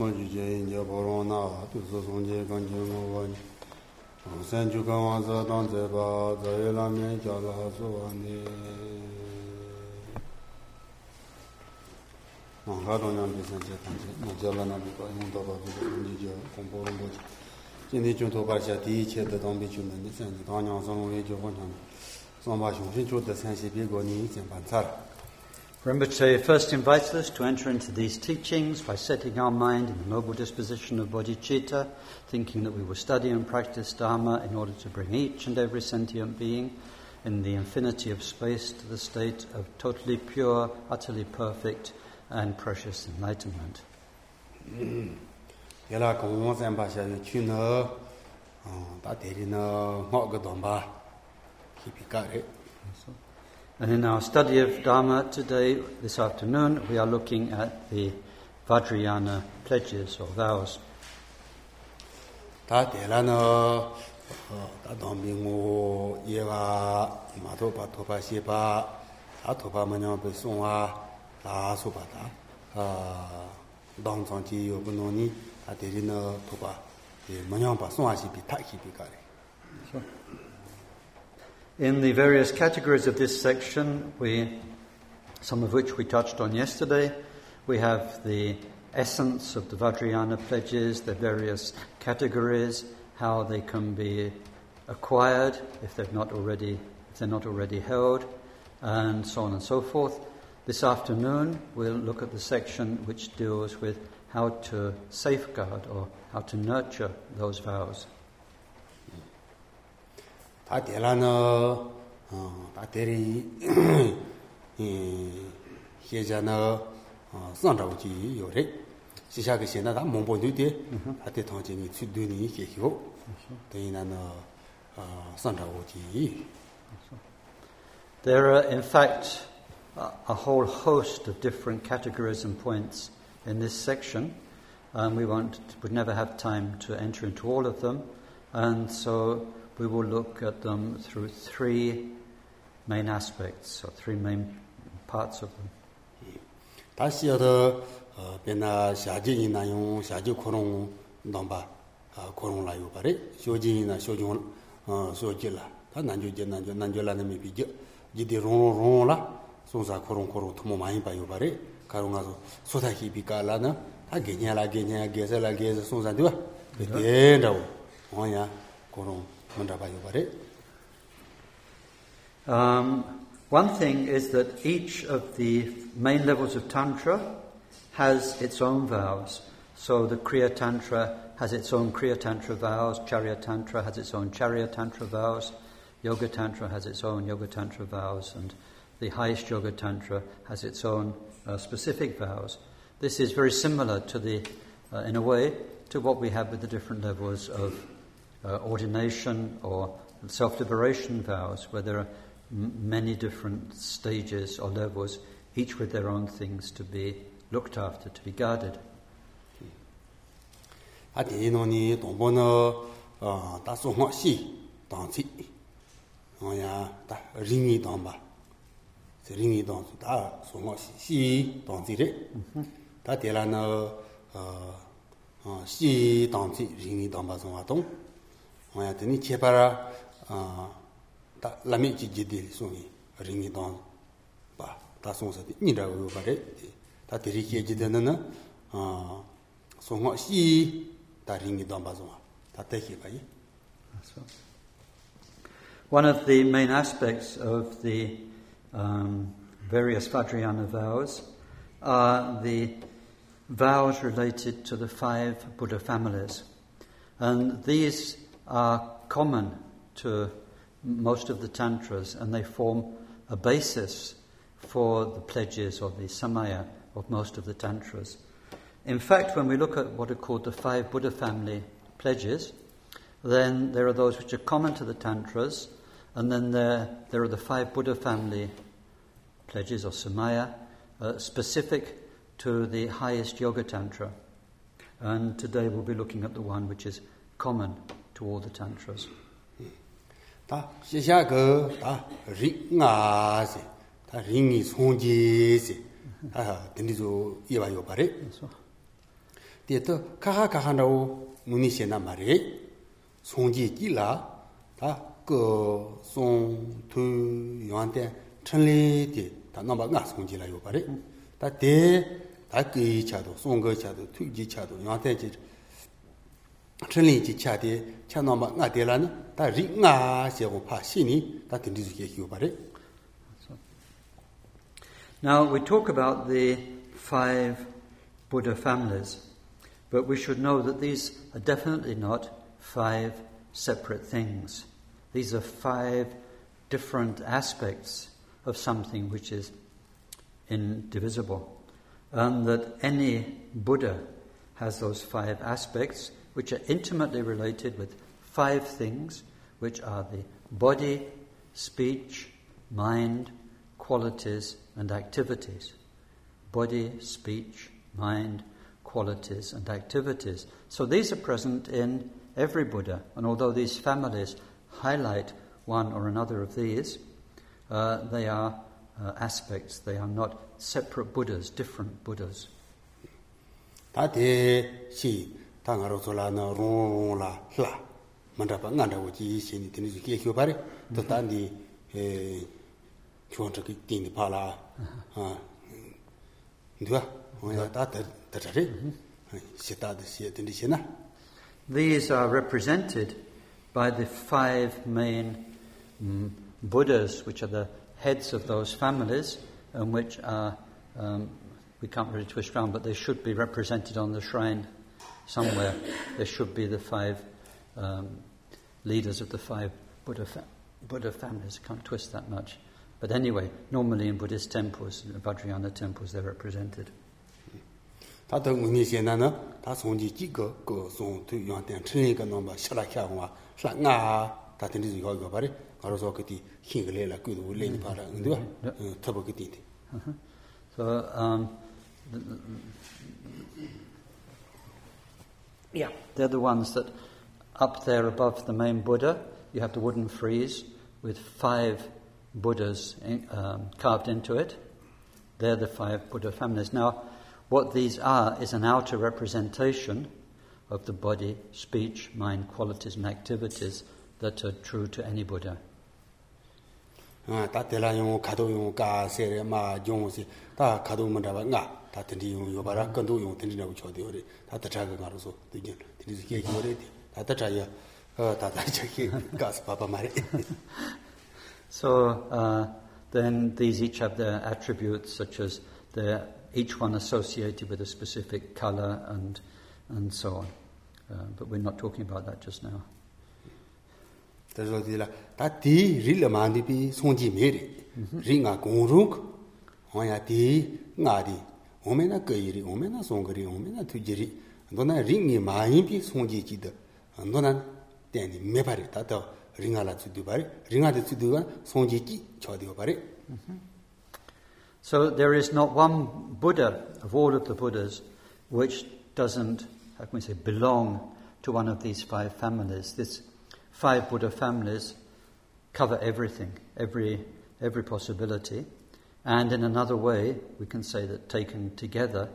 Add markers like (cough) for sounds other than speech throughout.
ma ju je yin je po rong na tu su sung je gan je ngo wa ni ong sen ju gan wa za dang ze ba za ye la me ja la su wa ni ong ha dong yang bi sen je kan je mo ja la na bi ba yin da ba ju je ji je kong po rong bo ji jin de jun to ba xia di yi che de dong bi jun de ni sen ji dang yang song wei ju huang chang song ba xiong xin chu de sen xi bi go ni jian ban ca Remember to first invite us to enter into these teachings by setting our mind in the noble disposition of bodhicitta, thinking that we will study and practice Dharma in order to bring each and every sentient being in the infinity of space to the state of totally pure, utterly perfect, and precious enlightenment. (coughs) And in our study of Dharma today, this afternoon, we are looking at the Vajrayana pledges or vows. Tā tēlā nā, tā tōmbī ngō yewā, mā tōpa tōpa shepā, tā tōpa mā nyā pē sōngwā, tā sōpa tā, dāng tsāng chī yō pō nō nī, tā tēlī nā tōpa mā nyā pā sōngwā shepī tā kī pī kā rē. Sure. In the various categories of this section, we, some of which we touched on yesterday, we have the essence of the Vajrayana pledges, the various categories, how they can be acquired if they're not already, if they're not already held, and so on and so forth. This afternoon, we'll look at the section which deals with how to safeguard or how to nurture those vows. 다 대라너 어다 대리 이 예자나 어 선다고지 요래. 시샤게 시나다 몽보뉴데 아테 통제니 취드니 계기고. 대이나나 어 선다고지. There are in fact a whole host of different categories and points in this section. Um we won't would never have time to enter into all of them. And so we will look at them through three main aspects, or three main parts of them. 다시 여러 베나 샤진이나 용 샤지 코롱 넘바 코롱 라요 바레 쇼진이나 쇼종 어 쇼질라. 다 난조제 난조 난조라는 미 비게 지디 롱롱라 송사 코롱 코롱 토모 많이 봐요 바레 가롱아서 소다히 비깔라나 다 게냐라 게냐 게살라 게서 송사 되와. 된다고. 뭐냐? 코롱. Um, one thing is that each of the main levels of Tantra has its own vows. So the Kriya Tantra has its own Kriya Tantra vows, Charya Tantra has its own Charya Tantra vows, Yoga Tantra has its own Yoga Tantra vows, and the highest Yoga Tantra has its own uh, specific vows. This is very similar to the, uh, in a way, to what we have with the different levels of uh, ordination or self-liberation vows, where there are m- many different stages or levels, each with their own things to be looked after, to be guarded. Ati ino ni tongpo no ta songho si tangci, ya ta ringi tangba, ringi tangci, ta songho si si tangci re, ta tela no si tangci ringi tangba songha tong, wāyā tēnī chēpā rā tā lāmi jī jidī sōngi rīngi tōng bā tā sōng sā tī nī rā wā bā rē tā tī rī kē jidī nā nā sōng wā shī tā rīngi tōng bā sōng wā tā tē kē bā yī One of the main aspects of the um, various Vajrayana vows are the vows related to the five Buddha families. And these are common to most of the Tantras and they form a basis for the pledges or the samaya of most of the Tantras. In fact, when we look at what are called the five Buddha family pledges, then there are those which are common to the Tantras, and then there, there are the five Buddha family pledges or samaya, uh, specific to the highest Yoga Tantra. And today we'll be looking at the one which is common to all the tantras. 다 시샤 그다 링아 세. 다 링이 송지 세. 아 근데도 이와 요 바래. 데이터 카하 카하나오 무니시나 말에 송지 끼라 다그 송투 요한테 천리디 다 넘바 나 송지라 요 바래. 다데다 끼차도 송거차도 특지차도 요한테 chi cha de cha no ma nga de la na ta ri nga se go pa si ni ta tin ge ba re now we talk about the five buddha families but we should know that these are definitely not five separate things. These are five different aspects of something which is indivisible and that any buddha has those five aspects which are intimately related with five things, which are the body, speech, mind, qualities, and activities. Body, speech, mind, qualities, and activities. So these are present in every Buddha, and although these families highlight one or another of these, uh, they are uh, aspects, they are not separate Buddhas, different Buddhas. E chuan cha ki tin pa la. Ha. Ndua ta ta ta re. Si ta de si tin si na. These are represented by the five main mm, Buddhas, which are the heads of those families, and which are, um, we can't really twist around, but they should be represented on the shrine somewhere there should be the five um, leaders of the five Buddha, fa- Buddha families. I can't twist that much. But anyway, normally in Buddhist temples, in Vajrayana temples, they're represented. Tata nguni xena na, ta songji ji go go song tu yuan ten chen ka nang ba shala kya wa, shala nga ta ten zi yo yo bare, ga ro so ke ti hin ge le la ku du le ni ba ra ndu ba, ta bo ke ti. So um the, yeah, they're the ones that up there above the main Buddha, you have the wooden frieze with five Buddhas in, um, carved into it. They're the five Buddha families. Now, what these are is an outer representation of the body, speech, mind, qualities, and activities that are true to any Buddha. Ah, ta te yung ka yung ka se ma yung si ta ka do ma da 다 든지 요 바라 건도 용 든지라고 저도 요래 다다 자가 가로서 되게 든지 계획이 요래 다다 자야 어 다다 저기 가스 바바 말이 so uh, then these each have their attributes such as the each one associated with a specific color and and so on. Uh, but we're not talking about that just now. 다저디라 다디 릴마디비 송지 메리 링아 공룩 어야디 나디 오메나 거이리 오메나 송거리 오메나 투지리 너나 링이 많이 비 송지지도 너나 때니 메바리 따다 링알라 주디바리 링아데 주디가 송지지 저디바리 mm-hmm. So there is not one Buddha of all of the Buddhas which doesn't, how can we say, belong to one of these five families. These five Buddha families cover everything, every, every possibility. And in another way, we can say that taken together,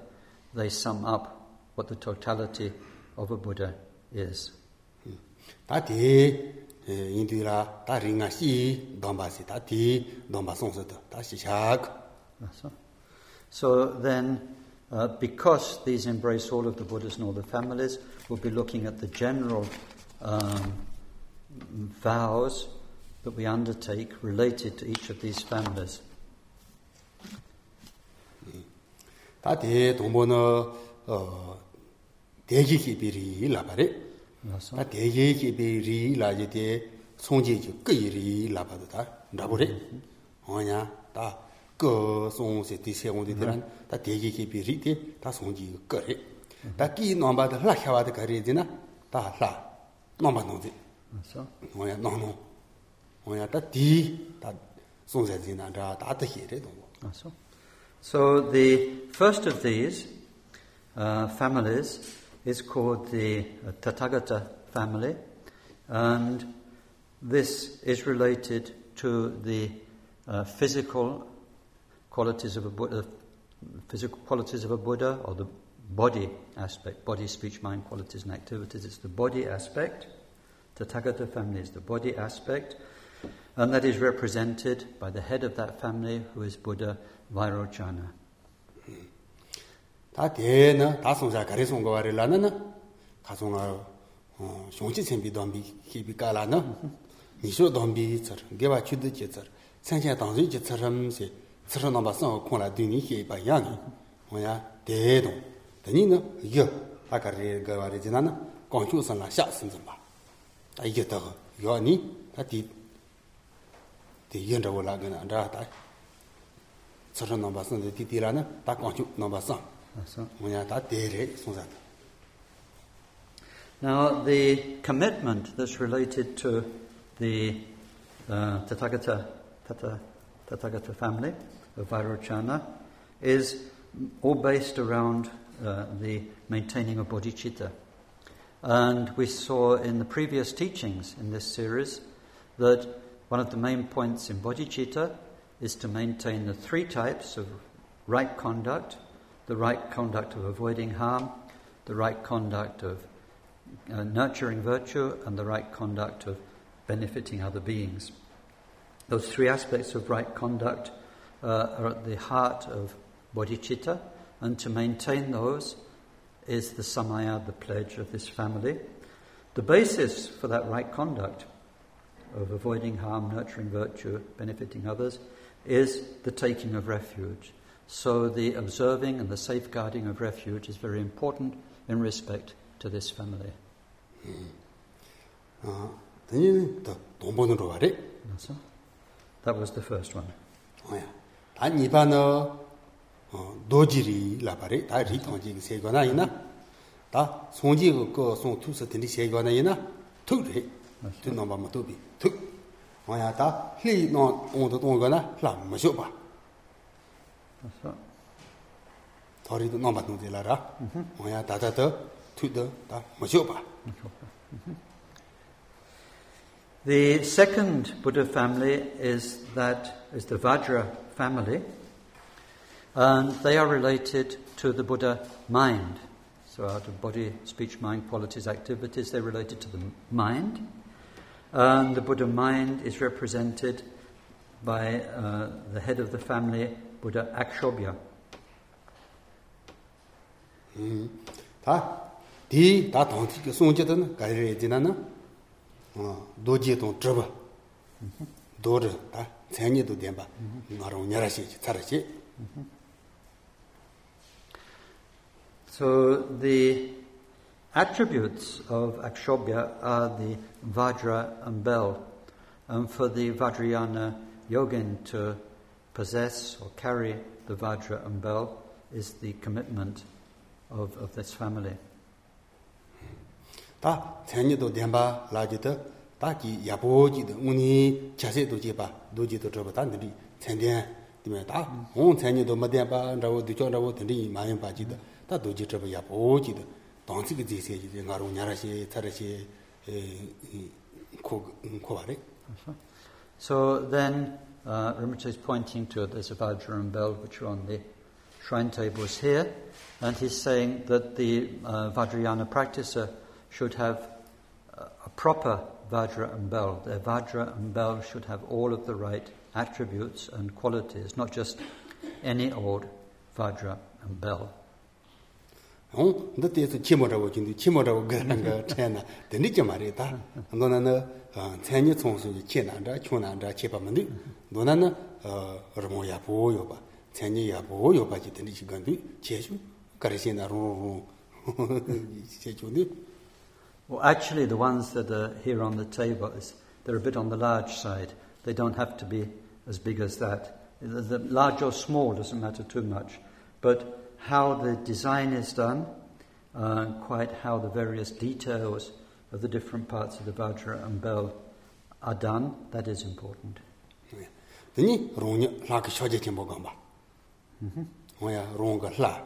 they sum up what the totality of a Buddha is. ta di yin du la ta ri si dong ba si ta di dong ba song se de ta si cha So, so then, uh, because these embrace all of the Buddhas and all the families, we'll be looking at the general um, vows that we undertake related to each of these families. 다 대 동보는 어 대기 기비리 라바레 그래서 다 대기 기비리 라제데 송지지 끄이리 라바다 라보레 어냐 다그 송세 디세온데 데란 다 대기 기비리 다 송지 끄레 다기 넘바다 라샤와다 가리지나 다라 넘바 노지 그래서 어냐 노노 어냐 다디다 송세지나 다 다드히레 동보 So, so the first of these uh, families is called the uh, Tathagata family, and this is related to the uh, physical qualities of a Buddha, physical qualities of a Buddha, or the body aspect, body, speech, mind, qualities, and activities. It's the body aspect. Tathagata family is the body aspect, and that is represented by the head of that family, who is Buddha Vairochana. 다 대나 다 송자 가리 송거 와리라나 다 송아 어 송지 쳔비 돈비 히비 까라나 니쇼 돈비 저 게바 추드 제저 생체 당시 제처럼시 처럼 넘바 선 콘라 드니 히바 양이 뭐야 대동 드니는 이거 아까리 가와리 지나나 광주선라 샤선좀 봐 이게 더 요니 다디 대연저 올라가는 안다 tsara san de ti tira na ta kanchu san munya ta now the commitment that's related to the uh, tathagata tata tathagata family of vairocana is all based around uh, the maintaining of bodhicitta. And we saw in the previous teachings in this series that one of the main points in bodhicitta is to maintain the three types of right conduct, the right conduct of avoiding harm, the right conduct of uh, nurturing virtue, and the right conduct of benefiting other beings. Those three aspects of right conduct uh, are at the heart of bodhicitta, and to maintain those is the samaya, the pledge of this family. The basis for that right conduct of avoiding harm, nurturing virtue, benefiting others, is the taking of refuge. So the observing and the safeguarding of refuge is very important in respect to this family. Uh, that was the first one. Oh, yeah. 아니 이반어 어 도지리 라바레 다 리통지 세거나 이나 다 송지 그 송투스 된디 세거나 이나 투리 두 넘바 뭐 도비 투 the second Buddha family is that is the Vajra family, and they are related to the Buddha mind. So, out of body, speech, mind, qualities, activities, they're related to the mind. And the Buddha mind is represented by uh, the head of the family, Buddha Akshobhya. 다, 디, 다 동티 그 송제든 가리레 지나나, 어, 도지 동 저버, 도르, 다, 생이도 된바, 나로 냐라시, 차라시. So the attributes of Akshobhya are the Vajra and Bel. And for the Vajrayana yogin to possess or carry the Vajra and Bel is the commitment of, of this family. 다 전에도 된바 라지도 다기 야보지도 우니 자세도 제바 도지도 저바 단들이 전된 되면 다온 전에도 못된바 라고 뒤쪽라고 된이 많이 바지도 다 도지 저바 야보지도 kī ngā rō rā rā kō wā. So then uh, Rinpoche is pointing to the Savadra and Bell, which are on the shrine tables here, and he's saying that the uh, Vajrayana practicer should have a proper Vajra and Bell. Their Vajra and Bell should have all of the right attributes and qualities, not just any old Vajra and Bell. 어, 근데 치모라고 진디 치모라고 그런 거 전에 되는 게 말이다. 너는 어, 전에 총수 치난다, 총난다, 치바면데 너는 어, 얼마야 보여 봐. 전에 보여 봐지 되는 시간도 제주 가르치나 로 (laughs) 제주니 Well, actually, the ones that are here on the table is they're a bit on the large side. They don't have to be as big as that. The large or small doesn't matter too much, but how the design is done, uh, quite how the various details of the different parts of the vajra and bell are done, that is important. Dini rongnya la ka shoje kimbo gamba. Mhm. Oya rong ga la.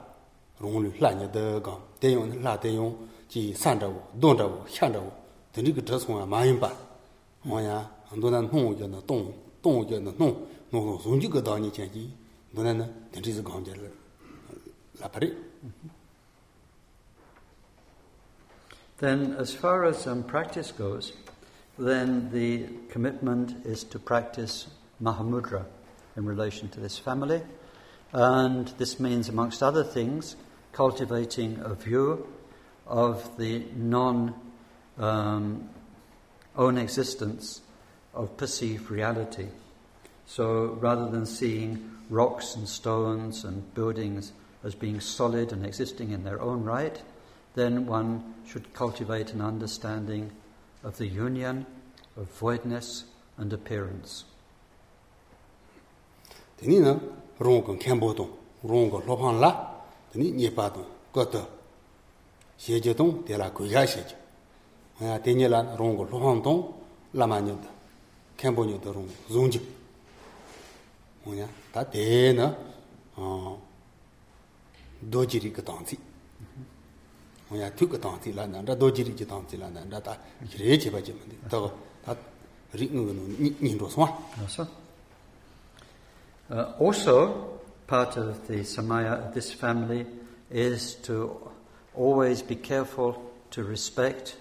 Rong lu la nya de ga. De yong la de yong ji san da wo, dong da wo, xiang da wo. Dini ge zhe song ma yin ba. Oya an do na nong ge na dong, dong ge na nong, nong song ji ge da ni jian ji. Do na ne, dini zhe gong jie le. 的了。Then, as far as um, practice goes, then the commitment is to practice Mahamudra in relation to this family. And this means, amongst other things, cultivating a view of the non um, own existence of perceived reality. So rather than seeing rocks and stones and buildings as being solid and existing in their own right, then one should cultivate an understanding of the union of voidness and appearance. Tini na rong kong khenpo tong, rong kong lopan la, tini nyepa tong, koto, sheje tong, tela kuya sheje. Tini la rong kong lopan tong, lama nyo da, khenpo nyo da rong, zong je. Monya, ta te na, dōjirī ka tāngcī wāyā tū ka tāngcī lā nā rā dōjirī ka tāngcī lā nā rā tā rē chē bā chē mā tā gā tā rī ngā gā nō nī rō sō wā Also, part of the samaya of this family is to always be careful to respect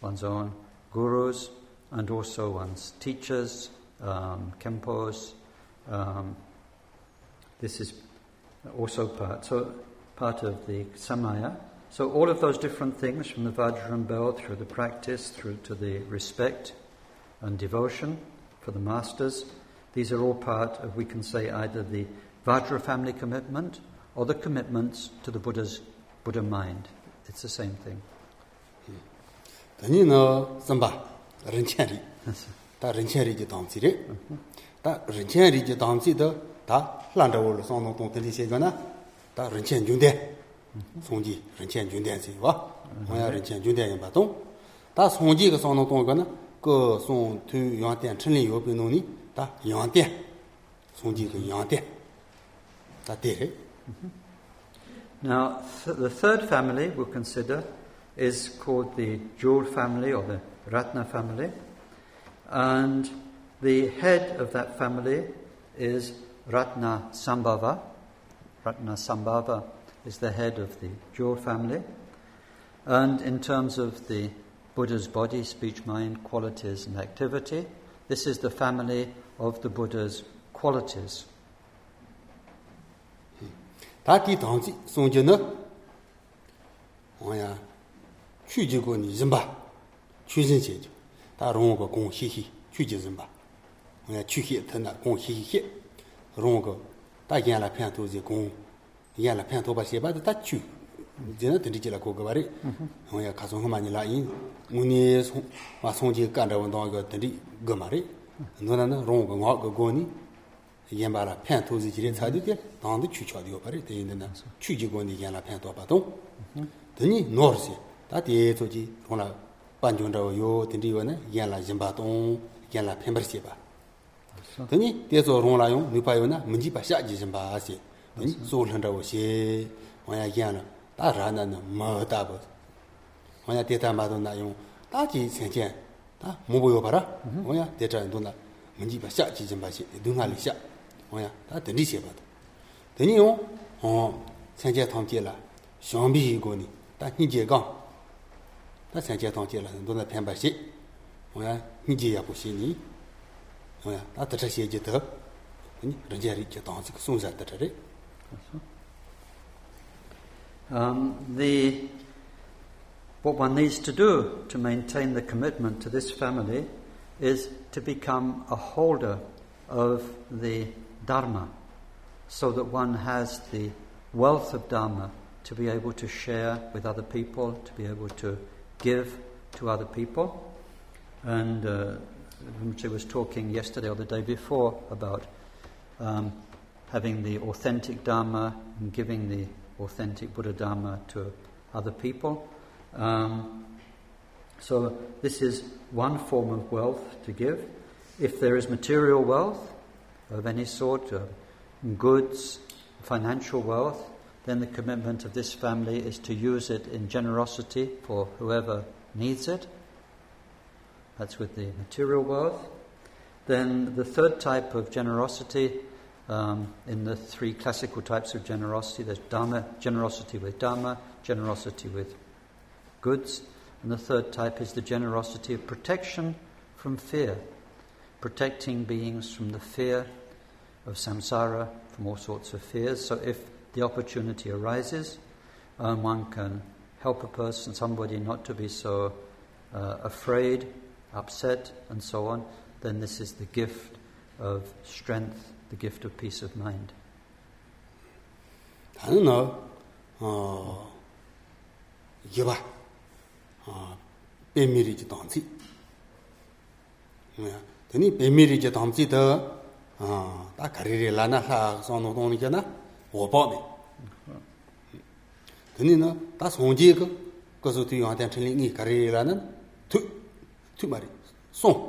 one's own gurus and also one's teachers, um, kempos. Um, this is also part. So part of the samaya. So all of those different things, from the Vajra and bell through the practice, through to the respect and devotion for the masters, these are all part of, we can say, either the Vajra family commitment or the commitments to the Buddha's Buddha mind. It's the same thing. Tani mm-hmm. na zamba, rinchen ri. Ta rinchen ri ji damzi ri. Ta rinchen ri ji damzi da, ta landa wo lo song nong tong tali xie 다 런첸 중대. 송지 런첸 중대지. 와? 뭐야 런첸 중대인 바동? 다 송지 그 송노 동거는 그 송투 양대 천리 요비노니 다 양대 송지 그 양대 다 대래. Now, the third family we'll consider is called the Jor family or the Ratna family. And the head of that family is Ratna Sambhava. Ratna Sambhava is the head of the jewel family. And in terms of the Buddha's body, speech, mind, qualities, and activity, this is the family of the Buddha's qualities. 다 di dangzi song je ne, wang ya, chu ji go ni rinpa, chu zin xie je, da rong go gong xie xie, chu ji rinpa, wang ya, chu xie ten na gong xie xie tā yā la phyān tō zhē gōng, yā la phyān tō pa xē pa tā chū, zhē na tēndī jī la kō gā bā rē, hōng yā kā sōng hō mā nī lā yīn, ngū nī wā sōng jī kā rā wā ndōng gā tēndī gā mā rē, nō rā na rōng gā ngā gā gō nī, yā bā la phyān tō zhē jī rē tsā dī tē, tāng dī chū chā dī gō pā rē, tē yīn dā na chū jī gō nī yā la phyān tō pa tōng, tē nī nō rā xē, tā tē tō jī rōng la bān jōng rā wā yō, tēndī wā na yā la yīn bā tōng, yā la phyān bā rē xē bā, 아니 대서 롱라용 미파요나 문지 바샤 지진 바시 아니 소울한다고 시 와야 기하나 다라나나 마다보 와야 데이터 마도나용 다지 생전 다 모보요 봐라 와야 데이터 돈나 문지 바샤 지진 바시 능할리샤 와야 다 된리 세 봐도 되니요 어 생전 통제라 숑비 이거니 다 니제강 다 생전 통제라 돈나 팬바시 와야 니제야 보시니 Um, the, what one needs to do to maintain the commitment to this family is to become a holder of the Dharma, so that one has the wealth of Dharma to be able to share with other people, to be able to give to other people. And uh, Rinpoche was talking yesterday or the day before about um, having the authentic Dharma and giving the authentic Buddha Dharma to other people. Um, so, this is one form of wealth to give. If there is material wealth of any sort, uh, goods, financial wealth, then the commitment of this family is to use it in generosity for whoever needs it. That's with the material wealth. Then the third type of generosity um, in the three classical types of generosity there's Dharma, generosity with Dharma, generosity with goods, And the third type is the generosity of protection from fear, protecting beings from the fear of samsara, from all sorts of fears. So if the opportunity arises, um, one can help a person, somebody not to be so uh, afraid, upset and so on, then this is the gift of strength, the gift of peace of mind. 다는 어 예바 아 베미리지 담지. 뭐야 되니 베미리지 담지 더아다 가리리라나 하 선노동이잖아. 오바네 되니나 다 송지 그 거기서 뒤한테 틀린 이 가리리라는 투 tū mā rī, sōng.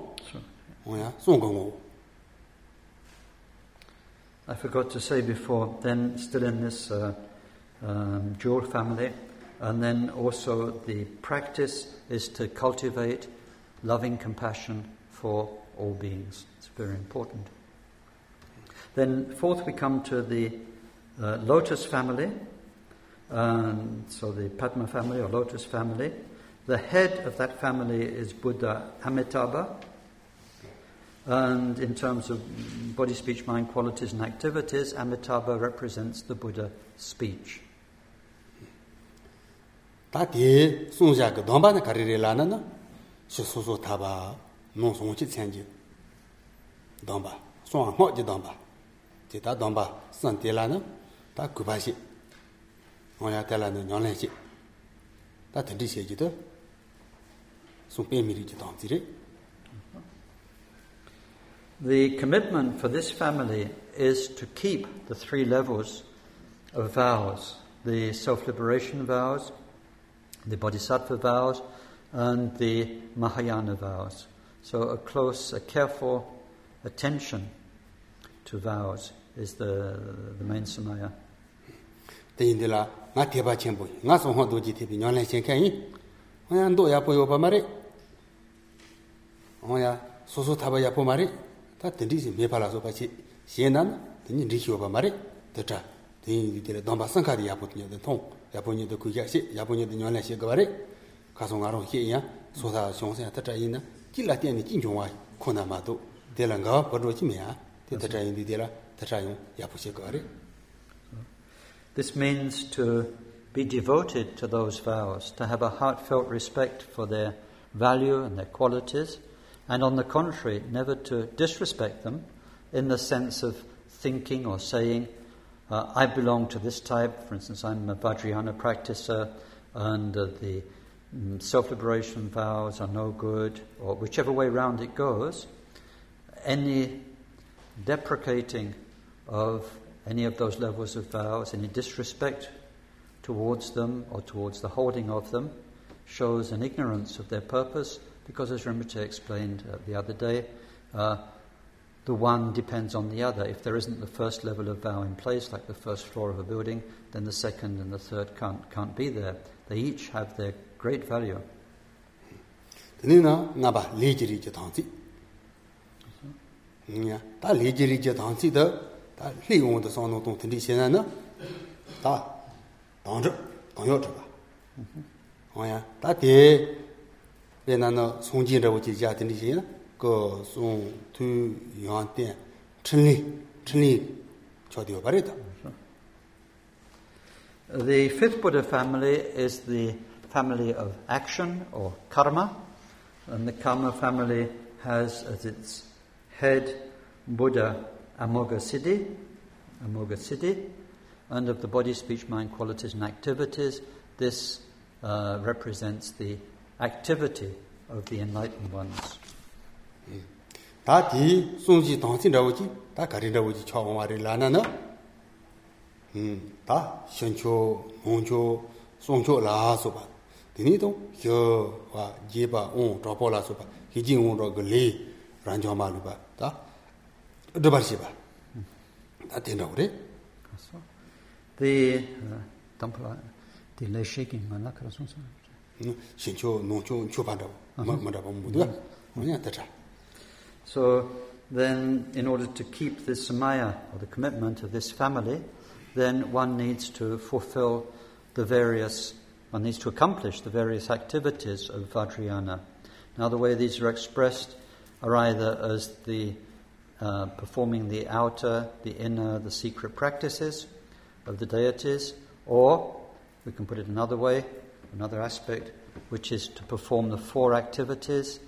Sōng kā ngō. I forgot to say before, then still in this uh, um, jewel family, and then also the practice is to cultivate loving compassion for all beings. It's very important. Then, fourth, we come to the uh, lotus family. Um, so, the Padma family or lotus family. The head of that family is Buddha Amitabha. And in terms of body, speech, mind qualities and activities, Amitabha represents the Buddha speech. Tā tī sūngshā ka dōmbā na karīrī lāna na shī sūsū tāpa nōng sūngshī tsāngjī dōmbā, sūngā ngō jī dōmbā. Tī tā dōmbā sāng tī lāna tā gubā shī, ngō yā tā lāna nyōng lā shī, tā tī shī jī tō sukpe miri ki tang zire. The commitment for this family is to keep the three levels of vows, the self-liberation vows, the bodhisattva vows, and the Mahayana vows. So a close, a careful attention to vows is the, the main samaya. Tēyīndi lā, ngā tēpā chēmbu, ngā sōhō dōjī tēpi nyōnlēn shēnkā yī, ngā ndō yā pōyō pā mā rē, len chen kanyi, nga ndo ya po yo pa mare, nga so so taba ya po mare, ta tindi si me pala so pa chi, xie nan, tindi rikhi yo pa mare, tata, tindi tila domba sankari ya po tinya de tong, 야포니 더 kuya xie, 야포니 더 nyuan lai xie gwa re, ka song arong xie yin, so sa xiong san tata yin na, ji la tian ni jin chong wa ku na ma do, de la nga pa zhuo ji me ya, de tata yin di de la, tata yin yapo xie gwa re. This means to be devoted to those vows, to have a heartfelt respect for their value and their qualities, and on the contrary, never to disrespect them in the sense of thinking or saying, uh, I belong to this type, for instance, I'm a Vajrayana practicer, and uh, the um, self liberation vows are no good, or whichever way round it goes, any deprecating of any of those levels of vows, any disrespect towards them or towards the holding of them, shows an ignorance of their purpose, because as Rinpoche explained uh, the other day, uh, the one depends on the other. If there isn't the first level of vow in place, like the first floor of a building, then the second and the third can't, can't be there. They each have their great value. Nina 베나나 송진이라고 지자더니 시나 그송투 요한테 틀리 틀리 저디요 바래다 The fifth Buddha family is the family of action or karma and the karma family has as its head Buddha Amoghasiddhi Amoghasiddhi and of the body speech mind qualities and activities this uh, represents the activity of the enlightened ones. 다 디, 송지 당신라고 지, 다 가리라고 지, 차고 말이 라나나. 음, 다 신초, 몽초, 송초 라소 봐. 디니도 겨와 제바 온 드라폴라소 봐. 희진 온로 글리 란조 말로 봐. 다 드바시 봐. 다 된다고 그래? 그래서 the uh, dump the shaking man la yā dā chā. So then, in order to keep this samaya, or the commitment of this family, then one needs to fulfill the various one needs to accomplish the various activities of Vajrayana. Now, the way these are expressed are either as the uh, performing the outer, the inner, the secret practices of the deities, or we can put it another way, another aspect, which is to perform the four activities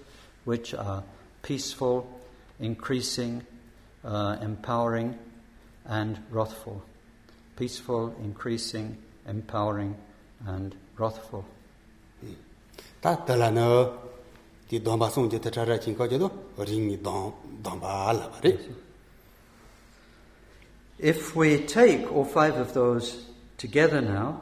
which are peaceful, increasing, uh, empowering, and wrathful. Peaceful, increasing, empowering, and wrathful. Tā tala nā tī dōmbā sōng jī tā chā rā chīng kā jī tō rīngi dōmbā lā bā. If we take all five of those together now,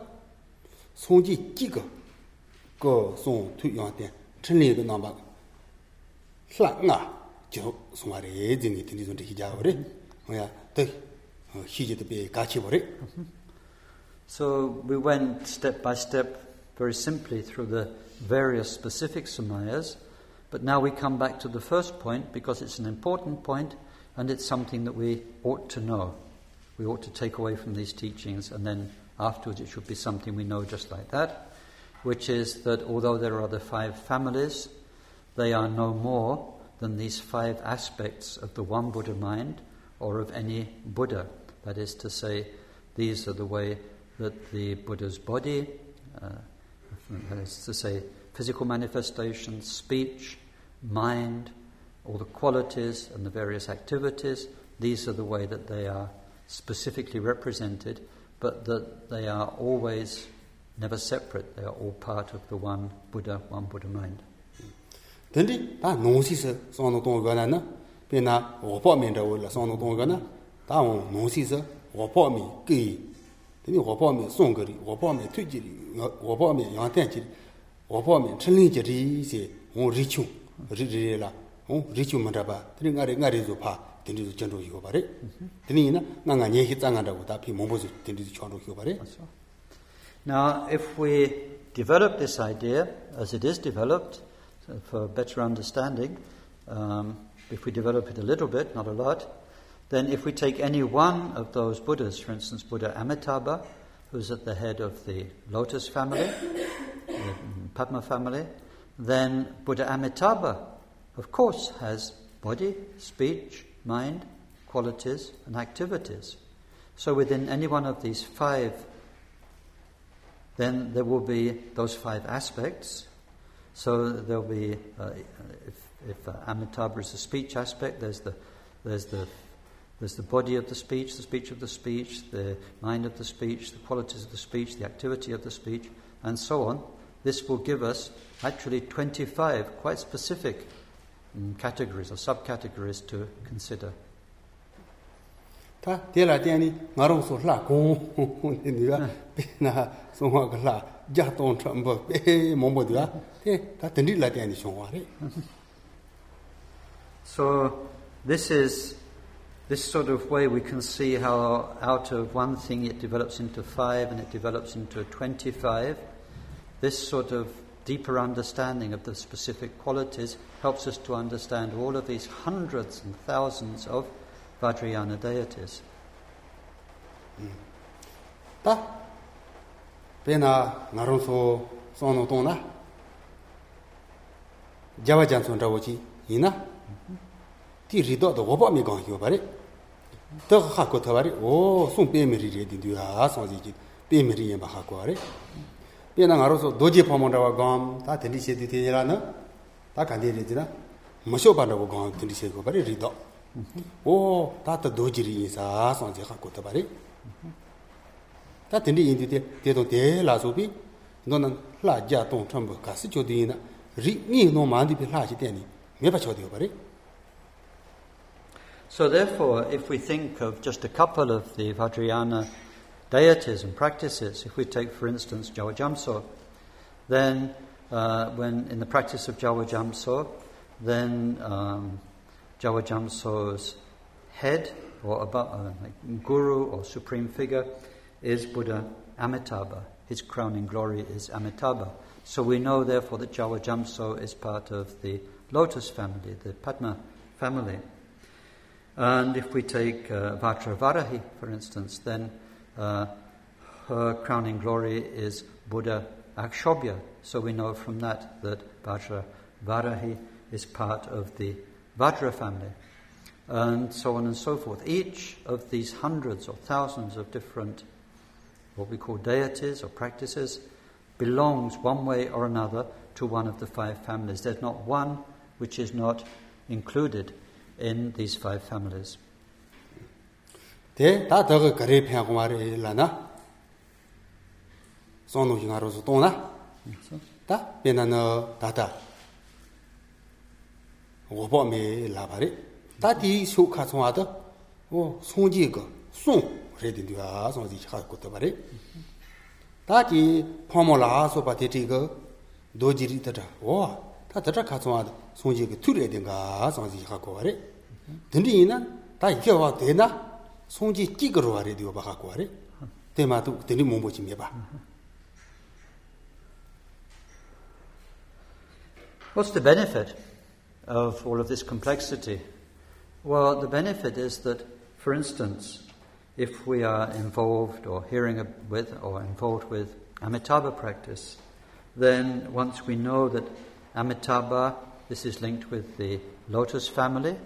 So we went step by step, very simply, through the various specific samayas, but now we come back to the first point because it's an important point and it's something that we ought to know. We ought to take away from these teachings, and then afterwards it should be something we know just like that, which is that although there are the five families, they are no more than these five aspects of the one Buddha mind or of any Buddha. That is to say, these are the way that the Buddha's body, uh, that is to say, physical manifestations, speech, mind, all the qualities and the various activities, these are the way that they are specifically represented, but that they are always never separate. They are all part of the one buddha one buddha mind. Then the da no si se so no dong ga na pe na wo po min de wo la so no dong ga na. Da wo no si se wo po mi ge. Then wo po mi song ge ri wo po mi tu ji ri wo po mi yang tian ji ri. Wo po mi chen li ji ri se wo ri chu ri ri la. Wo ri chu ma da ba. Then ga re ga re zo pa. Now, if we develop this idea as it is developed for better understanding, um, if we develop it a little bit, not a lot, then if we take any one of those Buddhas, for instance, Buddha Amitabha, who's at the head of the Lotus family, the Padma family, then Buddha Amitabha, of course, has body, speech, mind, qualities, and activities. So within any one of these five, then there will be those five aspects. So there'll be, uh, if if uh, Amitabha is the speech aspect, there's the, there's, the, there's the body of the speech, the speech of the speech, the mind of the speech, the qualities of the speech, the activity of the speech, and so on. This will give us actually 25 quite specific categories or subcategories to consider. tā tēlā tēni ngā sō hlā gōng (laughs) nī wā hmm. pē nā sō ngā kā hlā jā tōng chā mbō pē mō tē tā tēnī lā tēni shōng wā rē (laughs) So this is this sort of way we can see how out of one thing it develops into five and it develops into twenty-five. This sort of deeper understanding of the specific qualities helps us to understand all of these hundreds and thousands of Vajrayana deities. Ta. Pena ngarun so sono to na jawa jan son rawo chi. Ina. Ti rido do goba mi gang yo bare. To kha ko ta bare. Oh, o sum pe mi ri re di du ha so ji pe mi ri ye ba ha ko are. tēnā ngā rōsō dōjī pōmō rāwa gōm, tā tēndī shē tī tēnī rā nā, tā kāndē rē tī rā, mōshō pā rāwa gōm tēndī shē kō pā rī rī dō. Wō, tā tā dōjī rī yī sā sōng jē khā kō tā pā. Tā tēndī yī tī tē tōng tē lā sō pī, nō nā lā jā tōng chāng bō kā sī chō tī yī nā, rī ngī nō mā ndī pī lā shī tēnī, mē pā chō tī kō pā. So therefore, if we think of just a couple of the Vajrayana deities and practices. If we take, for instance, Gyalwa Gyamtso, then uh, when in the practice of Gyalwa Gyamtso, then um, Gyalwa Gyamtso's head or above, uh, guru or supreme figure is Buddha Amitabha. His crowning glory is Amitabha. So we know, therefore, that Gyalwa Gyamtso is part of the lotus family, the Padma family. And if we take uh, Vajravarahi, for instance, then uh, her crowning glory is Buddha Akshobhya. So we know from that that Vajra Varahi is part of the Vajra family. And so on and so forth. Each of these hundreds or thousands of different, what we call deities or practices, belongs one way or another to one of the five families. There's not one which is not included in these five families. 예, 다 더가 거래 편하고 말이라나. 손으로 힘으로서 또나. 다 배나나 다다. 오범이 라바리. 다디 쇼카 송하다. 오, 송지가 송 레딘디가 송지 갖고 또 말이. 다디 포모라서 바티티가 도지리다다. 와, 다 더다 가송하다. 송지가 툴레딘가 송지 갖고 말이. 근데 이나 다 이겨와 되나? Ike wa dena songji jigaro wari diyo baka kwa re tema tu dindin mungbo chi meba What's the benefit of all of this complexity? Well, the benefit is that, for instance, if we are involved or hearing with or involved with Amitabha practice, then once we know that Amitabha, this is linked with the lotus family,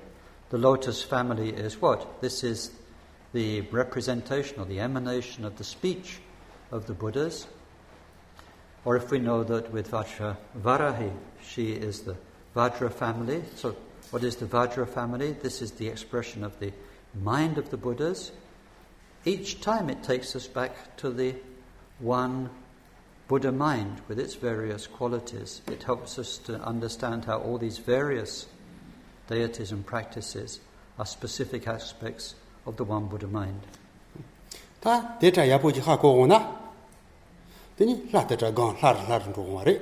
the lotus family is what? This is the representation or the emanation of the speech of the Buddhas. Or if we know that with Vajra Varahi, she is the Vajra family. So, what is the Vajra family? This is the expression of the mind of the Buddhas. Each time it takes us back to the one Buddha mind with its various qualities. It helps us to understand how all these various deities and practices are specific aspects of the one Buddha mind. Ta deta ya po ji ha ko na. Tini la decha gan la la ru go re.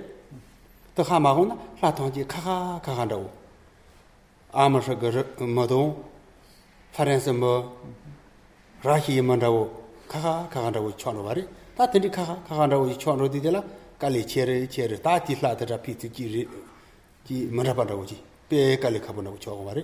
Ta ha ma go na la tong ji kha kha kha kha do. A ma sha ge ma do. Fa ren se mo ra hi ma da wo kha kha kha kha da wo chwa no re. Ta tini kha kha kha kha da wo chwa ro di de la ka le che re che re ta ti la decha pi ti ji ji ma ra ba da wo ji. Pe ka le kha ba na wo chwa go re.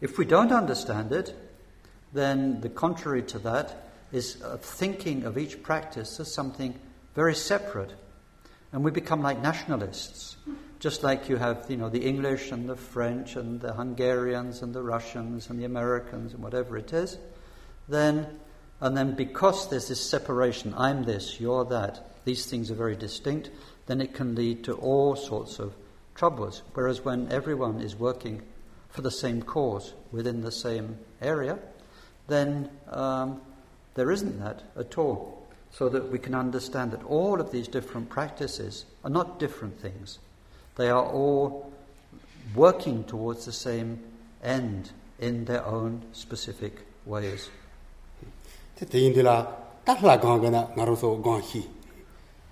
If we don't understand it, then the contrary to that is thinking of each practice as something very separate. And we become like nationalists, just like you have, you know, the English and the French and the Hungarians and the Russians and the Americans and whatever it is. Then, and then because there's this separation, I'm this, you're that, these things are very distinct, then it can lead to all sorts of troubles. Whereas when everyone is working for the same cause within the same area, then um, there isn't that at all. So that we can understand that all of these different practices are not different things. They are all working towards the same end in their own specific ways. te te yin la ta la gang ga na nga ro so gang hi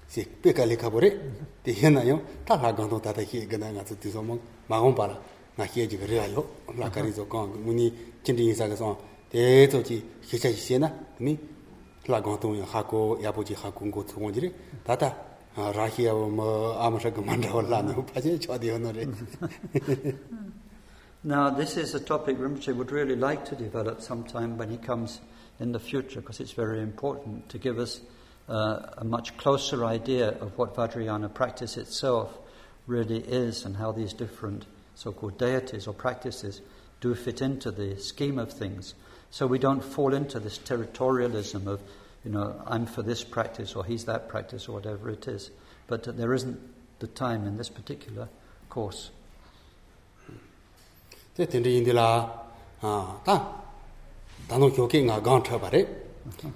se pe ka le ka bo te yin na yo ta la gang do ta ta hi ga na nga tsu ti so mo ma pa la nga hi ji ga yo la ka ri so gang mu ni yin sa ga so te zo ji hi cha hi na mi la gang do ya ha ko ya bo ji ha ko go tsu ngo ji re ta ta ra hi ya mo a ma sha ga man da la no pa je chwa de no re Now, this is a topic Rinpoche would really like to develop sometime when he comes in the future, because it's very important to give us uh, a much closer idea of what Vajrayana practice itself really is and how these different so called deities or practices do fit into the scheme of things. So we don't fall into this territorialism of, you know, I'm for this practice or he's that practice or whatever it is. But there isn't the time in this particular course. Te tende indi ta, dano kyoke nga gang tra pare.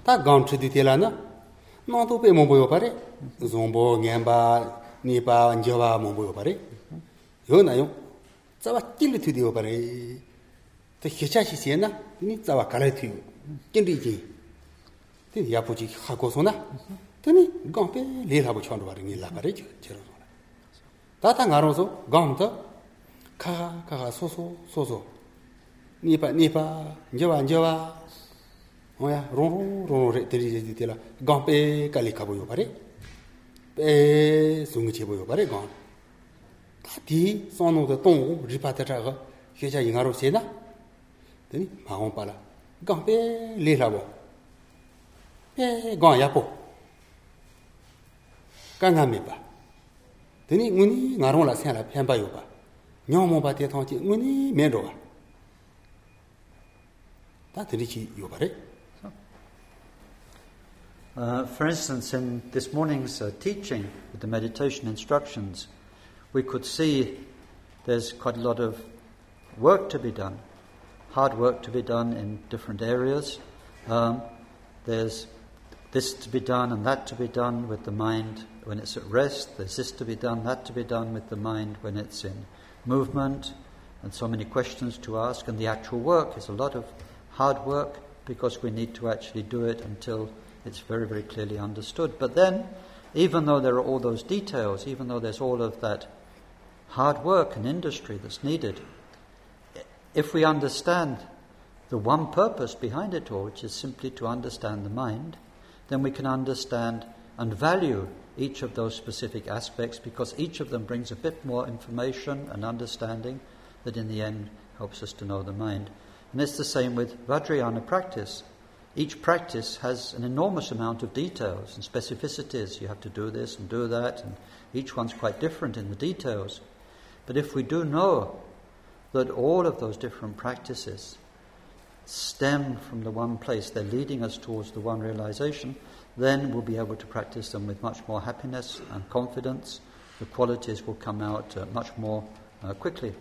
Ta gang tra di na, nang to pe mongbo yo pare. Mm-hmm. Zombo, ngenpa, nipa, njewa mongbo yo pare. Mm-hmm. Yo 자와 낄리 튀디오 바레 또 희차시 세나 니 자와 갈아 튀요 낀디지 티 야포지 하고서나 되니 강페 레라고 촌도 바레 니 라바레 제로 다다 가로서 강도 카 카가 소소 소소 니바 니바 녀와 녀와 뭐야 롱롱롱 데리지 데라 강페 칼리 가보요 바레 에 송지 보요 바레 강 다디 선노도 동 리파타가 회자 인하로 세나 되니 마음 빨라 강배 레라보 에 강야포 강함이 봐 되니 문이 나로라 생라 편바요 봐 녀모 봐 대통지 문이 메로 다 들이지 요바래 Uh, for instance, in this morning's uh, teaching with the meditation instructions, we could see there's quite a lot of work to be done, hard work to be done in different areas. Um, there's this to be done and that to be done with the mind when it's at rest. There's this to be done, that to be done with the mind when it's in movement, and so many questions to ask. And the actual work is a lot of hard work because we need to actually do it until it's very, very clearly understood. But then, even though there are all those details, even though there's all of that hard work and industry that's needed, if we understand the one purpose behind it all, which is simply to understand the mind, then we can understand and value each of those specific aspects because each of them brings a bit more information and understanding that in the end helps us to know the mind. And it's the same with Vajrayana practice. Each practice has an enormous amount of details and specificities. You have to do this and do that, and each one's quite different in the details. But if we do know that all of those different practices stem from the one place, they're leading us towards the one realization, then we'll be able to practice them with much more happiness and confidence. The qualities will come out uh, much more uh, quickly.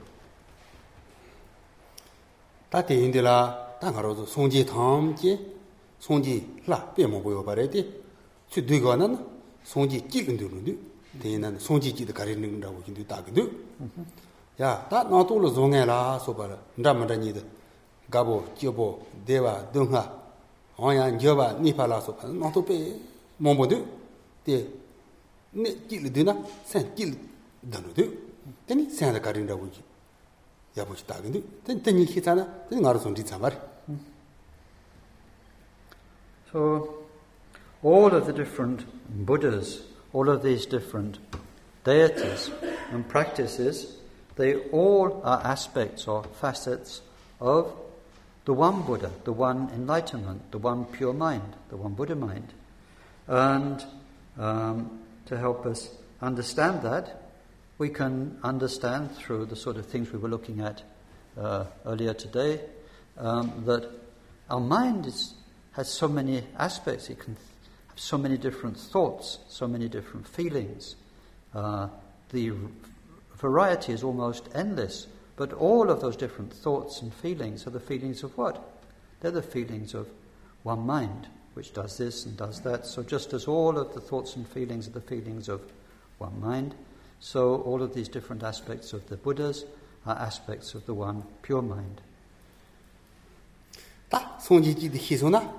Rō sō sōng jī tāng jī, sōng jī lā, bē mō bō yō pā rē tē, chū dui gā nā nā, sōng jī jī gā ndū rū ndū, tē yin nā, sōng jī jī dā kā rē nīng rā wō jī ndū tā gā ndū. Yā, tā nā tō lō zō ngā lā sō pā rā, ndā mā rā nī dā, gā bō, jī bō, dē wā, dō ngā, āyā, njō bā, nī pā lā sō pā, nā tō pē mō bō ndū, tē, nē jī lī dū nā, sēn jī lī dā nū dū, tē nī sēn dā kā rē rā wō jī. 야보시 다근데 땡땡이 히잖아. 땡 알아서 손지 참말. So all of the different Buddhas, all of these different deities and practices, they all are aspects or facets of the one Buddha, the one enlightenment, the one pure mind, the one Buddha mind. And um, to help us understand that, we can understand through the sort of things we were looking at uh, earlier today um, that our mind is, has so many aspects. It can so many different thoughts, so many different feelings. Uh, the variety is almost endless. But all of those different thoughts and feelings are the feelings of what? They're the feelings of one mind, which does this and does that. So just as all of the thoughts and feelings are the feelings of one mind, so, all of these different aspects of the Buddhas are aspects of the one pure mind. 다 송지지 희소나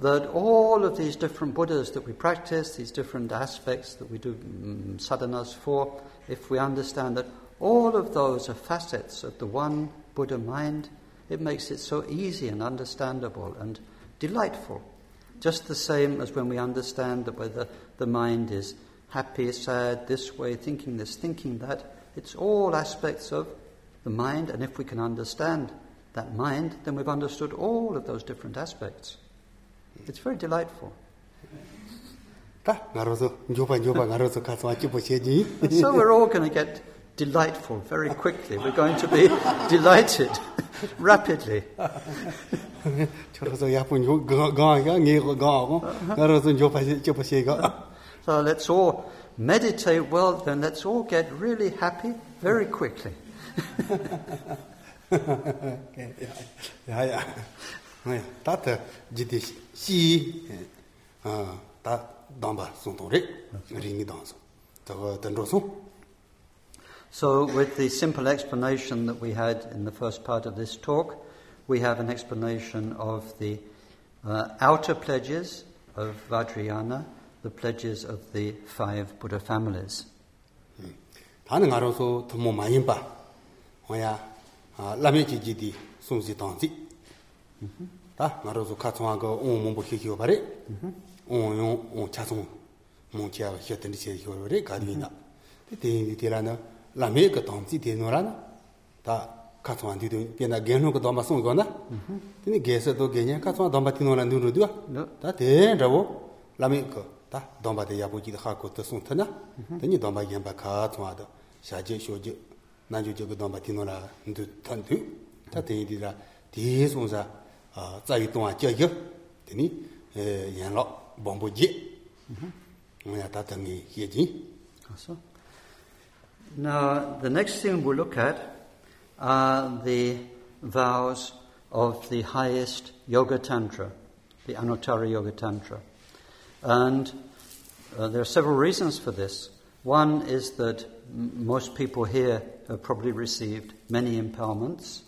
that all of these different Buddhas that we practice, these different aspects that we do um, sadhanas for, if we understand that all of those are facets of the one Buddha mind, it makes it so easy and understandable and delightful just the same as when we understand that whether the mind is happy, sad, this way, thinking this, thinking that, it's all aspects of the mind, and if we can understand that mind, then we've understood all of those different aspects. It's very delightful. so we're all going to get delightful very quickly. We're going to be delighted rapidly. so let's all meditate well, then let's all get really happy very quickly. (laughs) (laughs) So, with the simple explanation that we had in the first part of this talk, we have an explanation of the uh, outer pledges of Vajrayana, the pledges of the five Buddha families. 다는 가로서 더 많이 봐. 뭐야? 아, 라메지 지디 송지 당지. 다 가로서 카츠와가 온몽보 히히오 바레. 온용 온 차송 몽치아 히었던 제 히오레 가디나. 데데니 데라나 라메 그 당지 데노라나. 다 카츠와 디도 베나 게노 그 담바 송거나. 데니 게서도 게냐 카츠와 담바 티노라 누르도아. 다 데라고 라메 그다 담바데 야보지 하고 또 송타나. 데니 담바 겐바 카츠와도 샤제 쇼제 나주 저거 넘바 디노라 인도 탄두 타데이디라 디송사 Now, the next thing we'll look at are the vows of the highest Yoga Tantra, the Anuttara Yoga Tantra. And uh, there are several reasons for this. One is that m- most people here have probably received many empowerments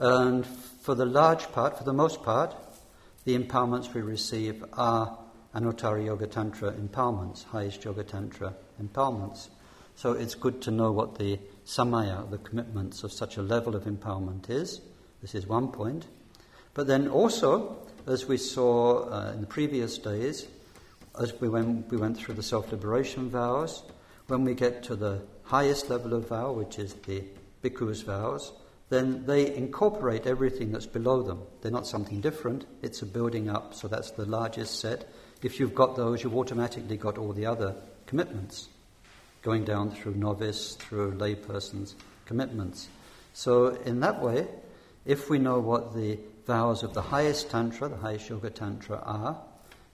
and for the large part, for the most part, the empowerments we receive are Anuttara Yoga Tantra empowerments, highest Yoga Tantra empowerments. So it's good to know what the samaya, the commitments of such a level of empowerment is. This is one point. But then also, as we saw uh, in the previous days, as we went, we went through the self liberation vows, when we get to the highest level of vow, which is the bhikkhu's vows, then they incorporate everything that's below them. They're not something different, it's a building up, so that's the largest set. If you've got those, you've automatically got all the other commitments, going down through novice, through layperson's commitments. So, in that way, if we know what the vows of the highest Tantra, the highest Yoga Tantra, are,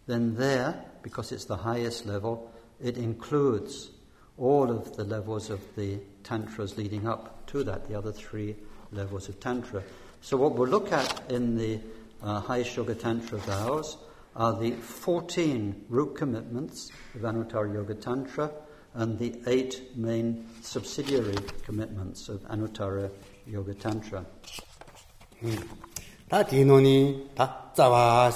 then there, because it's the highest level, it includes all of the levels of the tantras leading up to that, the other three Levels of Tantra. So, what we'll look at in the uh, Highest Yoga Tantra vows are the 14 root commitments of Anuttara Yoga Tantra and the eight main subsidiary commitments of Anuttara Yoga Tantra. 다 디노니 다 짜와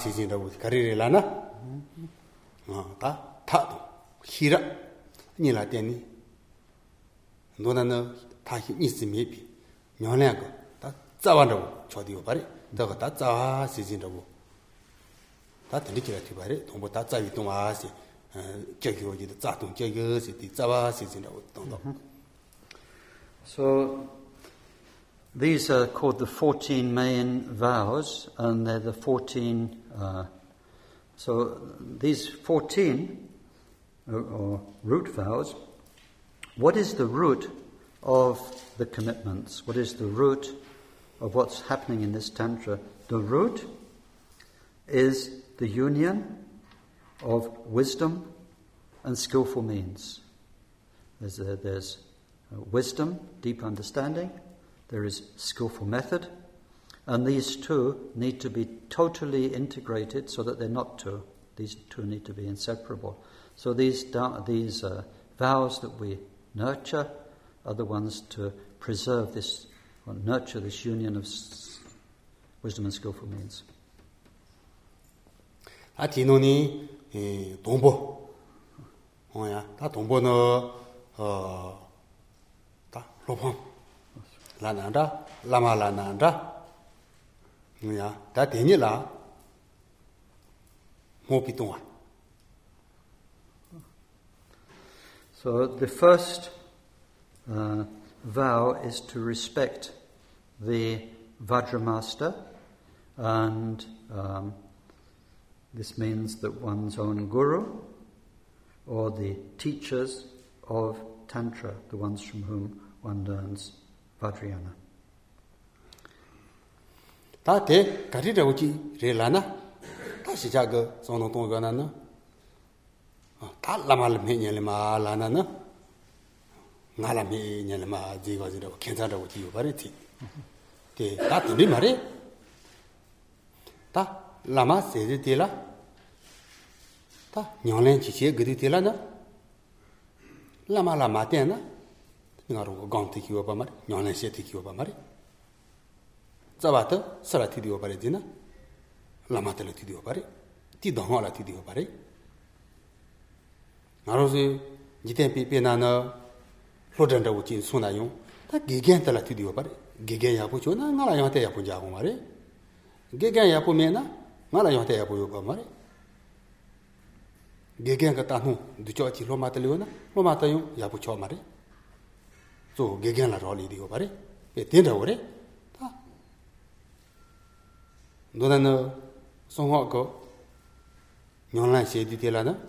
nyōnyā kō, tā tsāwā rābu chōdi yō pārī, tā kō tā tsāwā sīsīn rābu. Tā tīndi kīrā tī pārī, tōngbō tā tsāwī tōngā sī, kia kio jī tā tsā tōng kia kio sī, tī tsāwā sīsīn rābu tōng tō. So, these are called the 14 main vows, and they're the 14, uh, so these 14, or, or root vows, what is the root of the commitments? What is the root of what's happening in this Tantra? The root is the union of wisdom and skillful means. There's, a, there's a wisdom, deep understanding, there is skillful method, and these two need to be totally integrated so that they're not two. These two need to be inseparable. So these, these uh, vows that we nurture are the ones to preserve this, or nurture this union of wisdom and skillful means. 아 디노니 이 동보 뭐야 다 동보는 어다 로펑 라난다 라마라난다 뭐야 다 되니라 mo pi tong wa So the first uh, vow is to respect the Vajramaster, and um, this means that one's own guru or the teachers of Tantra, the ones from whom one learns Vajrayana. ta te ka ri de wu ji re la na? Ta shi cha ge song nong tong ge na na? La ma le me nye le ma la na na ngāla mē nyāla mā jī gā jī rā kēnsā rā wā jī yō bā rē tī tē tā tī rī mā rē tā lā mā sē jī tē lā tā nyāng lēng jī chē gā tī tē lā nā lā mā lā mā tē nā ngā rō gāng tī kī wā bā mā rē nyāng lēng shē tī kī wā bā mā rē tsā bā tā sā rā tī tī wā bā rē jī nā lā mā tā lā tī tī wā bā rē tī dā ngā lā tī tī wā bā rē ngā rō sē jī tē pī pē nā nā ta gegen tala ti diwa pare gegen ya pu cho na nga la yung te ya pu ja gu ma re gegen ya pu me na nga la yung te ya pu yo pa ma re gegen ka ta nu du cho chi lo ma tali yo na lo ma ta yung ya pu cho ma re so gegen la ro li diwa pare pe ten da wo re 노나노 송호고 뇽란 셰디 데라나 무드 통진 용사든 다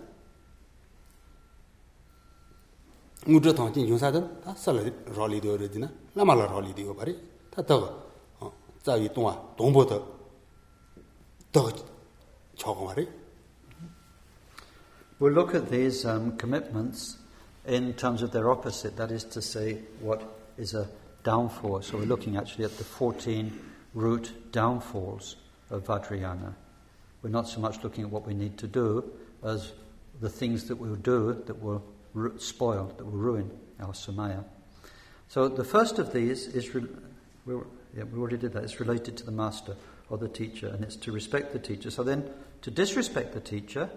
살레 롤리 되어르 ngudra thang chin yungsa dhan, ta sala rali diyo re dina, lama la rali diyo bari, ta taga, tsa tongwa, tongpo ta, taga chakwa bari. We look at these um, commitments in terms of their opposite, that is to say, what is a downfall. So we're looking actually at the 14 root downfalls of Vajrayana. We're not so much looking at what we need to do as the things that we'll do that will spoil, that will ruin our samaya. So the first of these is, re- we, yeah, we already did that, it's related to the master or the teacher, and it's to respect the teacher. So then to disrespect the teacher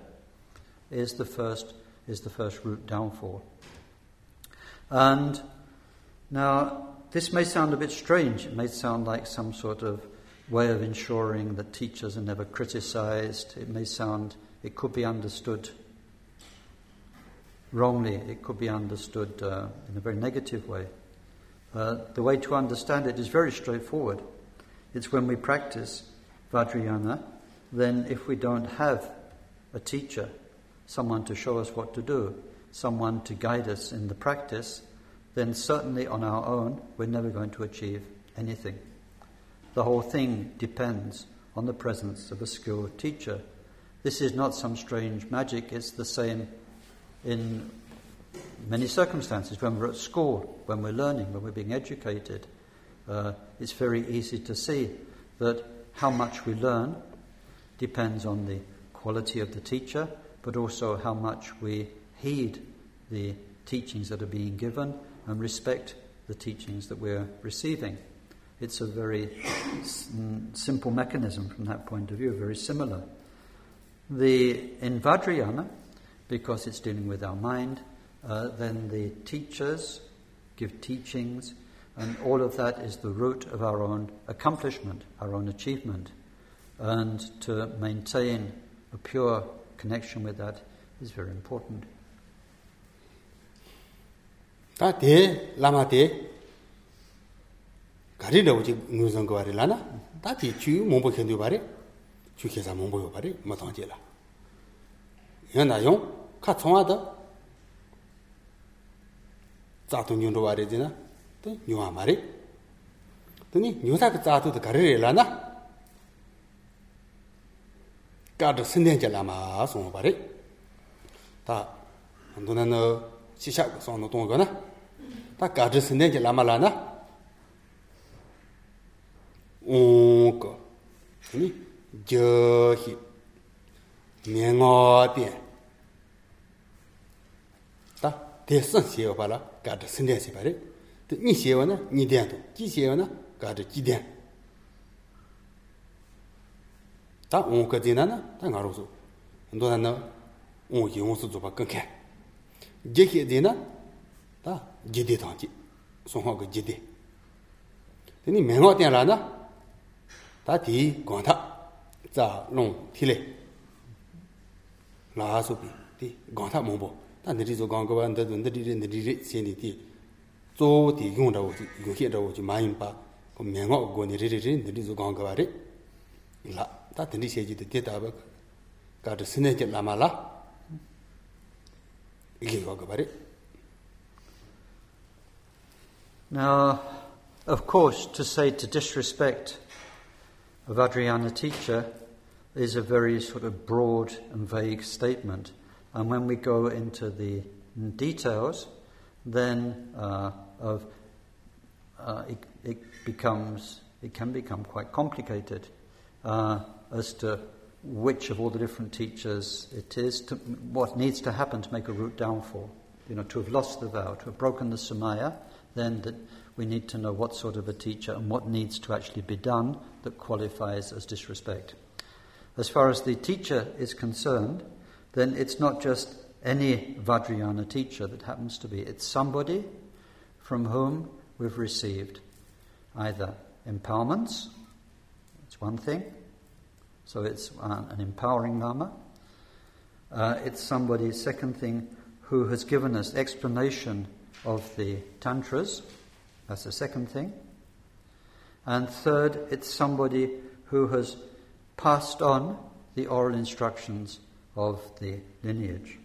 is the first, is the first root downfall. And now, this may sound a bit strange. It may sound like some sort of way of ensuring that teachers are never criticized. It may sound, it could be understood wrongly, it could be understood uh, in a very negative way. Uh, the way to understand it is very straightforward. It's when we practice Vajrayana, then if we don't have a teacher, someone to show us what to do, someone to guide us in the practice, then certainly on our own we're never going to achieve anything. The whole thing depends on the presence of a skilled teacher. This is not some strange magic, it's the same in many circumstances. When we're at school, when we're learning, when we're being educated, uh, it's very easy to see that how much we learn depends on the quality of the teacher, but also how much we heed the teachings that are being given and respect the teachings that we're receiving. It's a very mm, simple mechanism from that point of view, very similar. The, in Vajrayana, because it's dealing with our mind. Uh, then the teachers give teachings, and all of that is the root of our own accomplishment, our own achievement. And to maintain a pure connection with that is very important. Tā tē, lāma tē, gārī rā wujī ngūzhāng gawārī lā na, tā tē chū mōmbō khyāndu bārī, chū khyāsā mōmbō yō bārī, mā tāng jē lā. yana yung ka tsongwa da tsaatung yung ruwa re zina to nyuwa ma re tani nyuwa ka tsaatung da gari re la na ka dhru sinden je la ma songwa ba re ta nduna no shisha ka song no tongwa na ta ka dhru sinden je la ma la na ong ka tani jo hi miengo bian 대선 xiewa pala gada senden xie pari. Ni xiewa na ni dian to, ji xiewa na gada ji dian. Ta on ka zina na, ta nga rozo. Ndo na na on yi on su zoba kan kan. Je xie zina, ta je de tang ji, song hao ka je de. Tani mengo ten la na, ta ti gong ta, za long ti le. La su pi, ti gong ta mong bo ta ni ri zo gong go ba nda zo nda ri ri nda ri ri xin di di zo di yong da wo ji yong xie da wo ji ma yin pa ko me ngo go ni ri ri ri nda ri zo gong go ri la ta ten di xie ji de de da ba ka de sine je la ma la ge go go ba ri Now, of course, to say to disrespect a Vajrayana teacher is a very sort of broad and vague statement. And when we go into the details, then uh, of uh, it, it, becomes it can become quite complicated uh, as to which of all the different teachers it is, to, what needs to happen to make a root downfall. You know, to have lost the vow, to have broken the samaya, then that we need to know what sort of a teacher and what needs to actually be done that qualifies as disrespect. As far as the teacher is concerned, then it's not just any Vajrayana teacher that happens to be, it's somebody from whom we've received either empowerments, it's one thing, so it's an empowering Lama. Uh, it's somebody, second thing, who has given us explanation of the Tantras, that's the second thing. And third, it's somebody who has passed on the oral instructions of the lineage.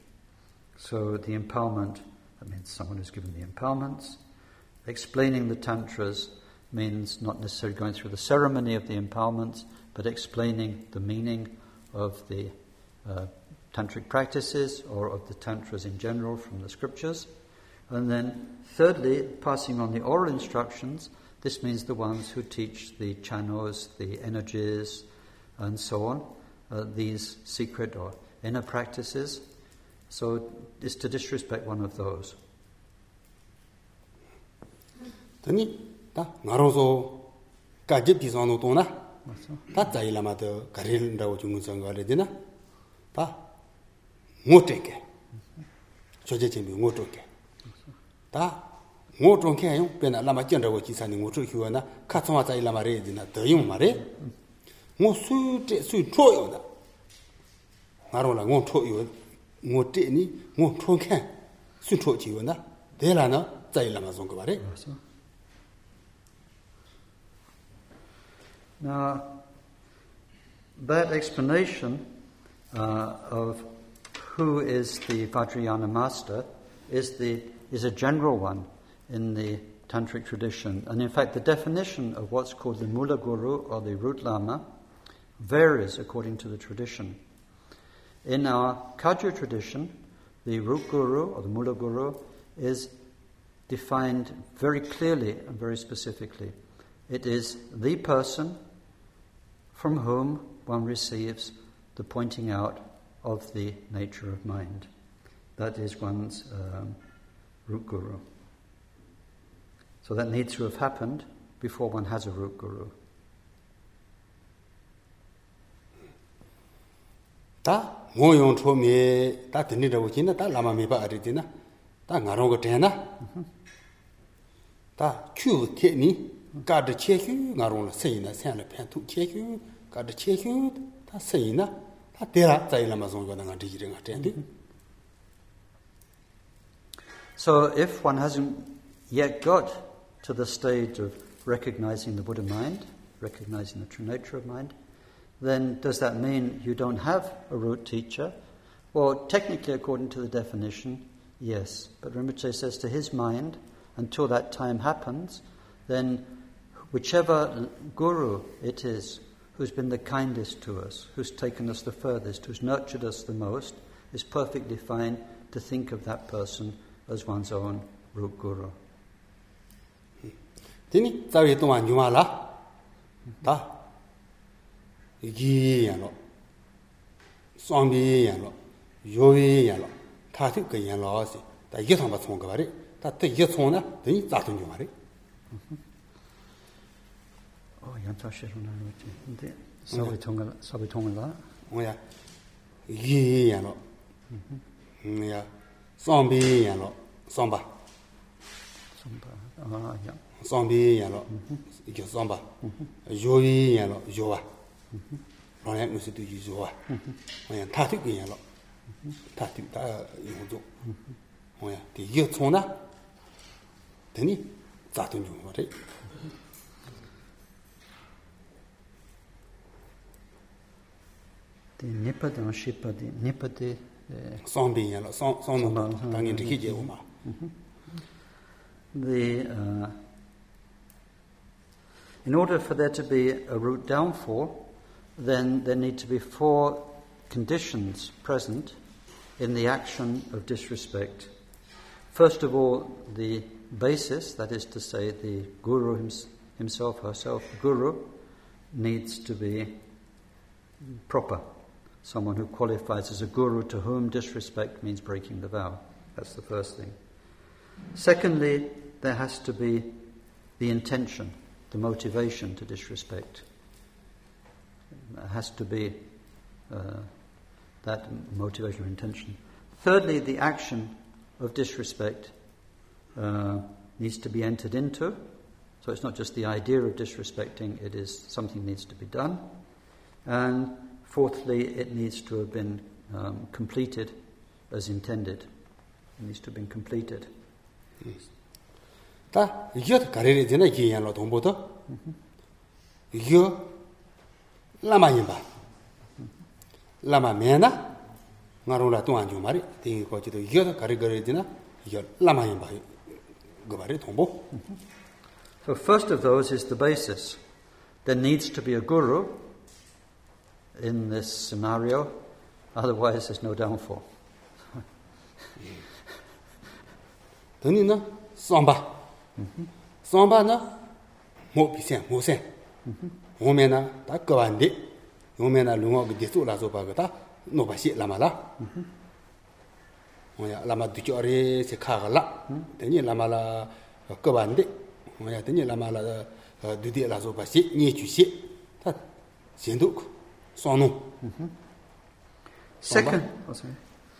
So the empowerment, that means someone who's given the empowerments. Explaining the tantras means not necessarily going through the ceremony of the empowerments, but explaining the meaning of the uh, tantric practices or of the tantras in general from the scriptures. And then, thirdly, passing on the oral instructions. This means the ones who teach the channels, the energies, and so on, uh, these secret or inner practices. So it's to disrespect one of those. Tani ta ngarozo kajib disano to na. Ta zailama de garil ndawo jungun sangare dina. Ta ngoteke. Choje chimbi ngotoke. Ta ngotonke ayo pena lama chendawo chisani ngoto hiwa na katsoma zailama re dina deyum mare. Ngo su te su choyo da. La ngo to yo ngo te ni na de la na zai lama zong ga ba re Now, that explanation uh, of who is the Vajrayana master is, the, is a general one in the Tantric tradition. And in fact, the definition of what's called the Mula Guru or the Root Lama varies according to the tradition. In our Kagyu tradition, the Root Guru or the Mula Guru is defined very clearly and very specifically. It is the person from whom one receives the pointing out of the nature of mind. That is one's um, root guru. So that needs to have happened before one has a root guru. 다 ngō yōng chō mē, tā tēnī rā wō chī na, tā lāma mē pā ārī tī na, tā ngā rōng kā tē na, tā chū wō tē nī, kā rā chē kū, ngā rōng rā sē yī na, sē yā rā pēn tū chē kū, kā rā chē kū, tā sē yī na, tā tē rā tsā yī lāma sōng kō tā ngā tī kī rā ngā tē tī. So if one hasn't yet got to the stage of recognizing the Buddha mind, recognizing the true nature of mind, then does that mean you don't have a root teacher? Well, technically, according to the definition, yes. But Rinpoche says to his mind, until that time happens, then whichever guru it is who's been the kindest to us, who's taken us the furthest, who's nurtured us the most, is perfectly fine to think of that person as one's own root guru. 디니 자위 동안 유마라 다 이기 양로 쌍비 양로 요위 양로 타티 그 양로시 다 이게 상바 총거 말이 다또 이게 총나 되니 자동 좀 말이 Oh, yantashiru naruti. 근데 사비 통을 사비 통을라. 뭐야 이기 양로 음야 쌍비 양로 쌍바 선바. 아, 야. 쌍비 양로 이게 쌍바 요위 양로 요와 rāngyāng ngūsi tu yī yuwa, rāngyāng tā tīk yī yā lō, tā tīk tā yī gu dzō, rāngyāng tī yī tsō na, tēni tsā tu nyū wā rī. Tī nipa tā ngā shipa tī, nipa tī sāng bī yā lō, sāng nō tā ngī rī kī jē wā mā. The, uh, in order for there to be a root downfall, then there need to be four conditions present in the action of disrespect. First of all, the basis, that is to say, the guru himself, herself, guru, needs to be proper. Someone who qualifies as a guru to whom disrespect means breaking the vow. That's the first thing. Secondly, there has to be the intention, the motivation to disrespect. Has to be uh, that motivation or intention. Thirdly, the action of disrespect uh, needs to be entered into. So it's not just the idea of disrespecting, it is something needs to be done. And fourthly, it needs to have been um, completed as intended. It needs to have been completed. tā yō tā kārē rē dēnā yī yān lō tōng bō tō yō lāma yīn bā lama yinpa. Lama mena, nga rungla tunga nyo mara, tingi kwa chido yoda kari kari dina, yoda lama yinpa gubari tongbo. So first of those is the basis. There needs to be a guru in this scenario, otherwise there's no downfall. Tani na, samba. Mm-hmm. Samba na, mo pisen, mo sen. Mm-hmm. 오메나 다 거반디 오메나 룽어기 디소 라소 바가다 노바시 라마라 뭐야 라마 두저레 세카갈라. 데니 라마라 거반디 뭐야 데니 라마라 두디 라소 바시 니추시. 다 진도 소노 second oh sorry.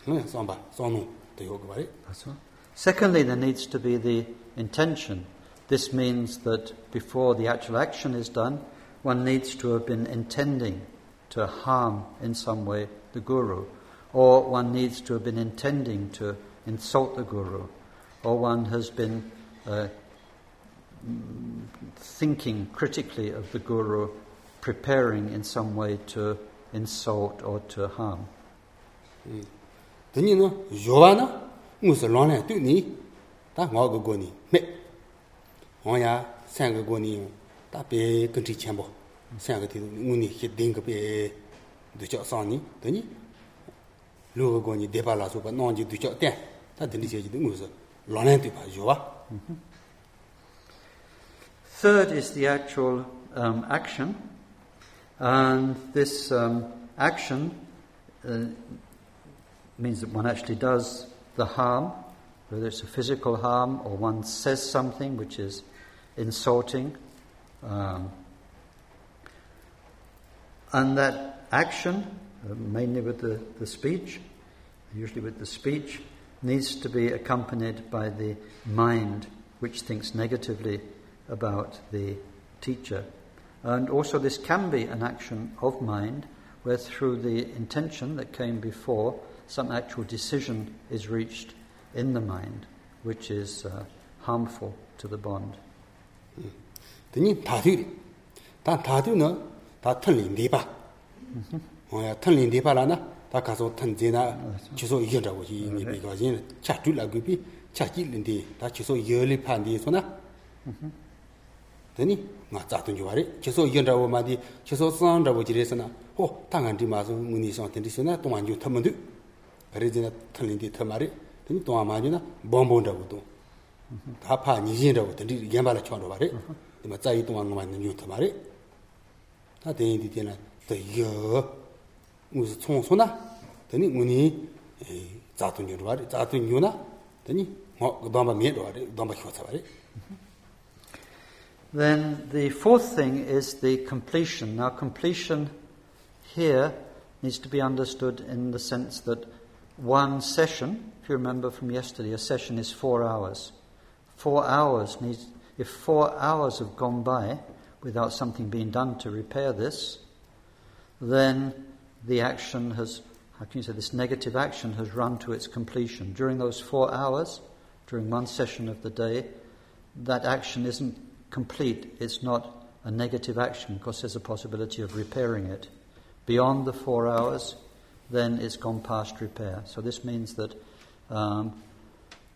no somba sono the yoga body that's all secondly there needs to be the intention. This means that before the actual action is done one needs to have been intending to harm in some way the guru, or one needs to have been intending to insult the guru, or one has been uh, thinking critically of the guru, preparing in some way to insult or to harm. gō 다 베컨트리 쳔보. 생각이 운이 히딩 그베 두쳐 사니? 되니 로고니 데발라서 봐 논지 두쳐 때다 되니 제지 무서 론한테 봐 줘봐. Third is the actual um action. And this um action uh, means that one actually does the harm whether it's a physical harm or one says something which is insulting Um, and that action, uh, mainly with the, the speech, usually with the speech, needs to be accompanied by the mind which thinks negatively about the teacher. And also, this can be an action of mind where, through the intention that came before, some actual decision is reached in the mind which is uh, harmful to the bond. 等你塔对的，但塔对呢，他吞林地吧，哎呀，吞林地吧了呢，他刚说吞在那，就说一着我去，你别高兴了，吃住了隔壁，吃几林地，他就说有里盘的说呢，等你俺咋顿就完了，就说一着我妈的，就说三着我去的是呢，哦，当俺的妈说我你上天的是呢，东安就他们都，可是在那吞林地他妈的，等你东安妈就呢，帮帮着我东，他怕你认着我，等你眼巴了瞧着吧嘞。마 짜이 동안 그만 뉴트 말해. 다 대인디 되나 더여 무슨 총소나 더니 문이 에 자도 뉴로 말해. 자도 뉴나 더니 뭐 그다음에 미에도 말해. 너무 좋다 말해. Then the fourth thing is the completion. Now, completion here needs to be understood in the sense that one session, if you remember from yesterday, a session is four hours. Four hours needs, if four hours have gone by without something being done to repair this, then the action has, how can you say, this negative action has run to its completion. During those four hours, during one session of the day, that action isn't complete. It's not a negative action because there's a possibility of repairing it. Beyond the four hours, then it's gone past repair. So this means that um,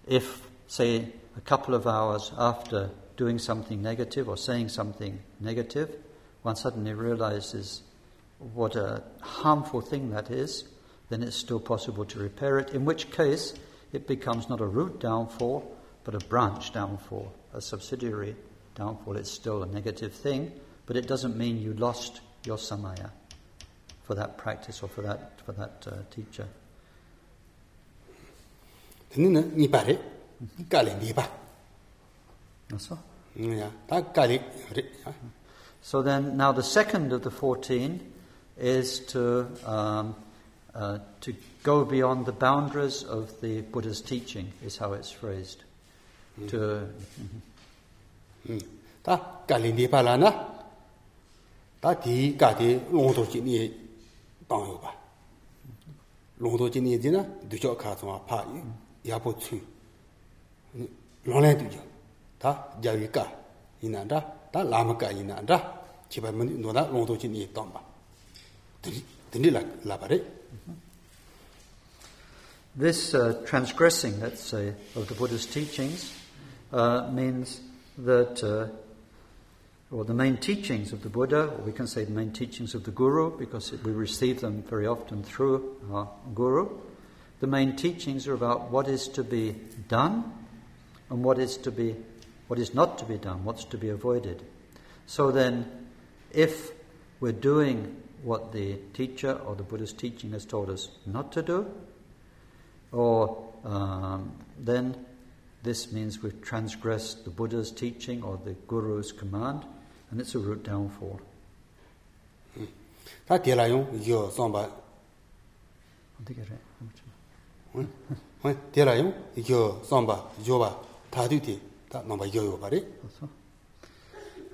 if, say, a couple of hours after doing something negative or saying something negative, one suddenly realizes what a harmful thing that is, then it's still possible to repair it, in which case it becomes not a root downfall, but a branch downfall, a subsidiary downfall. It's still a negative thing, but it doesn't mean you lost your samaya for that practice or for that, for that uh, teacher. So then, now the second of the 14 is to, um, uh, to go beyond the boundaries of the Buddha's teaching, is how it's phrased. Mm. To, tā kāli nīpa lā na, tā tī kāti lōngdō jī nī tāng yō bā. lōngdō jī nī jī na, dūchō kā tsō wā pā yā pō tsū, lōng na lōngdō jī nī tāng bā. Tēnī lā, lā bā rē. This uh, transgressing, let's say, of the Buddha's teachings uh, means that, uh, or the main teachings of the Buddha, or we can say the main teachings of the Guru, because we receive them very often through our Guru, the main teachings are about what is to be done and what is to be, what is not to be done, what's to be avoided. So then, if we're doing what the teacher or the Buddha's teaching has told us not to do, or um, then this means we've transgressed the Buddha's teaching or the Guru's command, and it's a root downfall. Tā tēlā yōng yō sōmbā. Tēlā yōng yō sōmbā yō bā tā tū tē tā nōmbā yō yō bā rē.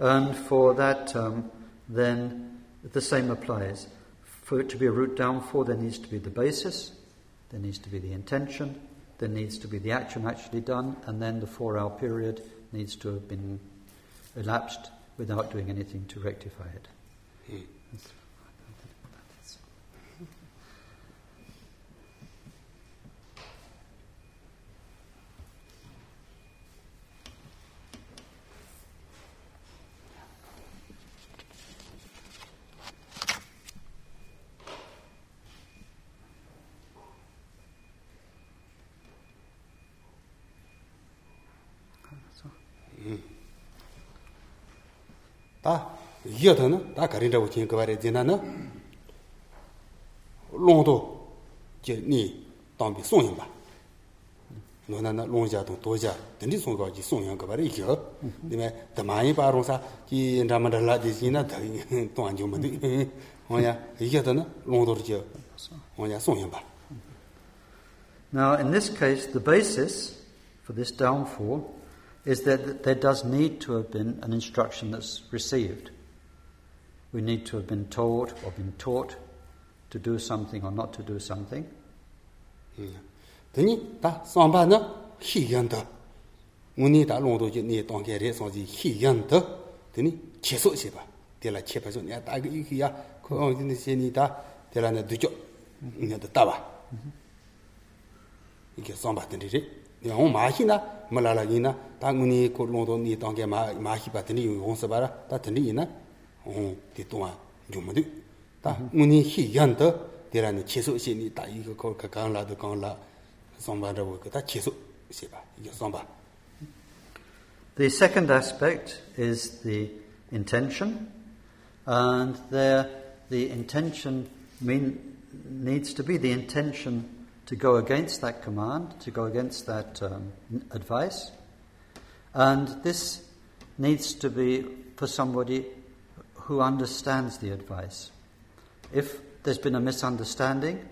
And for that, um, then the same applies. For it to be a root downfall, there needs to be the basis, there needs to be the intention, there needs to be the action actually done, and then the four hour period needs to have been elapsed without doing anything to rectify it. Mm. 다 이어더는 다 가린다고 지금 그 말에 지나는 롱도 제니 담비 송영 봐. 너나나 롱자도 도자 된디 송가지 송영 그 말에 이겨. 근데 담아이 바로사 이 라마달라 디지나 더 동안좀데. 뭐야 이겨더는 롱도를 저 뭐야 송영 봐. Now in this case the basis for this downfall is that there does need to have been an instruction that's received. We need to have been told or been taught to do something or not to do something. Tani ta samba na hi yan da. Muni da long do ji ni dong ge re song ji hi yan da. Tani che so che ba. De la che pa so ni da ge yi ya ko ong ji ni se ni da de la na du jo. Ni da da ba. Ike samba tani re. yung maaxi na malala ina ta nguni ko longdo ni tangke maaxi pa tani yung yung sabara ta tani ina yung di tuwa yungmadu ta nguni xi yanta dira ni cheso xe ni ta iga kor ka kaan la do kaan la zomba rawa ka ta cheso xe ba iga zomba The second aspect is the intention and there the intention mean, needs to be the intention to go against that command, to go against that um, advice. And this needs to be for somebody who understands the advice. If there's been a misunderstanding,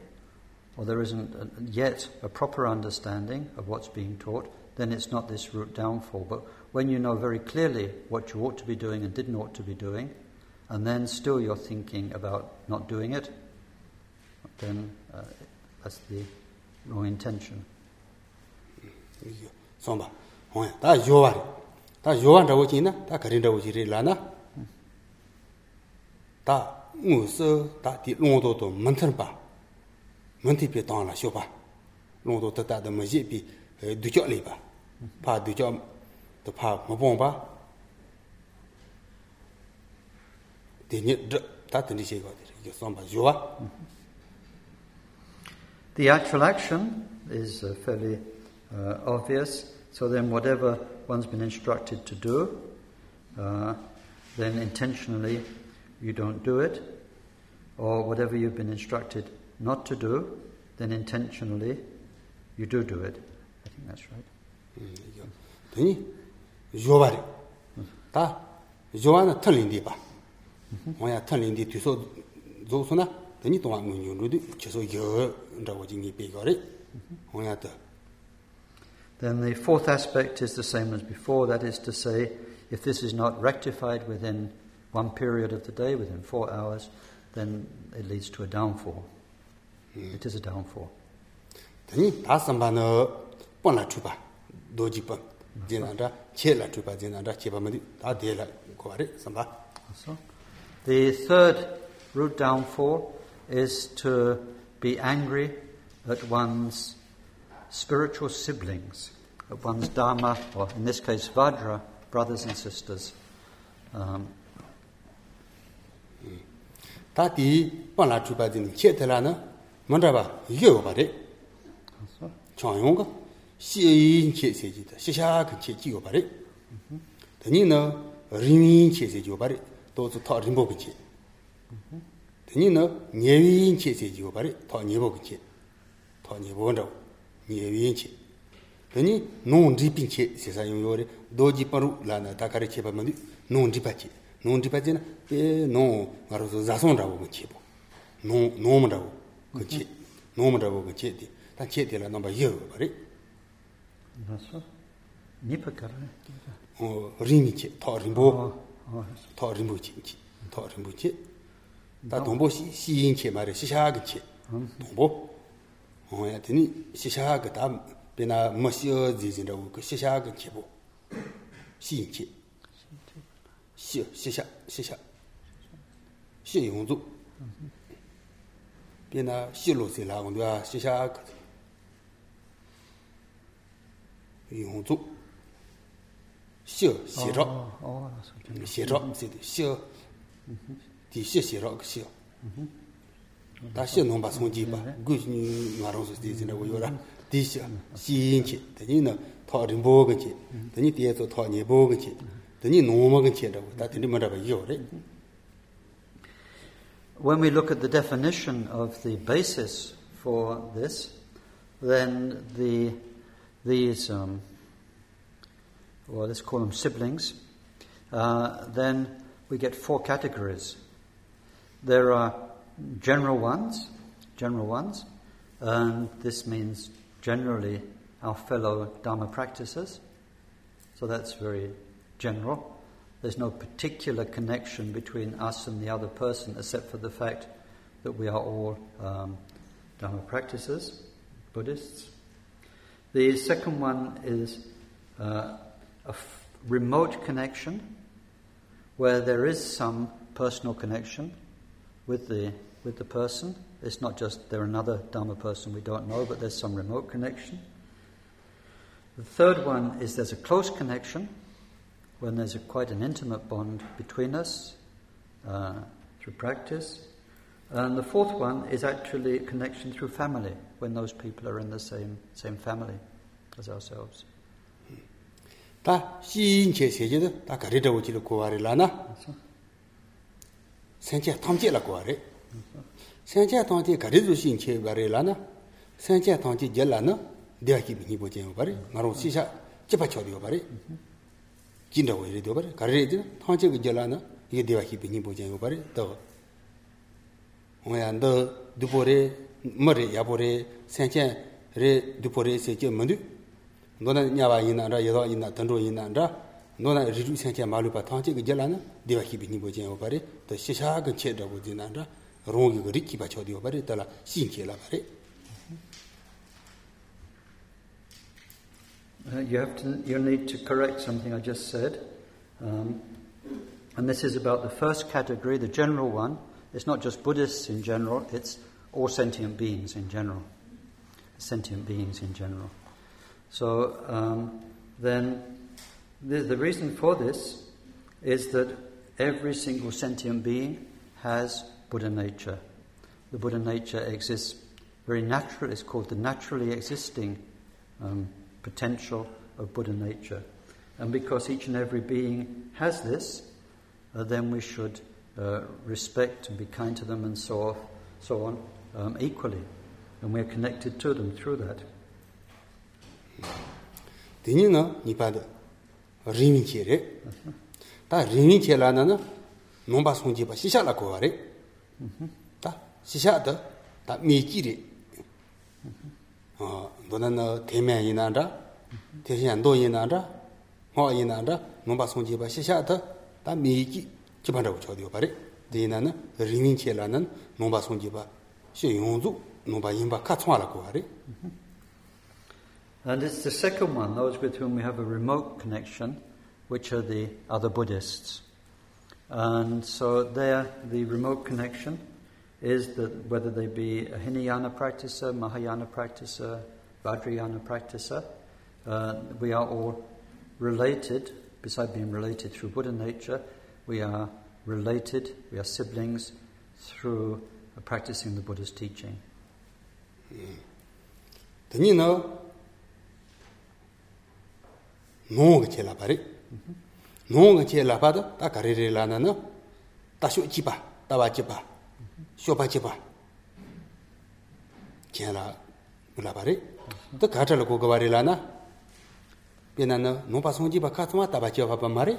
or there isn't yet a proper understanding of what's being taught, then it's not this root downfall. But when you know very clearly what you ought to be doing and didn't ought to be doing, and then still you're thinking about not doing it, then uh, that's the wrong intention. Somba, hoya, ta yowa, ta yowa rawo chi na, ta karin rawo chi re la na, ta ngu se, ta ti long do do mantar pa, manti pe tang la xio pa, long do ta ta da ma ye pi eh, du kyo le pa, pa du kyo, ta pa ma pong pa, te nye dra, ta tani xe kwa, somba yowa, The actual action is uh, fairly uh, obvious. So then whatever one's been instructed to do, uh, then intentionally you don't do it. Or whatever you've been instructed not to do, then intentionally you do do it. I think that's right. 되니 요바리 다 요와는 틀린디 봐 뭐야 틀린디 뒤서 조소나 아니 동안 문유로도 계속 여라고 진이 배거리 뭐야다 Then the fourth aspect is the same as before, that is to say, if this is not rectified within one period of the day, within four hours, then it leads to a downfall. Mm. It is a downfall. Then da samba no pon la chupa doji pon jinanda che la chupa jinanda che ba madi da de la ko are samba. So the third root downfall is to be angry at one's spiritual siblings, at one's Dharma, or in this case, Vajra, brothers and sisters. Um, tā tī pāla chūpa tīni kye tēlā na mandraba yō bā rē chāng yōng kā xie yīn kye sē jī tā xie xā kā kye jī yō bā rē tā nī na rīm yīn kye sē jī yō bā rē tō tsū tā rīmbō kā kye mm-hmm. zu ta rin bo ge che tani ne nie yin che se ji yo ba re ta nie bo ge che ta nie bo nda nie yin che tani nong ri pin che se sa yong yo re do ji pa ru la na ta ka re che ba ma ni nong ri pa che nong ri pa che na pe nong nga ro zo za song ra wo ge che bo nong nong ma ra wo ge che nong ma ra wo ge che di ta che de la na ba yo ba re that's all. Nipakara. 어 rin이 체, 더 rin보, Oh, oh, 더 rin보 체, 더 rin보 체. 다 동보 시인 체 말에 시샤가 체. 동보? 어야 되니 시샤가 다 베나 머시어 지진다고 그 시샤가 체보. 시인 체. 시, 시샤, 시샤. 시용조. 베나 시로세 라.고야 시샤가 용조. 시어 시로 시로 시어. di xie xie rao xie da xie nong ba song ji ba gu nga rong su di ra di xie xi yin qi na qi zo qi nong ma qi da da ma ba When we look at the definition of the basis for this, then the these um, well let's call them siblings, uh, then we get four categories. There are general ones, general ones, and this means generally our fellow Dharma practices. So that's very general. There's no particular connection between us and the other person except for the fact that we are all um, Dharma practices, Buddhists. The second one is uh, a f- remote connection where there is some personal connection with the, with the person. It's not just they're another Dharma person we don't know, but there's some remote connection. The third one is there's a close connection when there's a, quite an intimate bond between us uh, through practice. And the fourth one is actually a connection through family when those people are in the same, same family as ourselves. 다 senche tamche la kuwa re. Senche tamche karizu shin che bari la na, senche tamche je la na, dewa kibi nipo je yo bari, ngaro shisha chepa chori yo bari, jinda wo iri yo bari, kari re tamche ki je la na, ike dewa kibi nipo je yo bari, dawa. Oya nda dupo re, ma re, yapo re, senche re, dupo re se che mandu, nona nyawa ina ra, yadawa ina, tandro ina ra, 노나 리주 말로 봐그 절라나 더 시샤 그 지난다 롱이 그 리키 달라 신케라 바레 you have to you need to correct something i just said. Um, and this is about the first category the general one. It's not just buddhists in general it's all sentient beings in general. Sentient beings in general. So um, then the, the reason for this is that every single sentient being has Buddha nature. The Buddha nature exists very naturally, it's called the naturally existing um, potential of Buddha nature. And because each and every being has this, uh, then we should uh, respect and be kind to them and so, so on um, equally. And we're connected to them through that. rīmī kē rē tā rīmī kē lā nā nā nōmbā sōng jī bā shīshā lā kōwā rē tā shīshā tā tā mē kī rē dō nā nā tē mē yī nā rā tē shiān dō yī nā rā ngō yī nā rā nōmbā sōng jī bā shīshā tā tā mē kī jī bā rā wā chō dī wā bā rē dē nā nā rīmī kē lā nā nōmbā sōng jī bā shī yōng zū nōmbā yī bā kā tsōng lā kōwā rē And it's the second one, those with whom we have a remote connection, which are the other Buddhists. And so there, the remote connection is that whether they be a Hinayana practicer, Mahayana practicer, Vajrayana practicer, uh, we are all related, besides being related through Buddha nature, we are related, we are siblings through practicing the Buddha's teaching. ngō ngā chē lāpa rī ngō ngā chē lāpa tā tā kā rī rī lā nā nā tā shō jī pā, tā wā jī pā shō pā jī pā chē lā lāpa rī tā kā chā lā kō gā wā rī lā nā pē nā nā ngō pā sōng jī pā kā tsō wā tā wā jī pā pā mā rī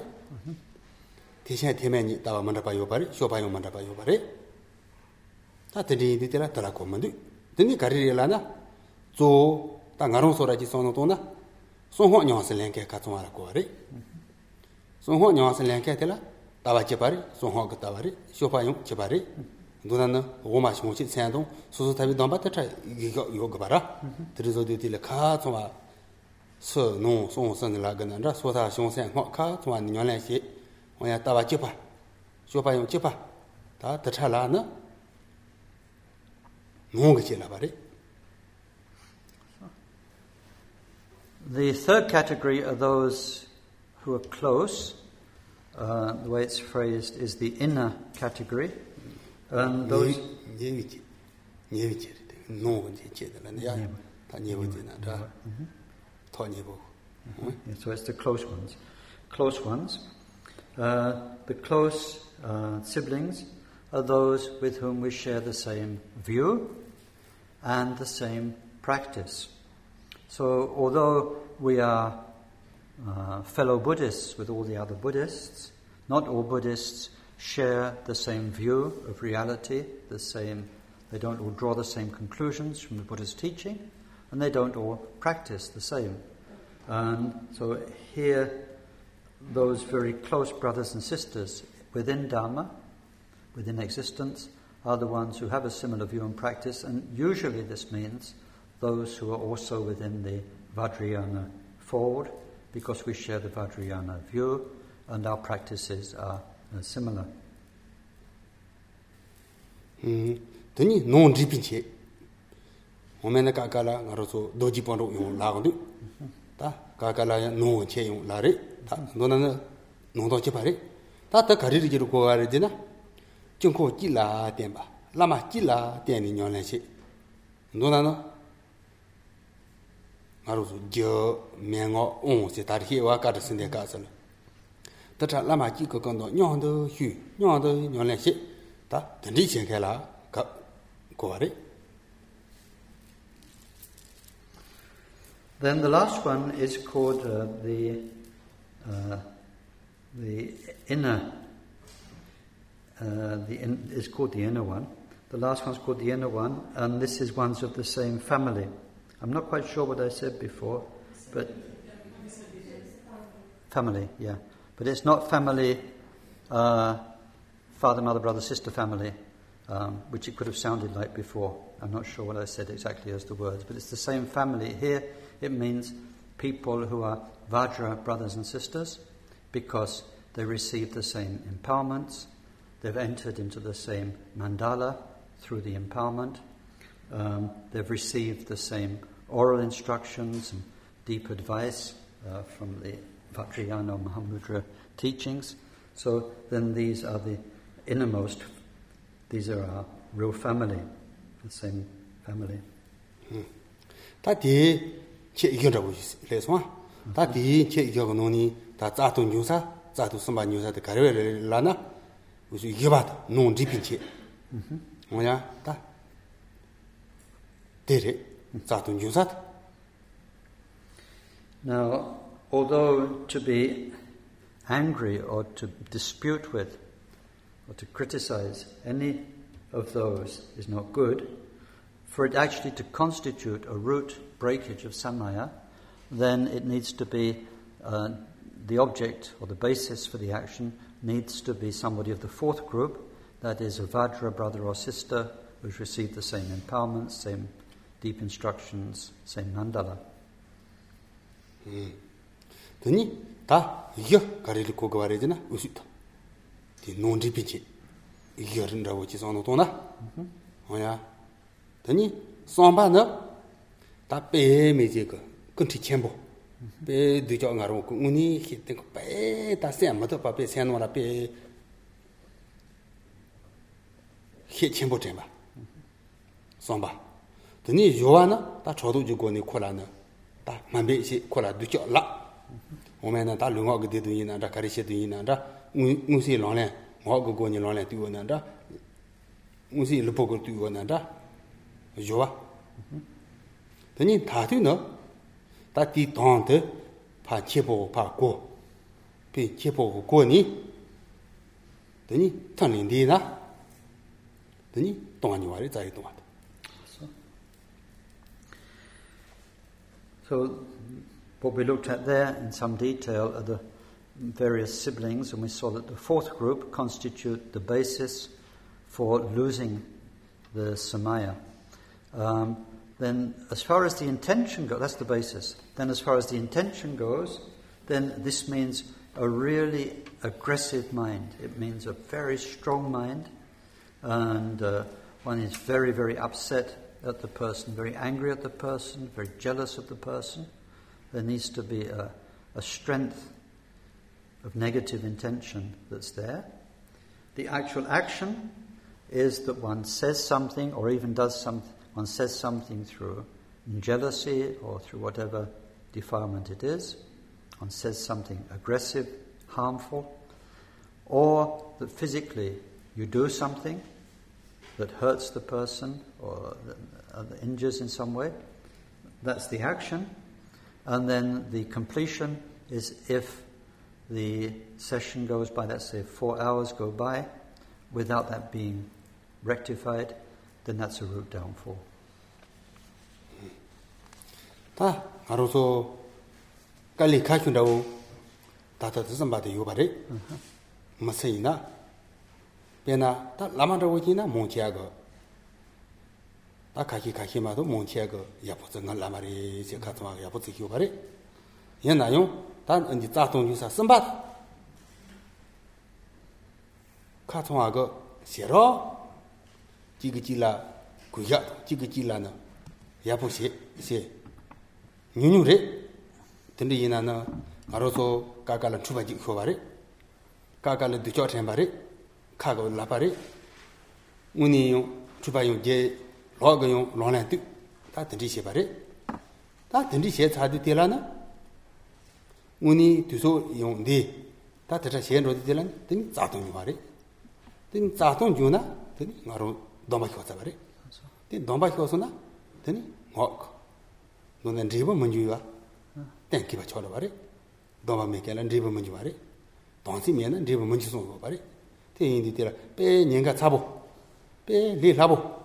tē shē tē mē nī tā wā mā rā pā yō pā rī shō pā yō mā rā pā yō pā rī tā tē rī tē rā tā rā kō mā ndū tē nī kā rī rī lā nā tsō tā ngā rōng sō rā jī sō nō tō nā sōnghō nyōngsa lēngkē kā tsōngā rā kōwa rī sōnghō nyōngsa lēngkē tēlā tāwa chepā rī, sōnghō kā tāwa rī, shōpā yōng chepā rī dōdā nā wō mā shōng chī tsēn tōng sōsō tāpi dōmbā tā chā yō gā bā rā tērī sō tī tī lā kā tsōngā sō nō sōnghō sōng lā gā nā rā sō tā shōng sēn hō kā tsōngā nyōng lēng xī wā yā tāwa chepā, shōpā yōng chepā tā tā chā lā nā nō gā chē lā bā rī The third category are those who are close. Uh, the way it's phrased is the inner category. And those, nye wi chi, nye wi chi ri, nō wi chi chi de la, ya, ta nye wi chi na, ta, to nye yeah, so it's the close ones. Close ones. Uh, the close uh, siblings are those with whom we share the same view and the same practice. So, although we are uh, fellow Buddhists with all the other Buddhists, not all Buddhists share the same view of reality, the same, they don't all draw the same conclusions from the Buddha's teaching, and they don't all practice the same. And so, here, those very close brothers and sisters within Dharma, within existence, are the ones who have a similar view and practice, and usually this means those who are also within the Vajrayana forward because we share the Vajrayana view and our practices are uh, similar. Tani nōng rīpīn chē, hōmēnā kākālā ngā rō sō dōjī pāntō yōng lā gāndō, tā kākālā nōng chē yōng lā rē, tā nō nā nōng tō chē pā rē, tā tā kārī rī kī rō kō gā rē dī na, chōng kō jī lā tēn bā, lā mā jī lā tēn nī nyōng lā chē, nō nā nō ngaru su gyo, mengo, ong se tar hewa kada sinde ka asana. Tata lama ki ka kando nyong do hu, nyong do nyong len she, ta tandi chen kaya la ka kuwa re. Then the last one is called uh, the uh, the inner uh, the in, is called the inner one. The last one is called the inner one, and this is ones of the same family. I'm not quite sure what I said before, but family, yeah, but it's not family. Uh, father, mother, brother, sister family. um, which it could have sounded like before. I'm not sure what I said exactly as the words, but it's the same family. Here it means people who are Vajra brothers and sisters because they receive the same empowerments, they've entered into the same mandala through the empowerment, um, they've received the same oral instructions and deep advice uh, from the Vajrayana Mahamudra teachings. So then these are the innermost, these are our real family, the same family. Tā tī chē ikyō rā gu lē suwa, tā tī chē ikyō gu nōni tā tsa tō nyū sā, tsa tō sāmbā nyū sā tā kārē rā lā na, gu su ikyō bā tā nōng rī pīn chē. Ngō yā, tā tē rē, tō nyū sā tā. Now, although to be angry or to dispute with or to criticize any of those is not good, for it actually to constitute a root breakage of samaya, then it needs to be uh, the object or the basis for the action needs to be somebody of the fourth group, that is a Vajra brother or sister who's received the same empowerments, same deep instructions, say mandala. Tani, ta iyo karili koga waraydi na usita. Di nondri pinchi, iyo rinra wachi sanu tona. Oya, tani, samba na, ta pe me je ka, kunti chenpo. Pe duja nga rongo, uni hitin ka pe, ta sen mato pa pe sen wala pe, hit chenpo tenpa. Samba. tani yuwa na ta chodo ji goni kola na. Ta mambi si kola du kyo la. Ome na ta lunga ge de du yin na da kari she du yin na da ngu si long le ngo ge goni long le du na da ngu si lupo ge du na da yuwa. Tani ta tu na ta ti tong te pa che po pa go. Pe che po go ni tani tang lin di na. Tani tong ni wa re zai tong So What we looked at there in some detail are the various siblings, and we saw that the fourth group constitute the basis for losing the samaya. Um, then, as far as the intention goes, that's the basis. Then, as far as the intention goes, then this means a really aggressive mind. It means a very strong mind, and uh, one is very, very upset at the person, very angry at the person, very jealous of the person. There needs to be a, a strength of negative intention that's there. The actual action is that one says something or even does something, one says something through jealousy or through whatever defilement it is. One says something aggressive, harmful, or that physically you do something that hurts the person or uh, injures in some way. That's the action. And then the completion is if the session goes by, let's say four hours go by, without that being rectified, then that's a root downfall. Ta aroso 다다 뜻은 바데 요바레 마세이나 베나 다 라마라고 지나 몽치아거 다 가기 가기 마도 몽치아거 야포즈 나 라마리 제 카트마 야포즈 요바레 얘나요 단 언지 자동 유사 선바 카트마거 셔러 지그지라 구야 지그지라나 야포시 세 뉴뉴레 근데 이나나 알아서 까깔은 추바지 효바레 까깔은 뒤져 템바레 카고 라바레 우니요 추바요 제 로가요 로란트 다 드리시 바레 다 드리시 차디 되라나 우니 뒤소 용데 다 드자 셴로 되란 등 자동 바레 등 자동 주나 등 나로 도마 효자 바레 등 도마 효소나 등 뭐 너는 리버 문주야 땡기 봐 쳐라 바리 너만 메게는 리버 문주 바리 동시 면은 리버 문주 송 바리 대인디 때라 빼 년가 잡고 빼 리라보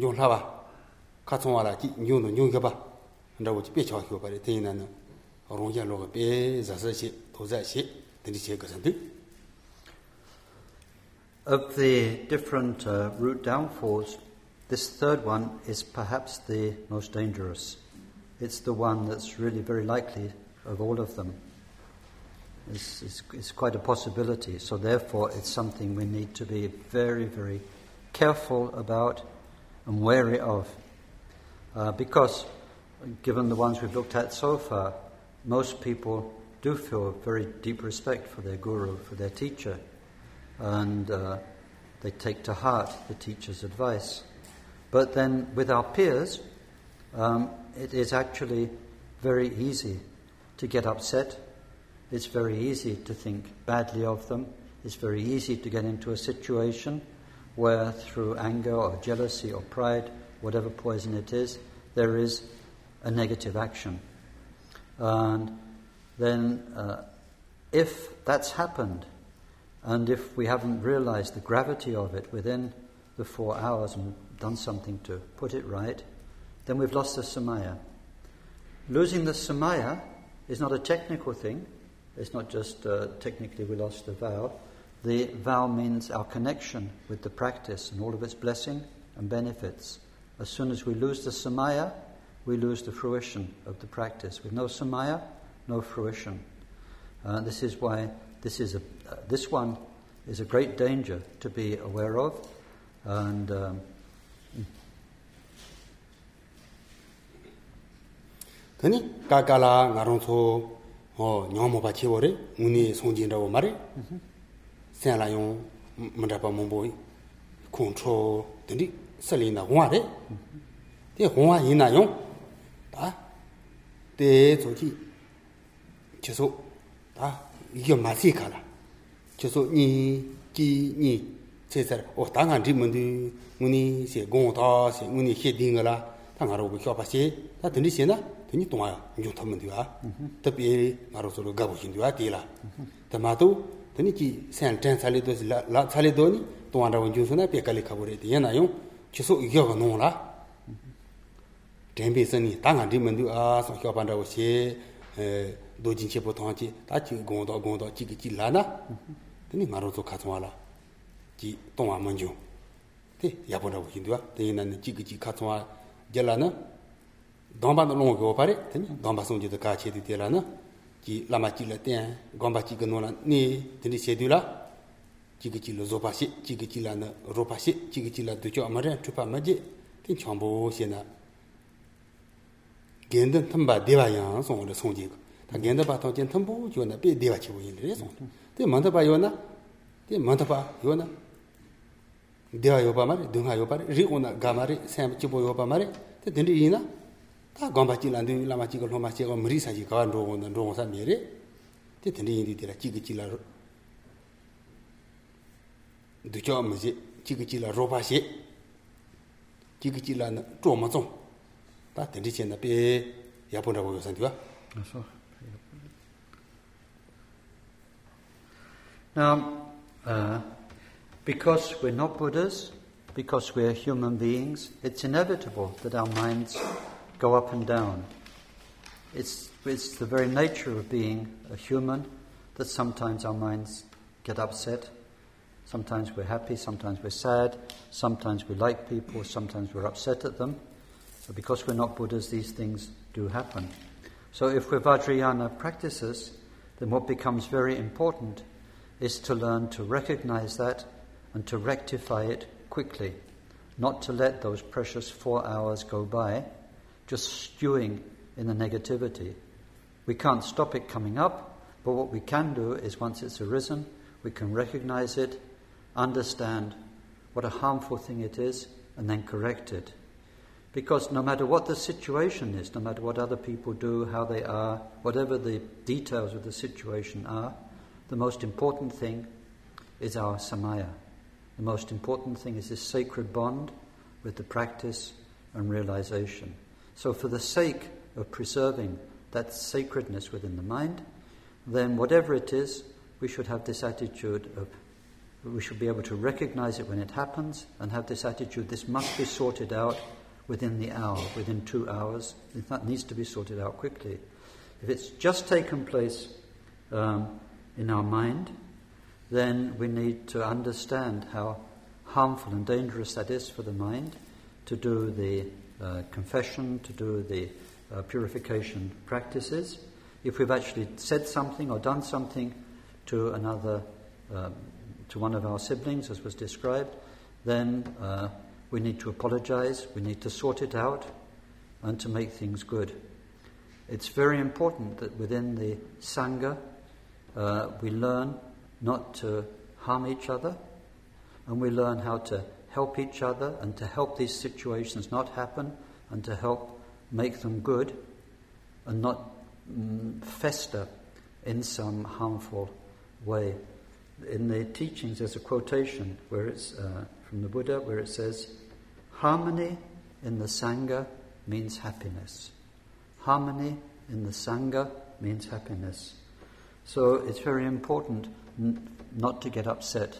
좀 라봐 같은 와라 지 뇽도 뇽가 봐 라고 지 빼쳐 줘 바리 대인나는 어롱야 로가 빼 자서시 도자시 드리 제 것인데 Of the different uh, root downfalls, this third one is perhaps the most dangerous. It's the one that's really very likely of all of them. It's, it's, it's quite a possibility. So, therefore, it's something we need to be very, very careful about and wary of. Uh, because, given the ones we've looked at so far, most people do feel very deep respect for their guru, for their teacher, and uh, they take to heart the teacher's advice. But then, with our peers, um, it is actually very easy to get upset. It's very easy to think badly of them. It's very easy to get into a situation where, through anger or jealousy or pride, whatever poison it is, there is a negative action. And then, uh, if that's happened, and if we haven't realized the gravity of it within the four hours and done something to put it right, then we've lost the samaya. Losing the samaya is not a technical thing. It's not just uh, technically we lost the vow. The vow means our connection with the practice and all of its blessing and benefits. As soon as we lose the samaya, we lose the fruition of the practice. With no samaya, no fruition. Uh, this is why this is a, uh, this one is a great danger to be aware of, and um, tani ka ka 어 녀모 봐 제월에 운이 송진이라고 말해 생라용 문답아 몸보이 컨트롤 되니 설리나 공화래 대 공화 이나용 다 대조지 계속 다 이게 맛이 가라 계속 니기니 제서 어 당한 문디 문이 세 공다 세 문이 헤딩을 당하라고 켜봐시 다 들리시나 teni tongwa yung thamun diwa, tabi ee ngaro soro gabu xin diwa diila. Tama mato, teni ki san chan sali do, sali do ni tongwa rawa juu suna pe kali kabu re, di, yana yung chiso iyo ka nong la. Tenpe sani, ta nga di mandu a song xio pan rawa xe, e, do jin xe po tongwa chi, ta chi gong do, gong do, chi ki chi la na, teni ngaro so ka tsongwa la, chi tongwa man juu. Te, yabu rawa xin diwa, teni nani chi ki chi ka tsongwa jala na, dāmbā nā lōngu kio pāri, gāmbā sōngi dā kā chē tī tērā nā, jī lāma jī lā tēn, gāmbā jī gā nō lā nē, tēnī chē tū lā, jī gā jī lā zō pā shē, jī gā jī lā nā rō pā shē, jī gā jī lā dō chō āmā rā chū pā mā jē, tēn chāng bō shē nā. Gēn dā bā dēwā yāng sōng rā sōng jī gā, tā gēn dā bā tōng jēn tam jō nā bē dēwā chē bō yī rē sōng, tē māntā bā yō nā, tē māntā bā yō nā, dēwā yō pā mā rē, dōngā yō pā rē, rī gō nā gā mā rē, sēm chī bō yō pā mā rē, tē tēn rī yī nā, 다 gāmbāchī lāndhī lāmbāchī kā lōmbāchī kā mṛī sāchī kā rōgō nā rōgō sā mē rē tē tēndē yīndī tērā chīgī chīlā dūchā mā sē chīgī chīlā rōpā sē chīgī chīlā nā chō mā tsōng tā tēndē chē nā pē yāpō rā gōyō sā tī wā Now, uh, because we're not Buddhas, because we're human beings, it's inevitable that our minds go up and down. It's, it's the very nature of being a human that sometimes our minds get upset. Sometimes we're happy, sometimes we're sad, sometimes we like people, sometimes we're upset at them. So because we're not Buddhas, these things do happen. So if we're Vajrayana practices, then what becomes very important is to learn to recognize that and to rectify it quickly, not to let those precious four hours go by just stewing in the negativity. We can't stop it coming up, but what we can do is once it's arisen, we can recognize it, understand what a harmful thing it is, and then correct it. Because no matter what the situation is, no matter what other people do, how they are, whatever the details of the situation are, the most important thing is our samaya. The most important thing is this sacred bond with the practice and realization. So, for the sake of preserving that sacredness within the mind, then whatever it is, we should have this attitude of we should be able to recognize it when it happens and have this attitude this must be sorted out within the hour, within two hours. That needs to be sorted out quickly. If it's just taken place um, in our mind, then we need to understand how harmful and dangerous that is for the mind to do the uh, confession, to do the uh, purification practices. If we've actually said something or done something to another, um, to one of our siblings, as was described, then uh, we need to apologize, we need to sort it out, and to make things good. It's very important that within the Sangha uh, we learn not to harm each other, and we learn how to help each other and to help these situations not happen and to help make them good and not mm, fester in some harmful way. In the teachings, there's a quotation where it's uh, from the Buddha where it says, Harmony in the Sangha means happiness. Harmony in the Sangha means happiness. So it's very important n- not to get upset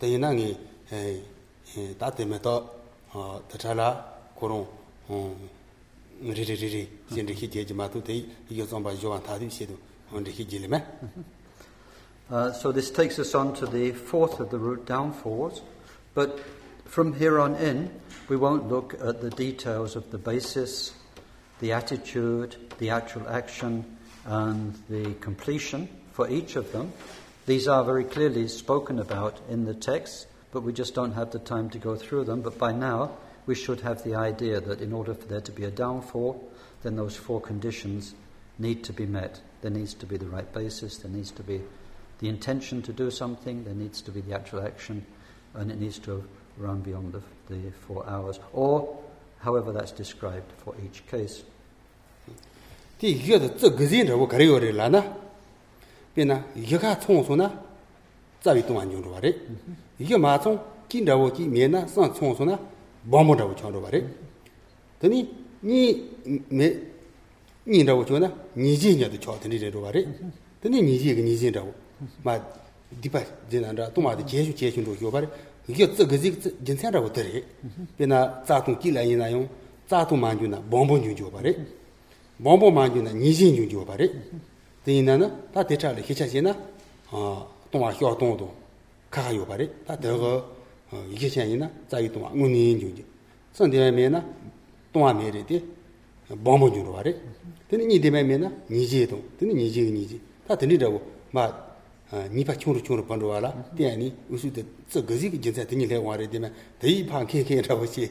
Na ngi to tachala korong rikhi matu iyo zomba rikhi jili me. Uh, so this takes us on to the fourth of the root downfalls, but from here on in, we won't look at the details of the basis, the attitude, the actual action, and the completion for each of them. These are very clearly spoken about in the text, but we just don't have the time to go through them. But by now, we should have the idea that in order for there to be a downfall, then those four conditions need to be met. There needs to be the right basis, there needs to be the intention to do something, there needs to be the actual action, and it needs to run beyond the, the four hours, or however that's described for each case. 빼나 이가 총소나 자위 동안 용도 바래 이게 마총 긴다고 기 메나 산 총소나 bombodawo changro bari. Tani, ni, me, ni ndawo chwa na, niji nyadu chwa tani rero bari. Tani niji ga niji ndawo. Ma, dipa zina nda, tuma da jeshu jeshu ndo kyo bari. Iyo tsa gazi jinsan ndawo tari. Pena, tsa tong ki la yina yung, tsa tong manju na bombo nyung kyo bari. Bombo manju na niji nyung kyo bari. 되이나나 다 대차를 희차시나 어 동아 효 동도 가가 요바리 다 더거 이게 전이나 자기 동아 운이 주지 선대면나 동아 메리디 bombo juro wari tene ni de me na ni je do tene ni je ni je ta tene da go ma ni pa chung ru chung ru pan ro wala de ni u su de zhe ge ji ge jin zai tene le wa re de me de yi pa ke ke ra wo xi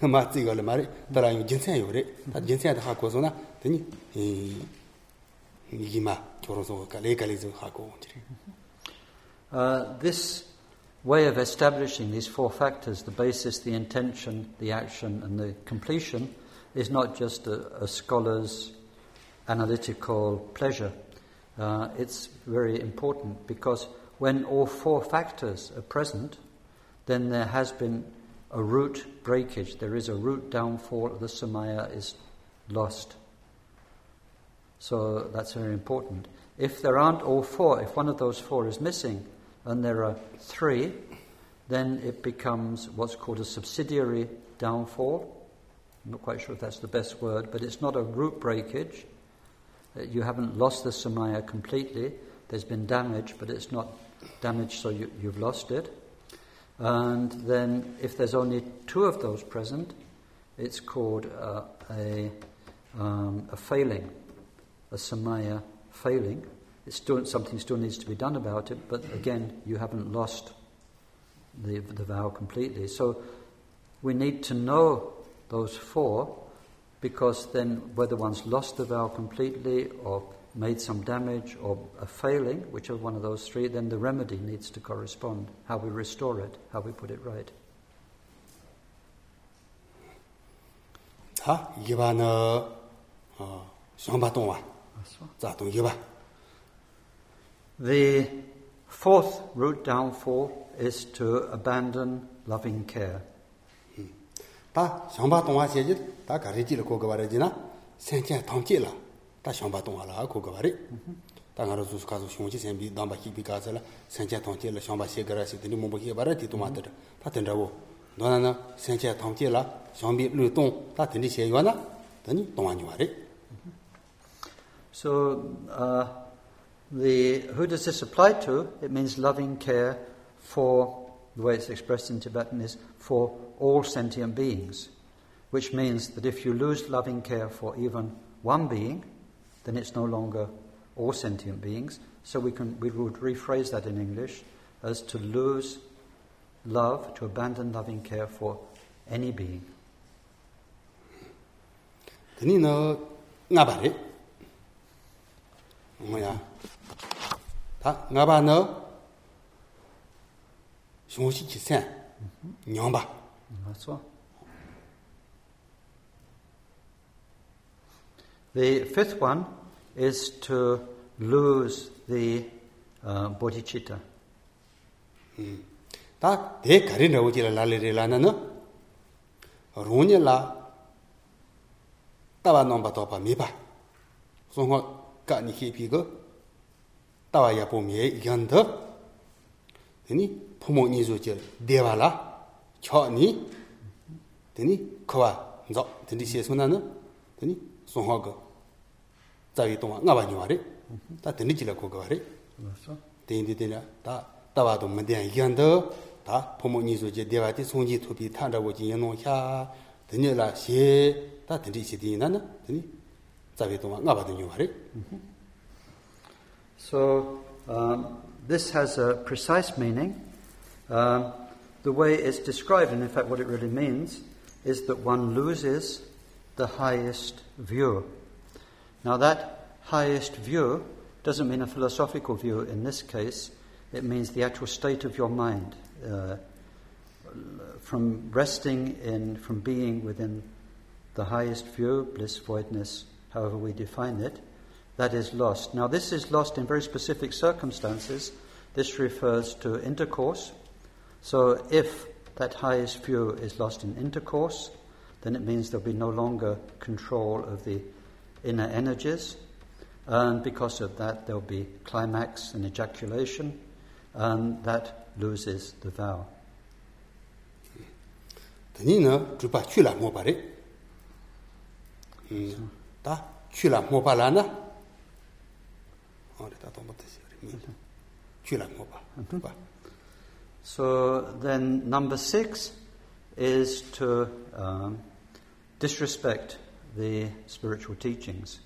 ma zi ge le ma re da ra yu jin zai yu re ta jin zai da ha ko zo na tene Uh, this way of establishing these four factors the basis, the intention, the action, and the completion is not just a, a scholar's analytical pleasure. Uh, it's very important because when all four factors are present, then there has been a root breakage, there is a root downfall, the samaya is lost. So that's very important. If there aren't all four, if one of those four is missing, and there are three, then it becomes what's called a subsidiary downfall. I'm not quite sure if that's the best word, but it's not a root breakage. Uh, You haven't lost the samaya completely. There's been damage, but it's not damage so you, you've lost it. And then, if there's only two of those present, it's called uh, a, um, a failing, a samaya failing. It's still, something still needs to be done about it, but again, you haven't lost the, the vow completely. So we need to know those four because then, whether one's lost the vow completely or made some damage or a failing, whichever one of those three, then the remedy needs to correspond. How we restore it, how we put it right. 다 이바는 어 상바 동화. Zadung Yeba. The fourth root downfall is to abandon loving care. Ta shamba tongwa xeji, ta gareji la kogawari jina, senchen tongchi la, ta shamba tongwa la kogawari. Ta nga razu sukazu shungchi senbi damba kibi kaza la, senchen tongchi la shamba xe gara xe tini mumbu xe bara ti tongwa tata. Ta tanda wo, nwana na senchen tongchi la, shambi lu tong, ta tini xe yuwa na, tani tongwa nyuwa re. So, uh, the, who does this apply to? It means loving care for, the way it's expressed in Tibetan is for all sentient beings, which means that if you lose loving care for even one being, then it's no longer all sentient beings. So we, can, we would rephrase that in English as to lose love, to abandon loving care for any being. Then you know, 뭐야 다 나바 너 쇼시 지센 냥바 That's all. The fifth one is to lose the uh, bodhicitta. 다 대가리 나오지라 라레레라나는 로니라 따와 넘바 도바 미바 송호 ka ni he pi go ta wa ya po mi ye yan de ni po mo ni zo je de wa la cho ni de ni ko wa zo de ni xie sun na ne de ni song ho ge za yi dong wa nga ba ni wa re ta de ni ji la ko ge wa re de ni de la ta ta wa dong me de yan de ta po mo ni zo je de wa ti song ji tu bi ta da wo ji yan no xia de ni la xie ta de ni xie de na ne de ni 자위 동안 나바도 와리 So, um, this has a precise meaning. Um, the way it's described, and in fact, what it really means, is that one loses the highest view. Now, that highest view doesn't mean a philosophical view in this case, it means the actual state of your mind. Uh, from resting in, from being within the highest view, bliss, voidness, however we define it, that is lost. Now, this is lost in very specific circumstances. This refers to intercourse. So, if that highest view is lost in intercourse, then it means there'll be no longer control of the inner energies. And because of that, there'll be climax and ejaculation, and that loses the vow. 되 니 너 주바 출라 못 바리 음다 출라 못 발라나 어디다 또 못했어 출라 못 봐. 봐. So then, number six is to um, disrespect the spiritual teachings.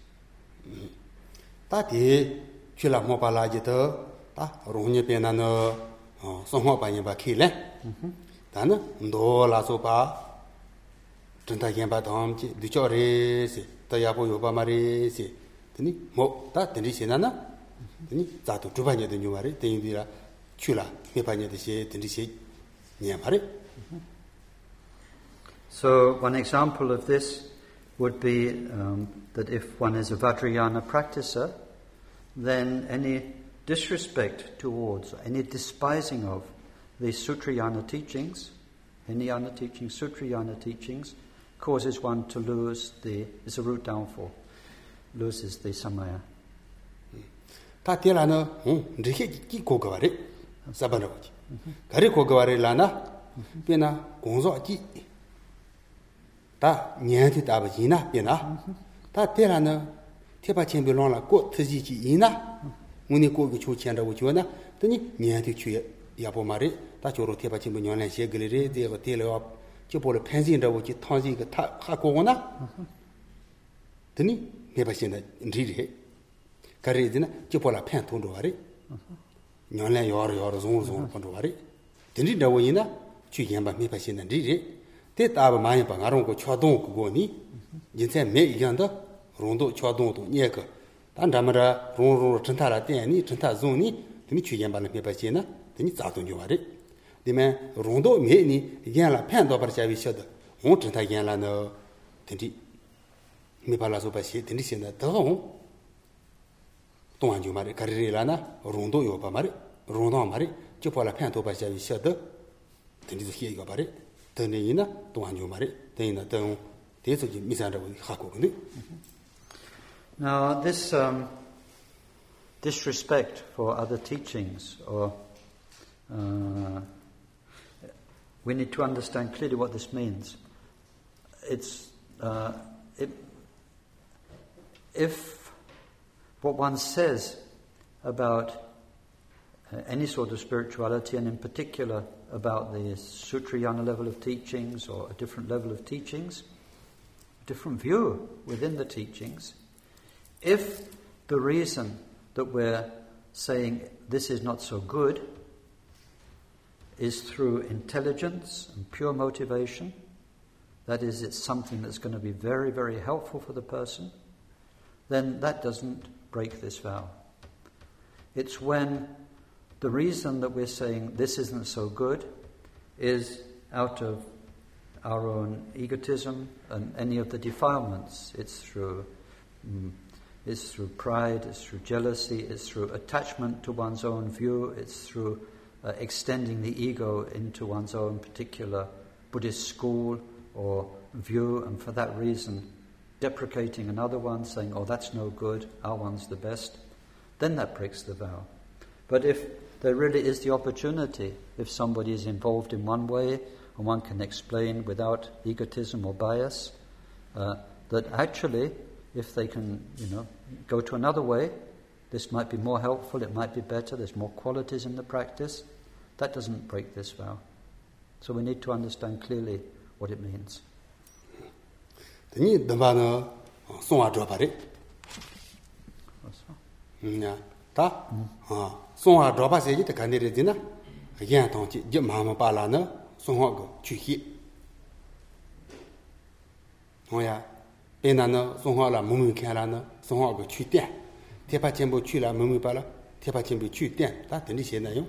다디 출라 못 발라지도 다 롱니 변나너 어 송호 바니 바 키래 다는 노라서 봐 전다 옌바 덤지 뒤쳐레시 더야보 요바 마레시 드니 뭐다 드니 시나나 드니 자도 주바니도 뉴마레 데인디라 출라 회바니도 시 드니 시 녀마레 So, one example of this would be um, that if one is a Vajrayana practicer, then any disrespect towards, or any despising of the Sutrayana teachings, Hinayana teachings, Sutrayana teachings, causes one to lose the is a root downfall. Loses the samaya. Ta tela na hmm, rikhe ki ko ga re saban ro ji. Gare ko ga re la na pe na gong zo ji. Ta nyen ti ta ba ji na pe na. Ta tela na te pa chen bi long la ko ti ji ji ina mu ni ko ge chu chen da wo ju na ta ni nyen ti chu ya bo ma re. Ta chu ro te pa chen bi nyon la she ge le re de go te le wa chi polo pensin rawo chi tangzi ka ta ha kogo na tani meba shena nri re kari zina chi polo pen tondo wari nyanlan yawar yawar zon zon pondo wari tani rawo ina chu yenpa meba shena nri re te taba mayanpa nga rongo chwa don kogo ni jinsay me iganda rondo chwa don to nye ka tan ramara rong rong chanta la ten ni chanta zon ni tani chu yenpa meba shena tani zato nyo wari 디 취연바는 미바신나 딘디 자동 요 와리 디메 롱도 메니 이간라 팬도 버샤비 셔다 온 전타 이간라너 딘디 미발라서 바시 딘디 신다 더 동안 좀 말이 가리리라나 롱도 요바 말이 rōndāng mārī, chūpa lā pēng tōpa xia wī xia dō, tēndi zō xie yō mārī, tēndi yī na tōng ānyō mārī, tēndi na tēng tē sō jī mī sān rā wī xā kō kō Now, this um, disrespect for other teachings, or uh, we need to understand clearly what this means. It's uh, it, if what one says about uh, any sort of spirituality, and in particular about the Sutrayana level of teachings or a different level of teachings, a different view within the teachings, if the reason that we're saying this is not so good is through intelligence and pure motivation, that is, it's something that's going to be very, very helpful for the person, then that doesn't break this vow. It's when the reason that we're saying this isn't so good is out of our own egotism and any of the defilements. It's through, mm, it's through pride, it's through jealousy, it's through attachment to one's own view, it's through uh, extending the ego into one's own particular Buddhist school or view, and for that reason deprecating another one, saying, oh, that's no good, our one's the best, then that breaks the vow. But if there really is the opportunity, if somebody is involved in one way, and one can explain without egotism or bias, uh, that actually, if they can, you know, go to another way, this might be more helpful, it might be better, there's more qualities in the practice, That doesn't break this vow. So we need to understand clearly what it means. Tani damba na songwa zhuwa pari. Nya, ta songwa zhuwa pa seji ta kani re zina yan tangchi je mahama pa la na songwa go chu hi. Nongya, pe na na songwa la mumu kya la na songwa go chu ten. Tepa chenpo chu la mumu pa la, tepa chenpo chu ten, ta tani xe na yung.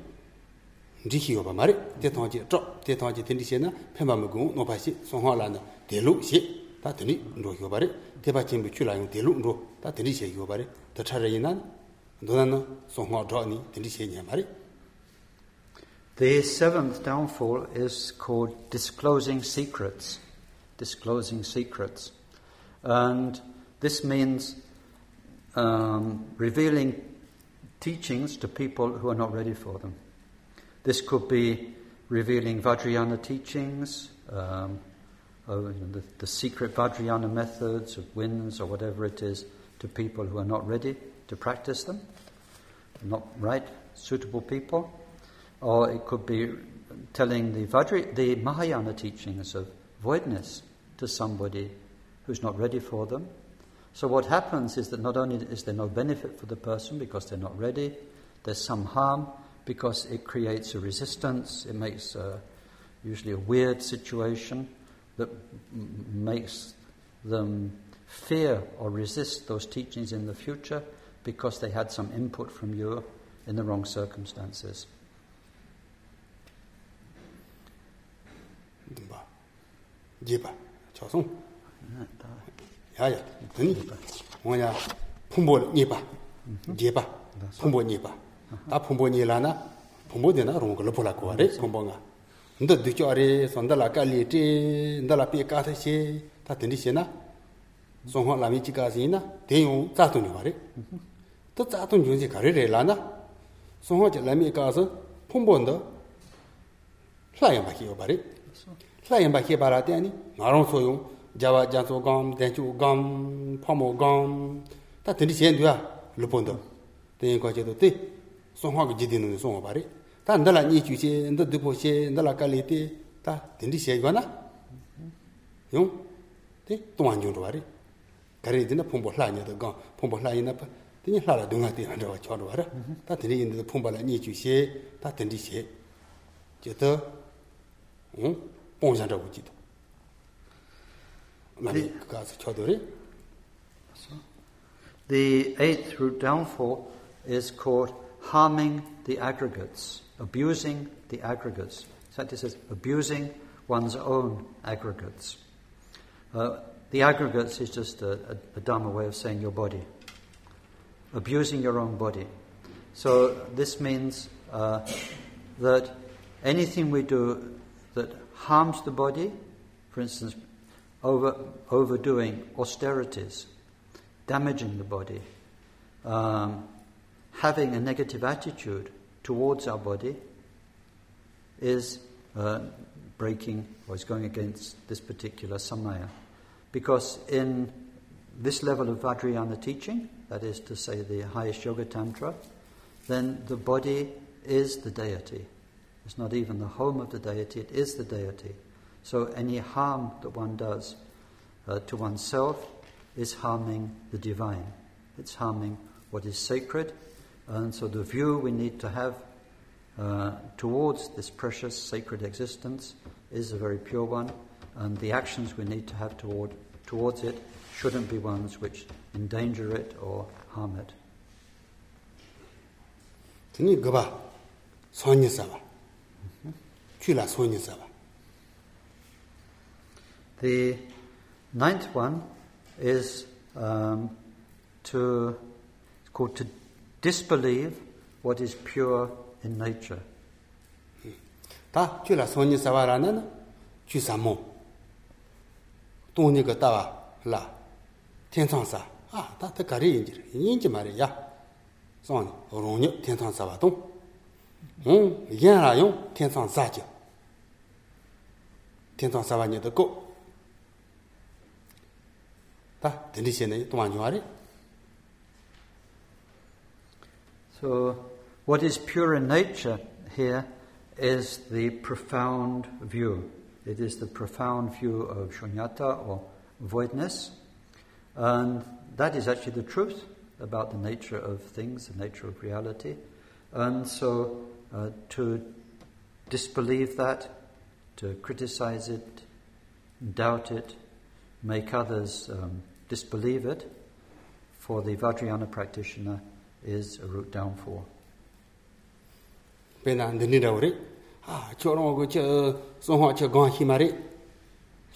Ndi hi yo pa ma re, te zhok, te xe na, penpa mu gung, no pa xe, songwa la na, de lu xe, ta hiyo pa re, chu la yung de lu ta hiyo pa re, ta cha re yin na, na songwa ni, xe nye. The seventh downfall is called disclosing secrets. Disclosing secrets. And this means um, revealing teachings to people who are not ready for them. This could be revealing Vajrayana teachings, um, you know, the, the secret Vajrayana methods of winds or whatever it is to people who are not ready to practice them, not right, suitable people. Or it could be telling the, Vajra, the Mahayana teachings of voidness to somebody who's not ready for them. So what happens is that not only is there no benefit for the person because they're not ready, there's some harm because it creates a resistance, it makes a, usually a weird situation that m- makes them fear or resist those teachings in the future because they had some input from you in the wrong circumstances. jiba, chasung. Ya ya, dhani, wanya, phumbo nipa, jiba, phumbo nipa. 다 봄보니라나? 봄보데나 롱고 러폴라고 아레 봄봉아. 근데 되죠 아레 선달라 칼리티 인달라 피카세시 다 된디시나? 송호 라미치카시나? 대용 자돈이 말이 또 자돈 존재 가래래라나? 송호 라미카스 봄본다 플라이마키요 말이 플라이마키 바라데 아니? 나롱 소용 자와 잔소감 댄추감 파모감. 다 된디시엔도야 루본도. 대인 거제도 때 송화가 지디는 송화 바리 다 늘라 니 주제 너 드보시 늘라 깔리티 다 딘디 셰거나 용 동안 정도 바리 가리 되나 폼보 hla냐도 가 폼보 hla이나 되니 hla라 동아 되나 저거 저거 바라 다 딘디 인데 폼발라 니 주제 다 딘디 셰 저도 응 봉산다고 지도 많이 가서 쳐더리 The eighth root downfall is called harming the aggregates, abusing the aggregates. Sati says abusing one's own aggregates. Uh, the aggregates is just a, a, a Dharma way of saying your body. Abusing your own body. So this means uh, that anything we do that harms the body, for instance, over, overdoing austerities, damaging the body, um, having a negative attitude towards our body, is uh, breaking or is going against this particular samaya. Because in this level of Vajrayana teaching, that is to say the highest yoga tantra, then the body is the deity. It's not even the home of the deity, it is the deity. So any harm that one does uh, to oneself is harming the divine. It's harming what is sacred. And so the view we need to have uh, towards this precious sacred existence is a very pure one, and the actions we need to have toward, towards it shouldn't be ones which endanger it or harm it. tani gaba sonyi saba. Chula sonyi saba. The ninth one is um, to it's called to disbelieve what is pure in nature. 다 줄라 손이 사와라는 주사모. 돈이가 따와 라. 텐상사. 아 다다 가리 인지 인지 말이야. 손 로니 텐상사 와도 응 얘라요? 텐상사지 텐상사 와니도 고다 들리시네 동안 좋아래 So, what is pure in nature here is the profound view. It is the profound view of shunyata or voidness. And that is actually the truth about the nature of things, the nature of reality. And so, uh, to disbelieve that, to criticize it, doubt it, make others um, disbelieve it, for the Vajrayana practitioner is a root downfall. Pena ndini da wari, ah, chorong go che songhwa che gong himari,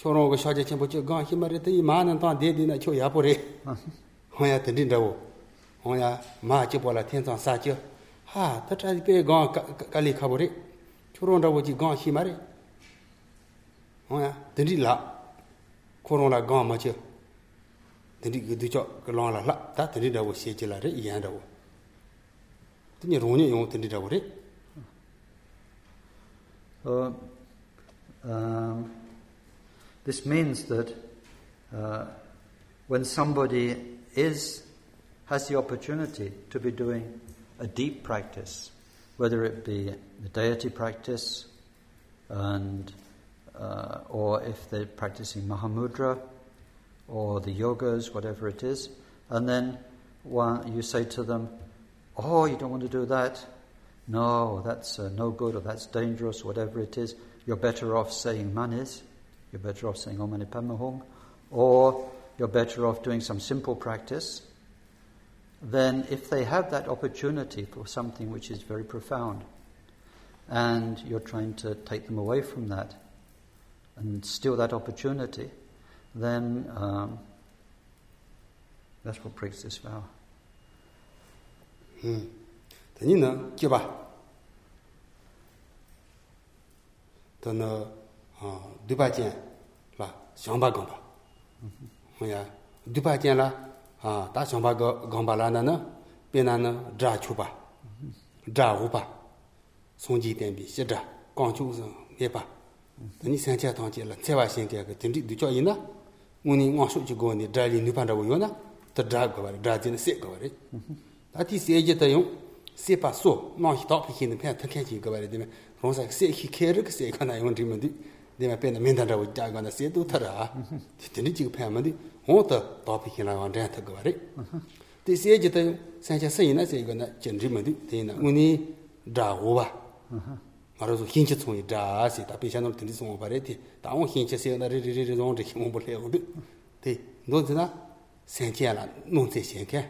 chorong go shaje chenpo che gong himari, te i maa nantang de di na cho yapo re. Hoya ndini da wo, hoya maa che po la ten zang sa che, ah, ta cha di pe gong kali kabo re, chorong da wo chi gong himari. Hoya ndini la, korong la gong ma che, ndini du cho la la, ta ndini da wo xie che la re, iyan da wo. This means that uh, when somebody is has the opportunity to be doing a deep practice, whether it be the deity practice, and uh, or if they're practicing Mahamudra, or the yogas, whatever it is, and then one, you say to them, "Oh, you don't want to do that." no, that's uh, no good or that's dangerous, whatever it is, you're better off saying manis, you're better off saying Om Mani Padme Hum, or you're better off doing some simple practice, then if they have that opportunity for something which is very profound, and you're trying to take them away from that and steal that opportunity, then um, that's what breaks this vow. 음. 아니나 기봐. 더너 어 두바젠 봐. 샹바 건바. 뭐야? 두바젠라 아, 다 샹바 건바라나나 베나나 자추바. 자우바. 송지 덴비 시자 광주선 예바. 너니 산차 통제라 제바 신게가 진리 뒤져이나 오니 왕수지 고니 달리 누판다고 요나 더 자고 봐. 자진 세 거래. ge ba re ta ti se ji de yong se pa so no hi ta pi hin pe ta kan ji ge ba re de me rong sa se hi ke re ge se ka na yong ji men di de me pe na men da zha wu ja ga na se du ta ra ti ni ji ge pe ma di ho ta ta pi hin la wang zhen ta ge ba re de se ji de san jia se yin na se ge na jin ji men di de na wu ni zha wu ba 말아서 흰치 총이 자시 다 비샤노 든지 송 바레티 다운 흰치 세나 리리리 종 저 힘을 볼래 오드 네 너드나 생체라 논제 생체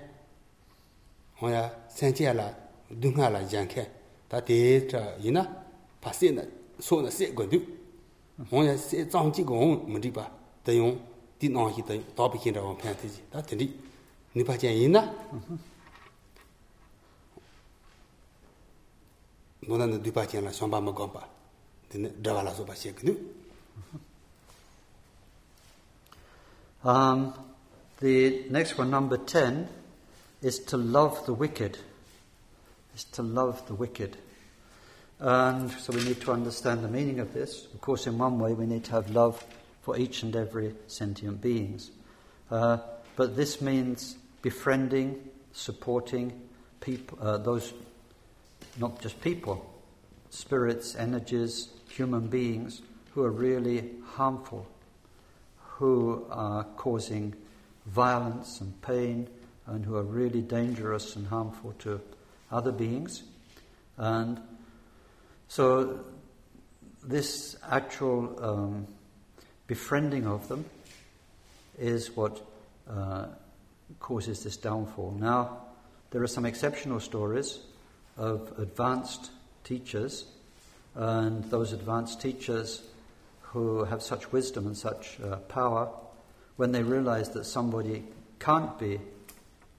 호야 생체라 둥하라 장케 다 대자 이나 파세나 소나 세거드 호야 세 장지공 뭐디바 대용 디나히 대 다비킨라고 편티지 다 든지 니바제 이나 노나는 뒤바지나 숑바 먹어 봐. 근데 드라발아서 봐 시그누. Um, the next one, number 10, is to love the wicked. Is to love the wicked. And so we need to understand the meaning of this. Of course, in one way, we need to have love for each and every sentient beings. Uh, but this means befriending, supporting people, uh, those, not just people, spirits, energies, human beings who are really harmful, who are causing violence and pain, and who are really dangerous and harmful to other beings. And so, this actual um, befriending of them is what uh, causes this downfall. Now, there are some exceptional stories of advanced teachers, and those advanced teachers who have such wisdom and such uh, power, when they realize that somebody can't be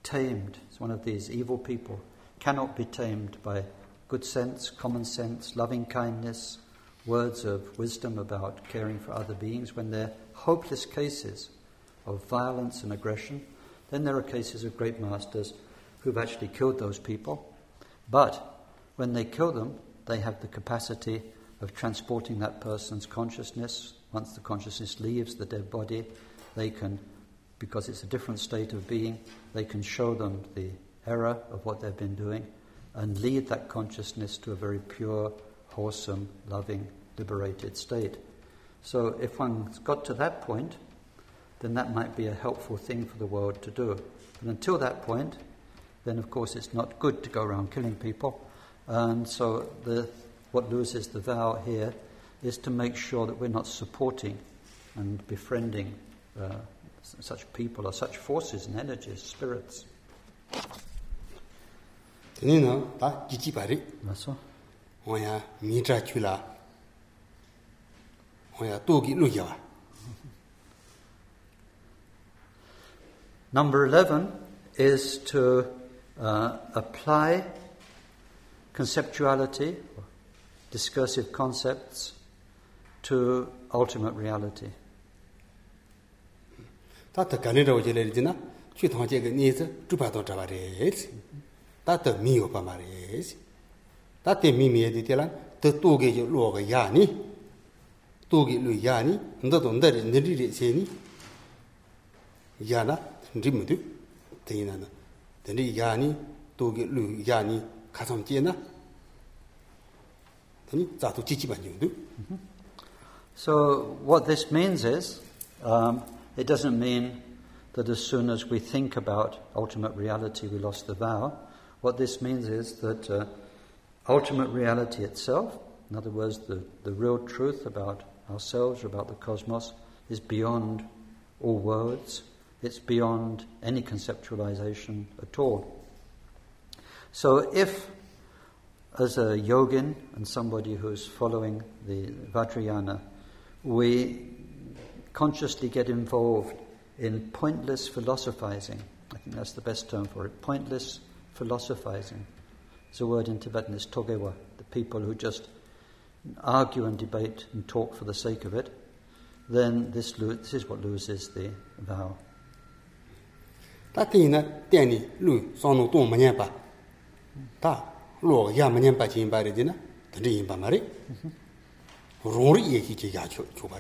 tamed, it's one of these evil people, cannot be tamed by good sense, common sense, loving kindness, words of wisdom about caring for other beings, when they're hopeless cases of violence and aggression, then there are cases of great masters who've actually killed those people. But when they kill them, they have the capacity of transporting that person's consciousness. Once the consciousness leaves the dead body, they can, because it's a different state of being, they can show them the error of what they've been doing and lead that consciousness to a very pure, wholesome, loving, liberated state. So if one's got to that point, then that might be a helpful thing for the world to do. But until that point, then of course it's not good to go around killing people. And so the, what loses the vow here is to make sure that we're not supporting and befriending uh, such people or such forces and energies, spirits. Tenino, ta jiji bari. Maso? Oya mitra chula. Oya togi lu yawa. Number 11 is to uh, apply conceptuality, discursive concepts, to ultimate reality. tā tā kāni rāwa jī lē rī jī na chū tāng jī gā nī sā chū pā tōng chā bā rē sī tā tā mī yō pā mā rē sī tā tē mī mī yé dī tē lā tā tō gē jī lō gā yā nī tō gē lō yā nī ndā tō ndā rē nī rī rē sē nī yā na rī mū tū tā yī na na tā rī yā nī tō gē lō yā nī kā sāng jī na. Tā nī tā tō jī jī bā nī tū So what this means is um, it doesn't mean that as soon as we think about ultimate reality, we lost the vow. What this means is that uh, ultimate reality itself, in other words, the, the real truth about ourselves, or about the cosmos, is beyond all words, it's beyond any conceptualization at all. So, if as a yogin and somebody who's following the Vajrayana, we consciously get involved in pointless philosophizing. I think that's the best term for it. Pointless philosophizing. It's a word in Tibetan, it's togewa, the people who just argue and debate and talk for the sake of it. Then this, lo- this is what loses the vow. Ta tengi na teni lu song nung tong ma nyan pa. Ta lo ge ya ma nyan pa chi yin pa re di na, tenri yin pa ma mm-hmm. re. Rong ri ye ki chi ya chu chu pa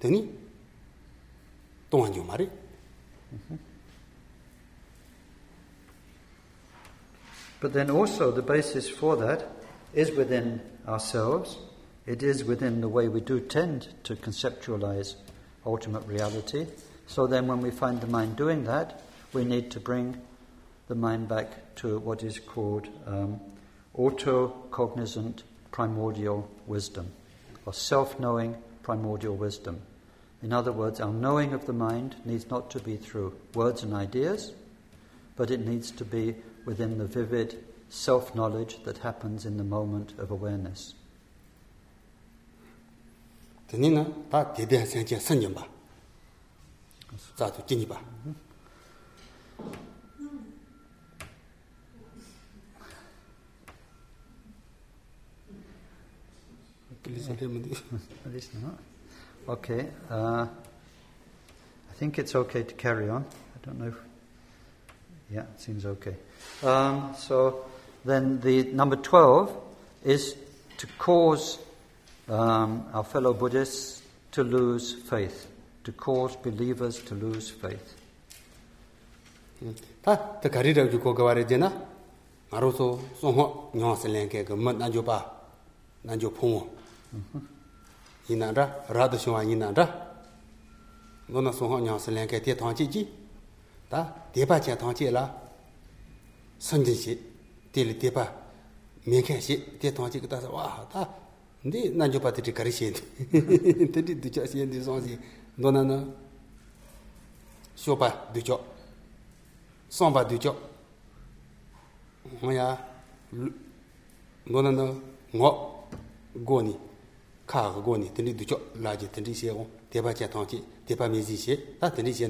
Teni tong an ju ma re. But then also the basis for that is within ourselves. It is within the way we do tend to conceptualize ultimate reality. So then when we find the mind doing that, we need to bring the mind back to what is called um, auto-cognizant primordial wisdom, or self-knowing primordial wisdom. In other words, our knowing of the mind needs not to be through words and ideas, but it needs to be within the vivid self knowledge that happens in the moment of awareness na ta de de san chen san yin pa. za tu jini ba. At least not. (laughs) Okay. Uh, I think it's okay to carry on. I don't know. If, yeah, it seems okay. Um, so then the number 12 is to cause um, our fellow Buddhists to lose faith, to cause believers to lose faith. Ta ta kari ra ju ko ga re jena. Ngaro so so ho nyo se len ke ga ma na jo ba. Na jo phung 이난다 라도 시와 이난다 너나 소하 냐스 랭게 대 당치지 다 대바제 당치라 선진시 딜 대바 메케시 대 당치 그다서 와다 근데 난저 바티 가르시 근데 두자시 엔디 소지 너나나 쇼바 두죠 송바 두죠 뭐야 너나나 ngo goni jī tēnī xie chā tāng chī tēpā xie tēnī xie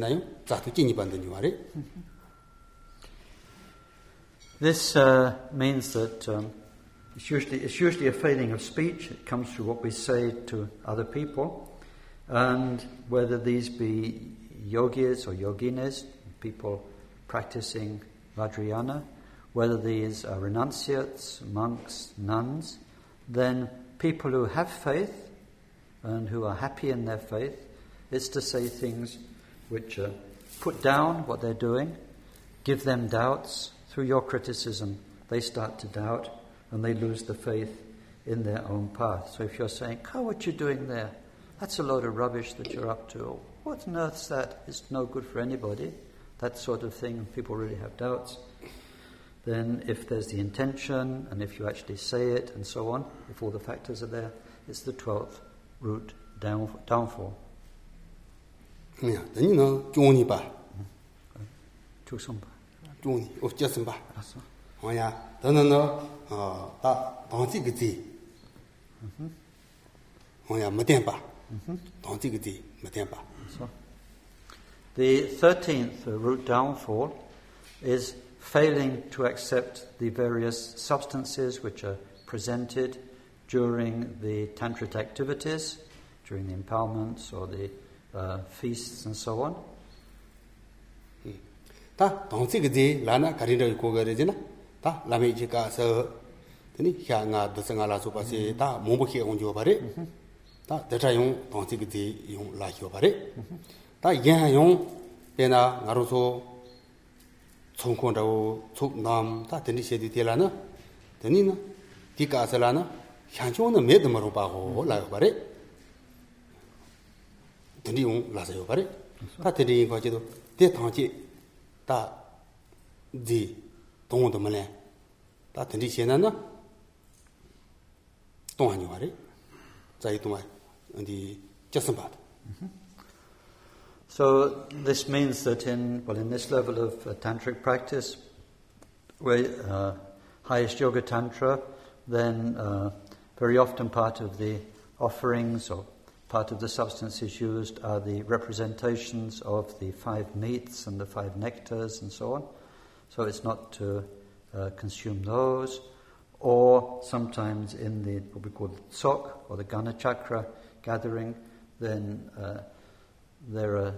rē This uh, means that um, it's, usually, it's usually a failing of speech. It comes through what we say to other people. And whether these be yogis or yoginis, people practicing Vajrayana, whether these are renunciates, monks, nuns, then people who have faith and who are happy in their faith is to say things which uh, put down what they're doing, give them doubts. Through your criticism, they start to doubt and they lose the faith in their own path. So if you're saying, Oh, what you doing there? That's a load of rubbish that you're up to. What on earth's that? It's no good for anybody. That sort of thing, people really have doubts. Then, if there's the intention, and if you actually say it, and so on, if all the factors are there, it's the 12th root down, downfall. ngā tēnī nā chōngi bā Chusumpa. chōngi o chā sīm bā Asa. ngā yā tā nā nā tā tāng chī gā jī ngā yā mā bā tāng chī gā jī mā bā So, the thirteenth root downfall is failing to accept the various substances which are presented during the tantric activities, during the empowerments or the uh, feasts and so on. 다 동치 그지 라나 가리라 고거레지나? 다 라메지가서 되니 향아 도성아라 소바시 다 몸복해 온조 바레? 다 대자용 동치 그지 용 라교 바레? 다 예용 배나 나로소 tsongkhon rawo, tsok nam, ta teni shedi tela na, teni na, di kaasa la na, hyanchon na me dhamma rungpa ho la yo pare. Teni yung lasa yo pare. Ta teni yin kwa chido, te tangchi, ta zi, tong dhamma le, ta teni she na na, tong hanyo pare. Zayi tong wa, di, jasam pata. Mhm. So this means that in well in this level of uh, tantric practice, where uh, highest yoga tantra, then uh, very often part of the offerings or part of the substances used are the representations of the five meats and the five nectars and so on. So it's not to uh, consume those, or sometimes in the what we call the tsok or the Gana Chakra gathering, then. There are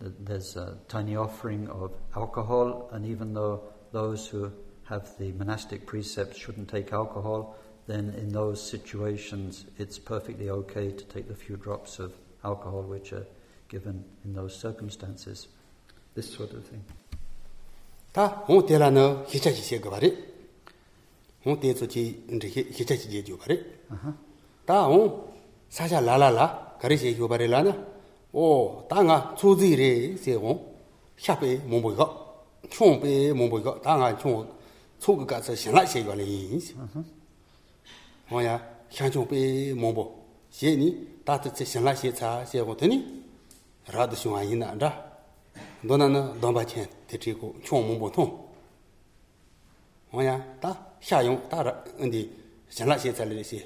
there's a tiny offering of alcohol, and even though those who have the monastic precepts shouldn't take alcohol, then in those situations it's perfectly okay to take the few drops of alcohol which are given in those circumstances. This sort of thing. tā hōng tē lā nā hī chā chī xie gā bā rē hōng tē tsō chī ndrī hī chā chī jē jō bā rē tā hōng sā chā 오 당아 초지레 세고 샤베 몸보이가 총베 몸보이가 당아 총 초그 가서 신라 세관이 뭐야? 향종베 몸보. 제니 다트 신라 세차 세고 되니? 라드 쇼아이나 안다. 너나는 넘바첸 대치고 총 몸보통. 뭐야? 다 샤용 따라 근데 신라 세차를 세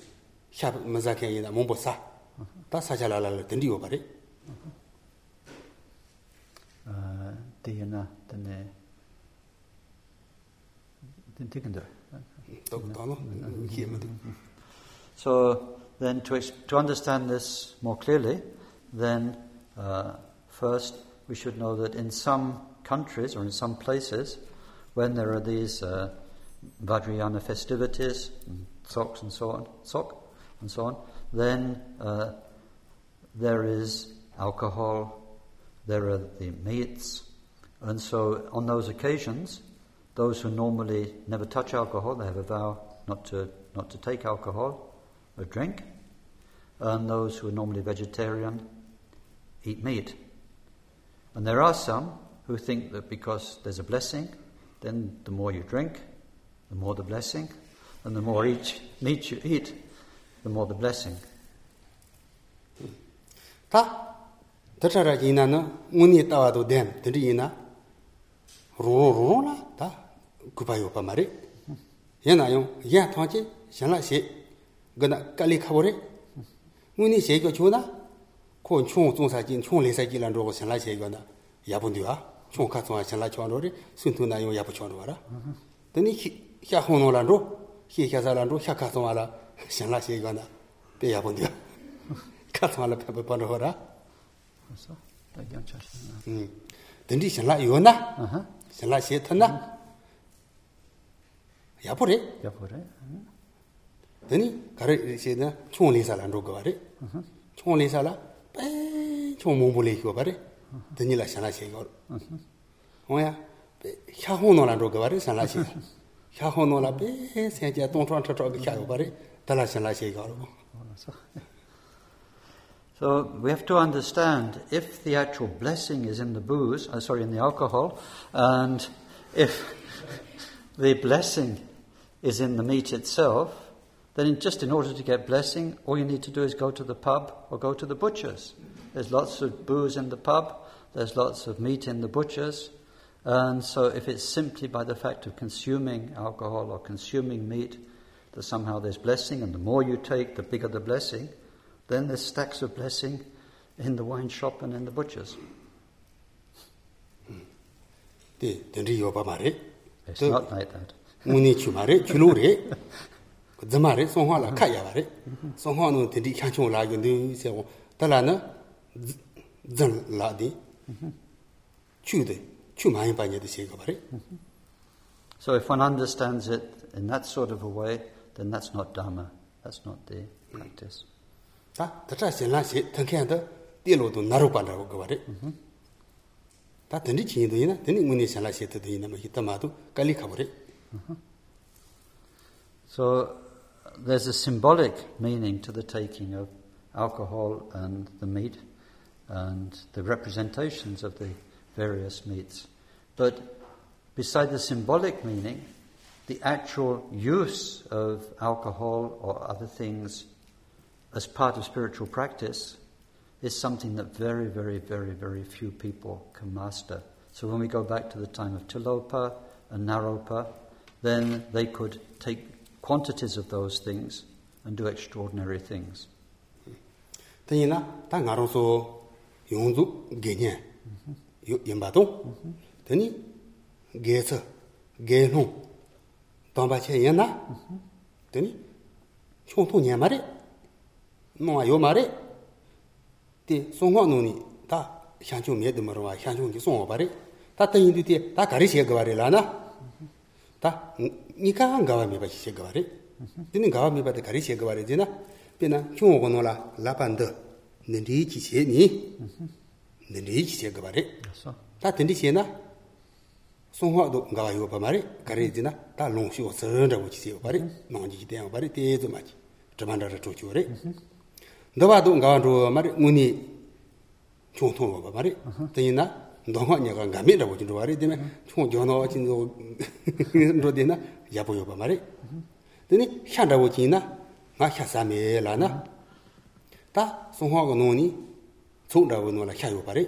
샤베 마자케이나 몸보사. 다 사자라라 된디고 바래 dina dine din tikender. tok ta no ki ma de So then, to, to understand this more clearly, then uh, first we should know that in some countries or in some places, when there are these uh, Vajrayana festivities, and tsoks and so on, tsok and so on, then uh, there is alcohol, there are the meats, and so on those occasions, those who normally never touch alcohol, they have a vow not to not to take alcohol or drink, and those who are normally vegetarian eat meat. And there are some who think that because there's a blessing, then the more you drink, the more the blessing, and the more each meat you eat, the more the blessing. dhachara ina no nguni tawa do dem, dhiri ina rōrō rōrō la ta gupa yopa ma re. Yana yung yaa thwaanchi shanla she, gana kali khabo re. Nguni she kyo chuna, ko chung chung sa jin, chung le sa jilan rōgo shanla she kyo na yabu ndiwa, chung ka chung shanla chuan rō re, sun tu na yung yabu chuan rō ra. Dhani xia hong no lan rō, xie xia sa lan rō, xia ka chung ala shanla she kyo na pe yabu ndiwa. (laughs) Ka chung ala pe pe pa rō ra. So, that young church. 음. 든지 신라 요나 Uh-huh. 신라 시에터나 야보레 Yeah, for it. 드니 가르 시에나 총리사란 로거 바레 총리사라 빼 총몽불레 거 바레 드니라 신라 시에거 뭐야 샤호노란 로거 바레 신라 시 샤호노라 빼 세제 동트란 트트가 샤고 바레 달라 신라 시에거 So, So we have to understand if the actual blessing is in the booze, uh, sorry, in the alcohol, and if (laughs) the blessing is in the meat itself, then in, just in order to get blessing, all you need to do is go to the pub or go to the butcher's. There's lots of booze in the pub, there's lots of meat in the butcher's, and so if it's simply by the fact of consuming alcohol or consuming meat that somehow there's blessing, and the more you take, the bigger the blessing, then there's stacks of blessing in the wine shop and in the butcher's. It's not like that. uni chu mare chulu re. (laughs) Zamare songhwa la khaya mare. Songhwa no te di khanchu la gyu de se go tala na zan la di. Chu de chu mai ba ye de se go mare. So if one understands it in that sort of a way then that's not dharma. That's not the practice. 다 다자 신라시 탕캔데 띠로도 나로반다고 그바레 다 딘디 친이도이나 딘디 무니 신라시 때도이나 뭐 히타마도 깔리 카보레 So there's a symbolic meaning to the taking of alcohol and the meat and the representations of the various meats. But beside the symbolic meaning, the actual use of alcohol or other things as part of spiritual practice is something that very, very, very, very few people can master. So when we go back to the time of Tilopa and Naropa, then they could take quantities of those things and do extraordinary things. 드 nōwa yō mā rē tē sōnghō nō nī tā xiāngchō mē tē mā rō wā xiāngchō ngī sōnghō bā rē tā tā yīndū tē tā gārī xē gā bā rē lā na. Tā ngī kā ngā wā mē bā xē gā bā rē tē nī ngā wā mē bā tē gārī xē gā bā rē tē na. Pē na xiong wā nō lā lā pā ndō nē rī kī xē nī nē rī kī xē gā bā rē tā tē rī xē na. Sōnghō dō ngā wā yō bā mā rē gārī tē na. Tā lōng xī wā sēn rā wā kī xē gā bā rē nōng jī kī tē yā bā rē tē zō mā kī 거바레 So, 다 든디 시에나 송화도 가와 요 바마레 가리지나 다 롱쇼 서르다고 지세 바레 농지 대야 바레 대조 마지 저만다라 조조레 너바도 가와도 마레 무니 총통 봐 말이 되나 너가 내가 감이라고 좀 말이 되면 총 전화 진도 로데나 야보요 봐 말이 되니 향다고 지나 나 향사메라나 다 송화고 노니 총다고 노라 향요 바리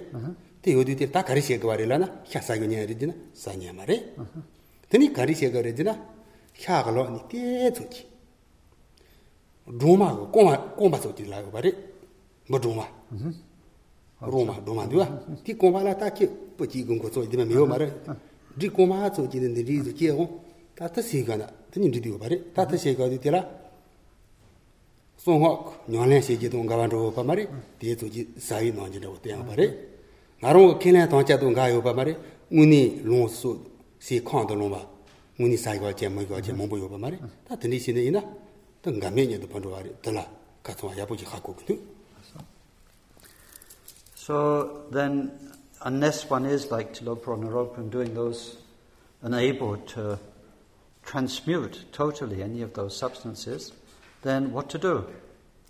대요디데 다 가리시에 그 바리라나 향사고 냐리디나 사냐 말이 되니 가리시에 거리디나 향을로 아니 대조지 dhūma kōma kōma sō tī lāyō bārī mō dhūma rōma dhūma dhūwa tī kōma lā tā kī pō chī gōng kō sō dhīma miyō bārī dhī kōma sō chī dhī dhī dhī kī yō tā tā sī gā na tā nī dhī dhī bārī tā tā shē gā dhī tī lā sō ngō nyō lēng shē jī tō ngā wān rō bā mārī tī sō jī sā yī nō jī rō tī yā bārī ngā rō kē lēng tōng chā tō ngā yō bā mārī ngū nī lōng sō sī kāng tō lōng bā ngū nī sā yī gā jē mō yī gā jē mō bō yō bā mārī tā tī nī shī nī yī na. Ko ku So then, unless one is like Tilopranaropan doing those, unable to transmute totally any of those substances, then what to do?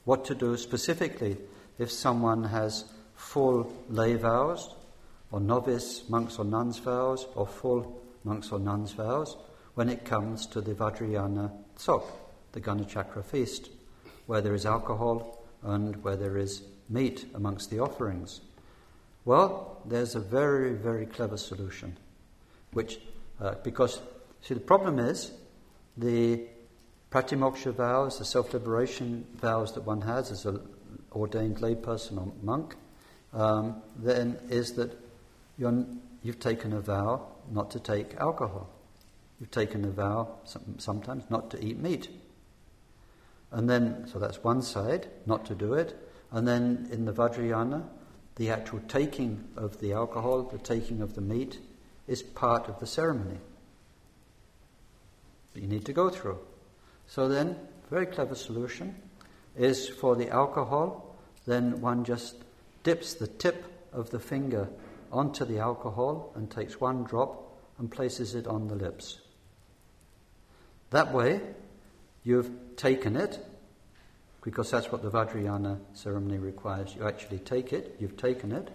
What to do specifically if someone has full lay vows, or novice monks or nuns vows, or full monks or nuns vows, when it comes to the Vajrayana Tsok, the Ganachakra feast, where there is alcohol and where there is meat amongst the offerings? Well, there's a very, very clever solution, which, uh, because, see, the problem is the pratimoksha vows, the self liberation vows that one has as an ordained layperson or monk, um, then is that you're, you've taken a vow not to take alcohol. You've taken a vow sometimes not to eat meat. And then, so that's one side, not to do it. And then in the Vajrayana, the actual taking of the alcohol, the taking of the meat, is part of the ceremony. You need to go through. So then, very clever solution is for the alcohol, then one just dips the tip of the finger onto the alcohol and takes one drop and places it on the lips. That way, you've taken it because that's what the Vajrayana ceremony requires. You actually take it, you've taken it,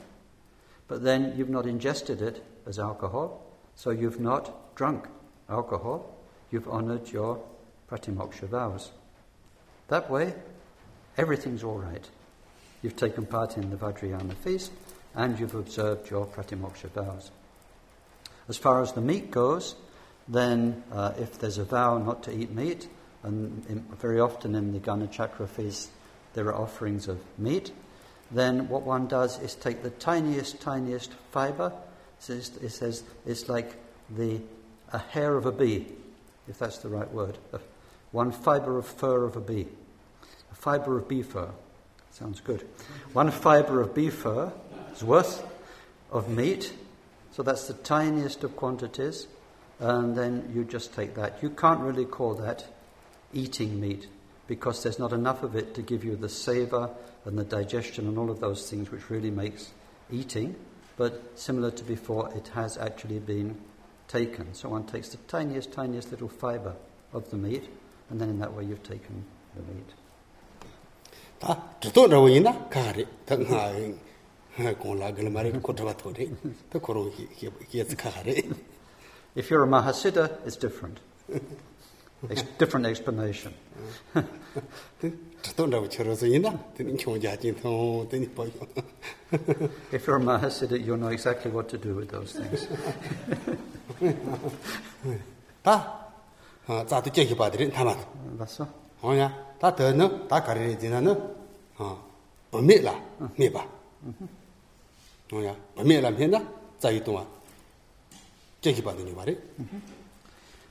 but then you've not ingested it as alcohol, so you've not drunk alcohol, you've honored your pratimoksha vows. That way, everything's all right. You've taken part in the Vajrayana feast and you've observed your pratimoksha vows. As far as the meat goes, then uh, if there's a vow not to eat meat, and very often in the Ganachakra feast there are offerings of meat, then what one does is take the tiniest, tiniest fiber. It says it's like the a hair of a bee, if that's the right word. One fiber of fur of a bee. A fiber of bee fur. Sounds good. One fiber of bee fur is worth of meat. So that's the tiniest of quantities. And then you just take that. You can't really call that eating meat because there's not enough of it to give you the savor and the digestion and all of those things which really makes eating. But similar to before, it has actually been taken. So one takes the tiniest, tiniest little fiber of the meat, and then in that way you've taken the meat. if you're a Mahasiddha, it's different. It's different explanation. if you're a Mahasiddha, you'll know exactly what to do with those things. Ta? Tsa tu kyekhi padiri, ta nata. Baso? Onya, ta ta no, ta kariri dina no, bami la, mi ba. Mm-hmm. Onya, bami la mi na, tsa yi tunga, kyekhi padiri bari. Mm -hmm.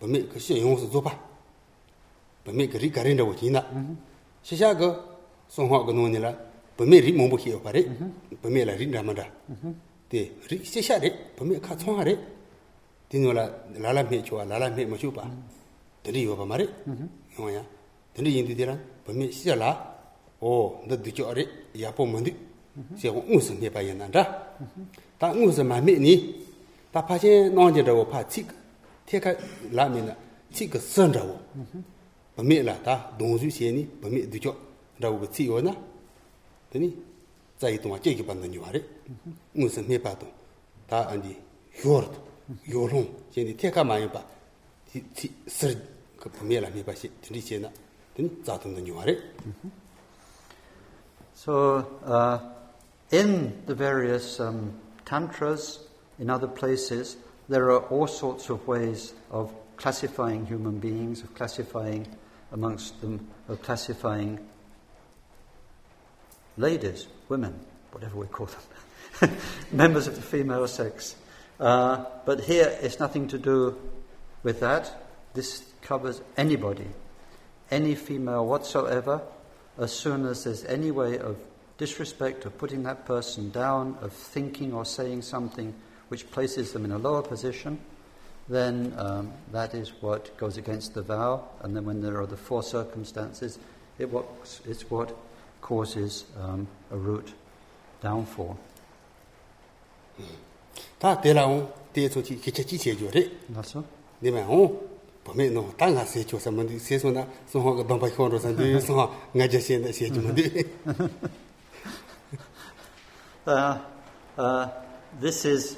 봐 말이 되면 지로 미 말이 범이 그 시용수 줘 봐. 범이 그리 가린다고 지나 시샤 그 송화 그 노니라 범이 리 몸부 히어 말이 범이 라 린다마다 데 리 시샤레 범이 카 총하레 디노라 라라메 좋아 라라메 뭐 줘봐 드리 요 봐 말이 어야 드리 인디디라 범이 시샤라 오 너도 저래 야포 뭔디 제가 무슨 해 봐야 난다 다 무슨 마미니 다 파제 나오지도 파치 贴开拉面了，这个生着我，不灭了他，东西些呢不灭对叫，然后个自由呢，对呢，再一动啊，这个帮到你玩的，我是没把动，他俺的学了，学龙，现在贴开嘛一把，这这生个不灭了没把些，这些呢，对呢，咋动的你玩的？So uh, in the various um, tantras in other places, there are all sorts of ways of classifying human beings, of classifying amongst them, of classifying ladies, women, whatever we call them, (laughs) members of the female sex. Uh, but here it's nothing to do with that. This covers anybody, any female whatsoever, as soon as there's any way of disrespect, of putting that person down, of thinking or saying something which places them in a lower position, then um, that is what goes against the vow. And then when there are the four circumstances, it what, it's what causes um, a root downfall. Ta de la on de so chi chi chi che jo re. Na so. De ma on po me no this is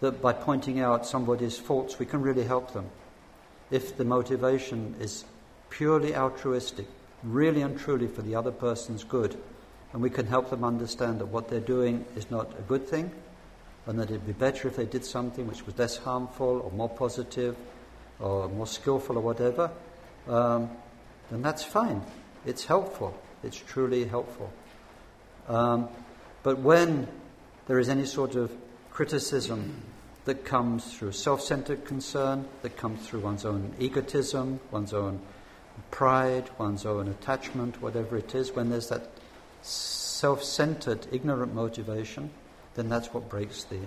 that by pointing out somebody's faults, we can really help them. If the motivation is purely altruistic, really and truly for the other person's good, and we can help them understand that what they're doing is not a good thing, and that it'd be better if they did something which was less harmful or more positive or more skillful or whatever, um, then that's fine. It's helpful. It's truly helpful. Um, but when there is any sort of criticism that comes through self centered concern, that comes through one's own egotism, one's own pride, one's own attachment, whatever it is, when there's that self centered, ignorant motivation, then that's what breaks the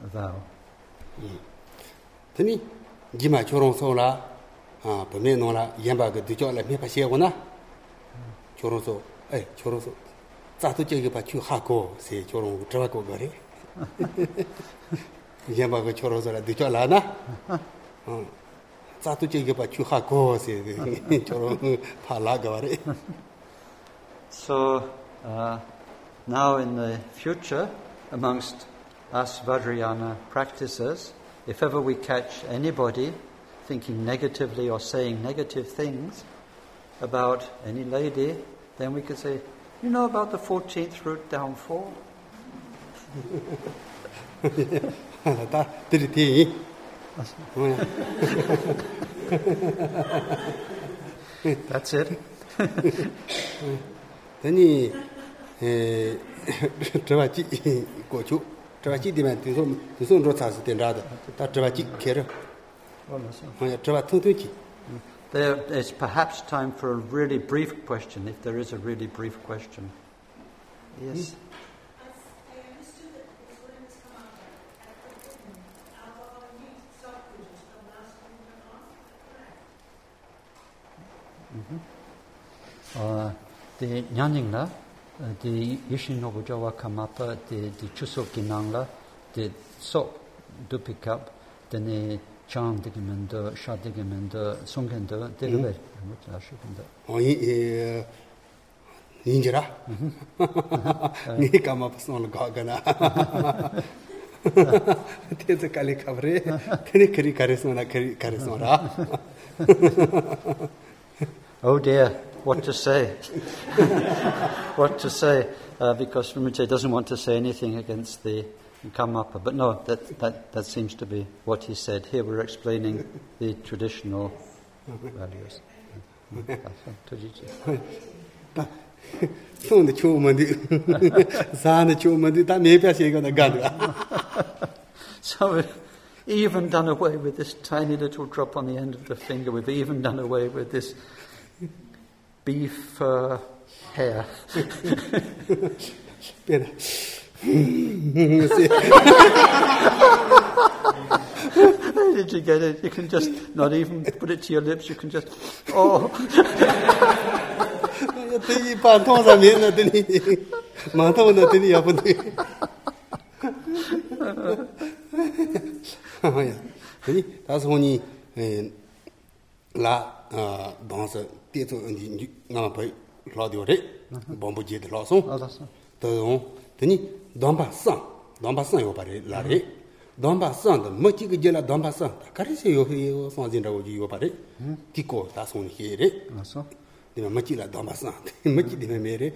vow. Tani, jima chorong so la, pame no la, yamba ga dijo choro na che ko se choro la re So uh, now in the future amongst us Vajrayana practices if ever we catch anybody thinking negatively or saying negative things about any lady then we could say you know about the 14th root downfall? 다 들이티 That's it. 드니 에 저바지 고추 저바지 되면 뒤손 뒤손으로 차서 된다다 다 저바지 개를 어 저바 통통지 There is perhaps time for a really brief question, if there is a really brief question. Yes. 어 냐닝라 디 이신노고 저와 카마파 디디 추소기 나랑라 디소 두 픽업 데네 chāng dīgī mēndā, shā dīgī mēndā, sōng kēndā, dīgī bēr, mō chā shī kēndā. O yī, yīn jirā? Nī kā mā pās nō lō gā gā nā. Tē tā kāli kāp rē, tē nī kārī kārī sō na kārī kārī sō rā. oh dear, what to say? (laughs) what to say? Uh, because Rinpoche doesn't want to say anything against the Karmapa, But no, that, that, that seems to be what he said. Here we're explaining the traditional values. (laughs) so we've even done away with this tiny little drop on the end of the finger. We've even done away with this beef uh, hair. 变了， Did you get it? You can just not even put it to your lips. You can just, oh, 等你把汤上面了，等你馒头呢，等你要不对。哎呀，等你到时候你嗯，拿啊当时 대조 언니 나만 봐 라디오레 bomboje de lason to teni domba san domba san yo pare la re domba san de mo ti ge jela domba san ta kare se yo he yo san jin da go ji yo pare ti ko ta son he re de mo ti la domba san mo ti de me re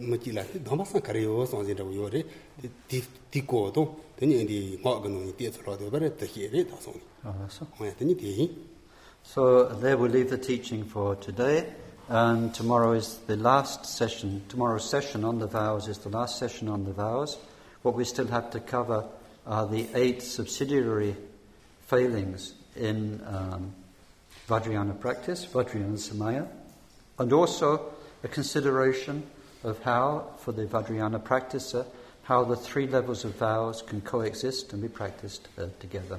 mo ti la domba san kare yo san jin da go yo re ti ti ko to teni ndi ma ga no ni ti so la de pare ta he re ta son ah so teni ti So there we'll leave the teaching for today. And tomorrow is the last session. Tomorrow's session on the vows is the last session on the vows. What we still have to cover are the eight subsidiary failings in um, Vajrayana practice, Vajrayana Samaya, and also a consideration of how, for the Vajrayana practicer, how the three levels of vows can coexist and be practiced uh, together.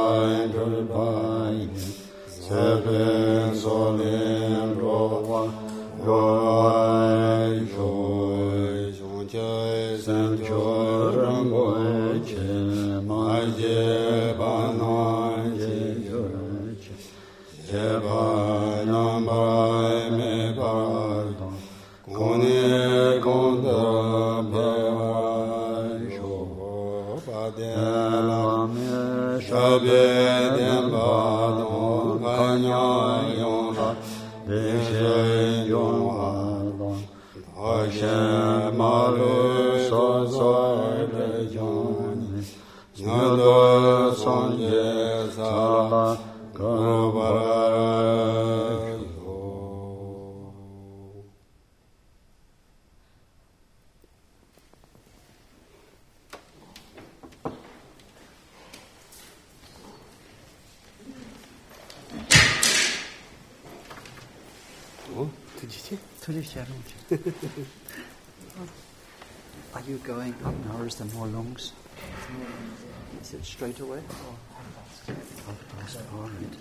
up now, or is there more lungs. Is it straight away? Half past? Half past, all right.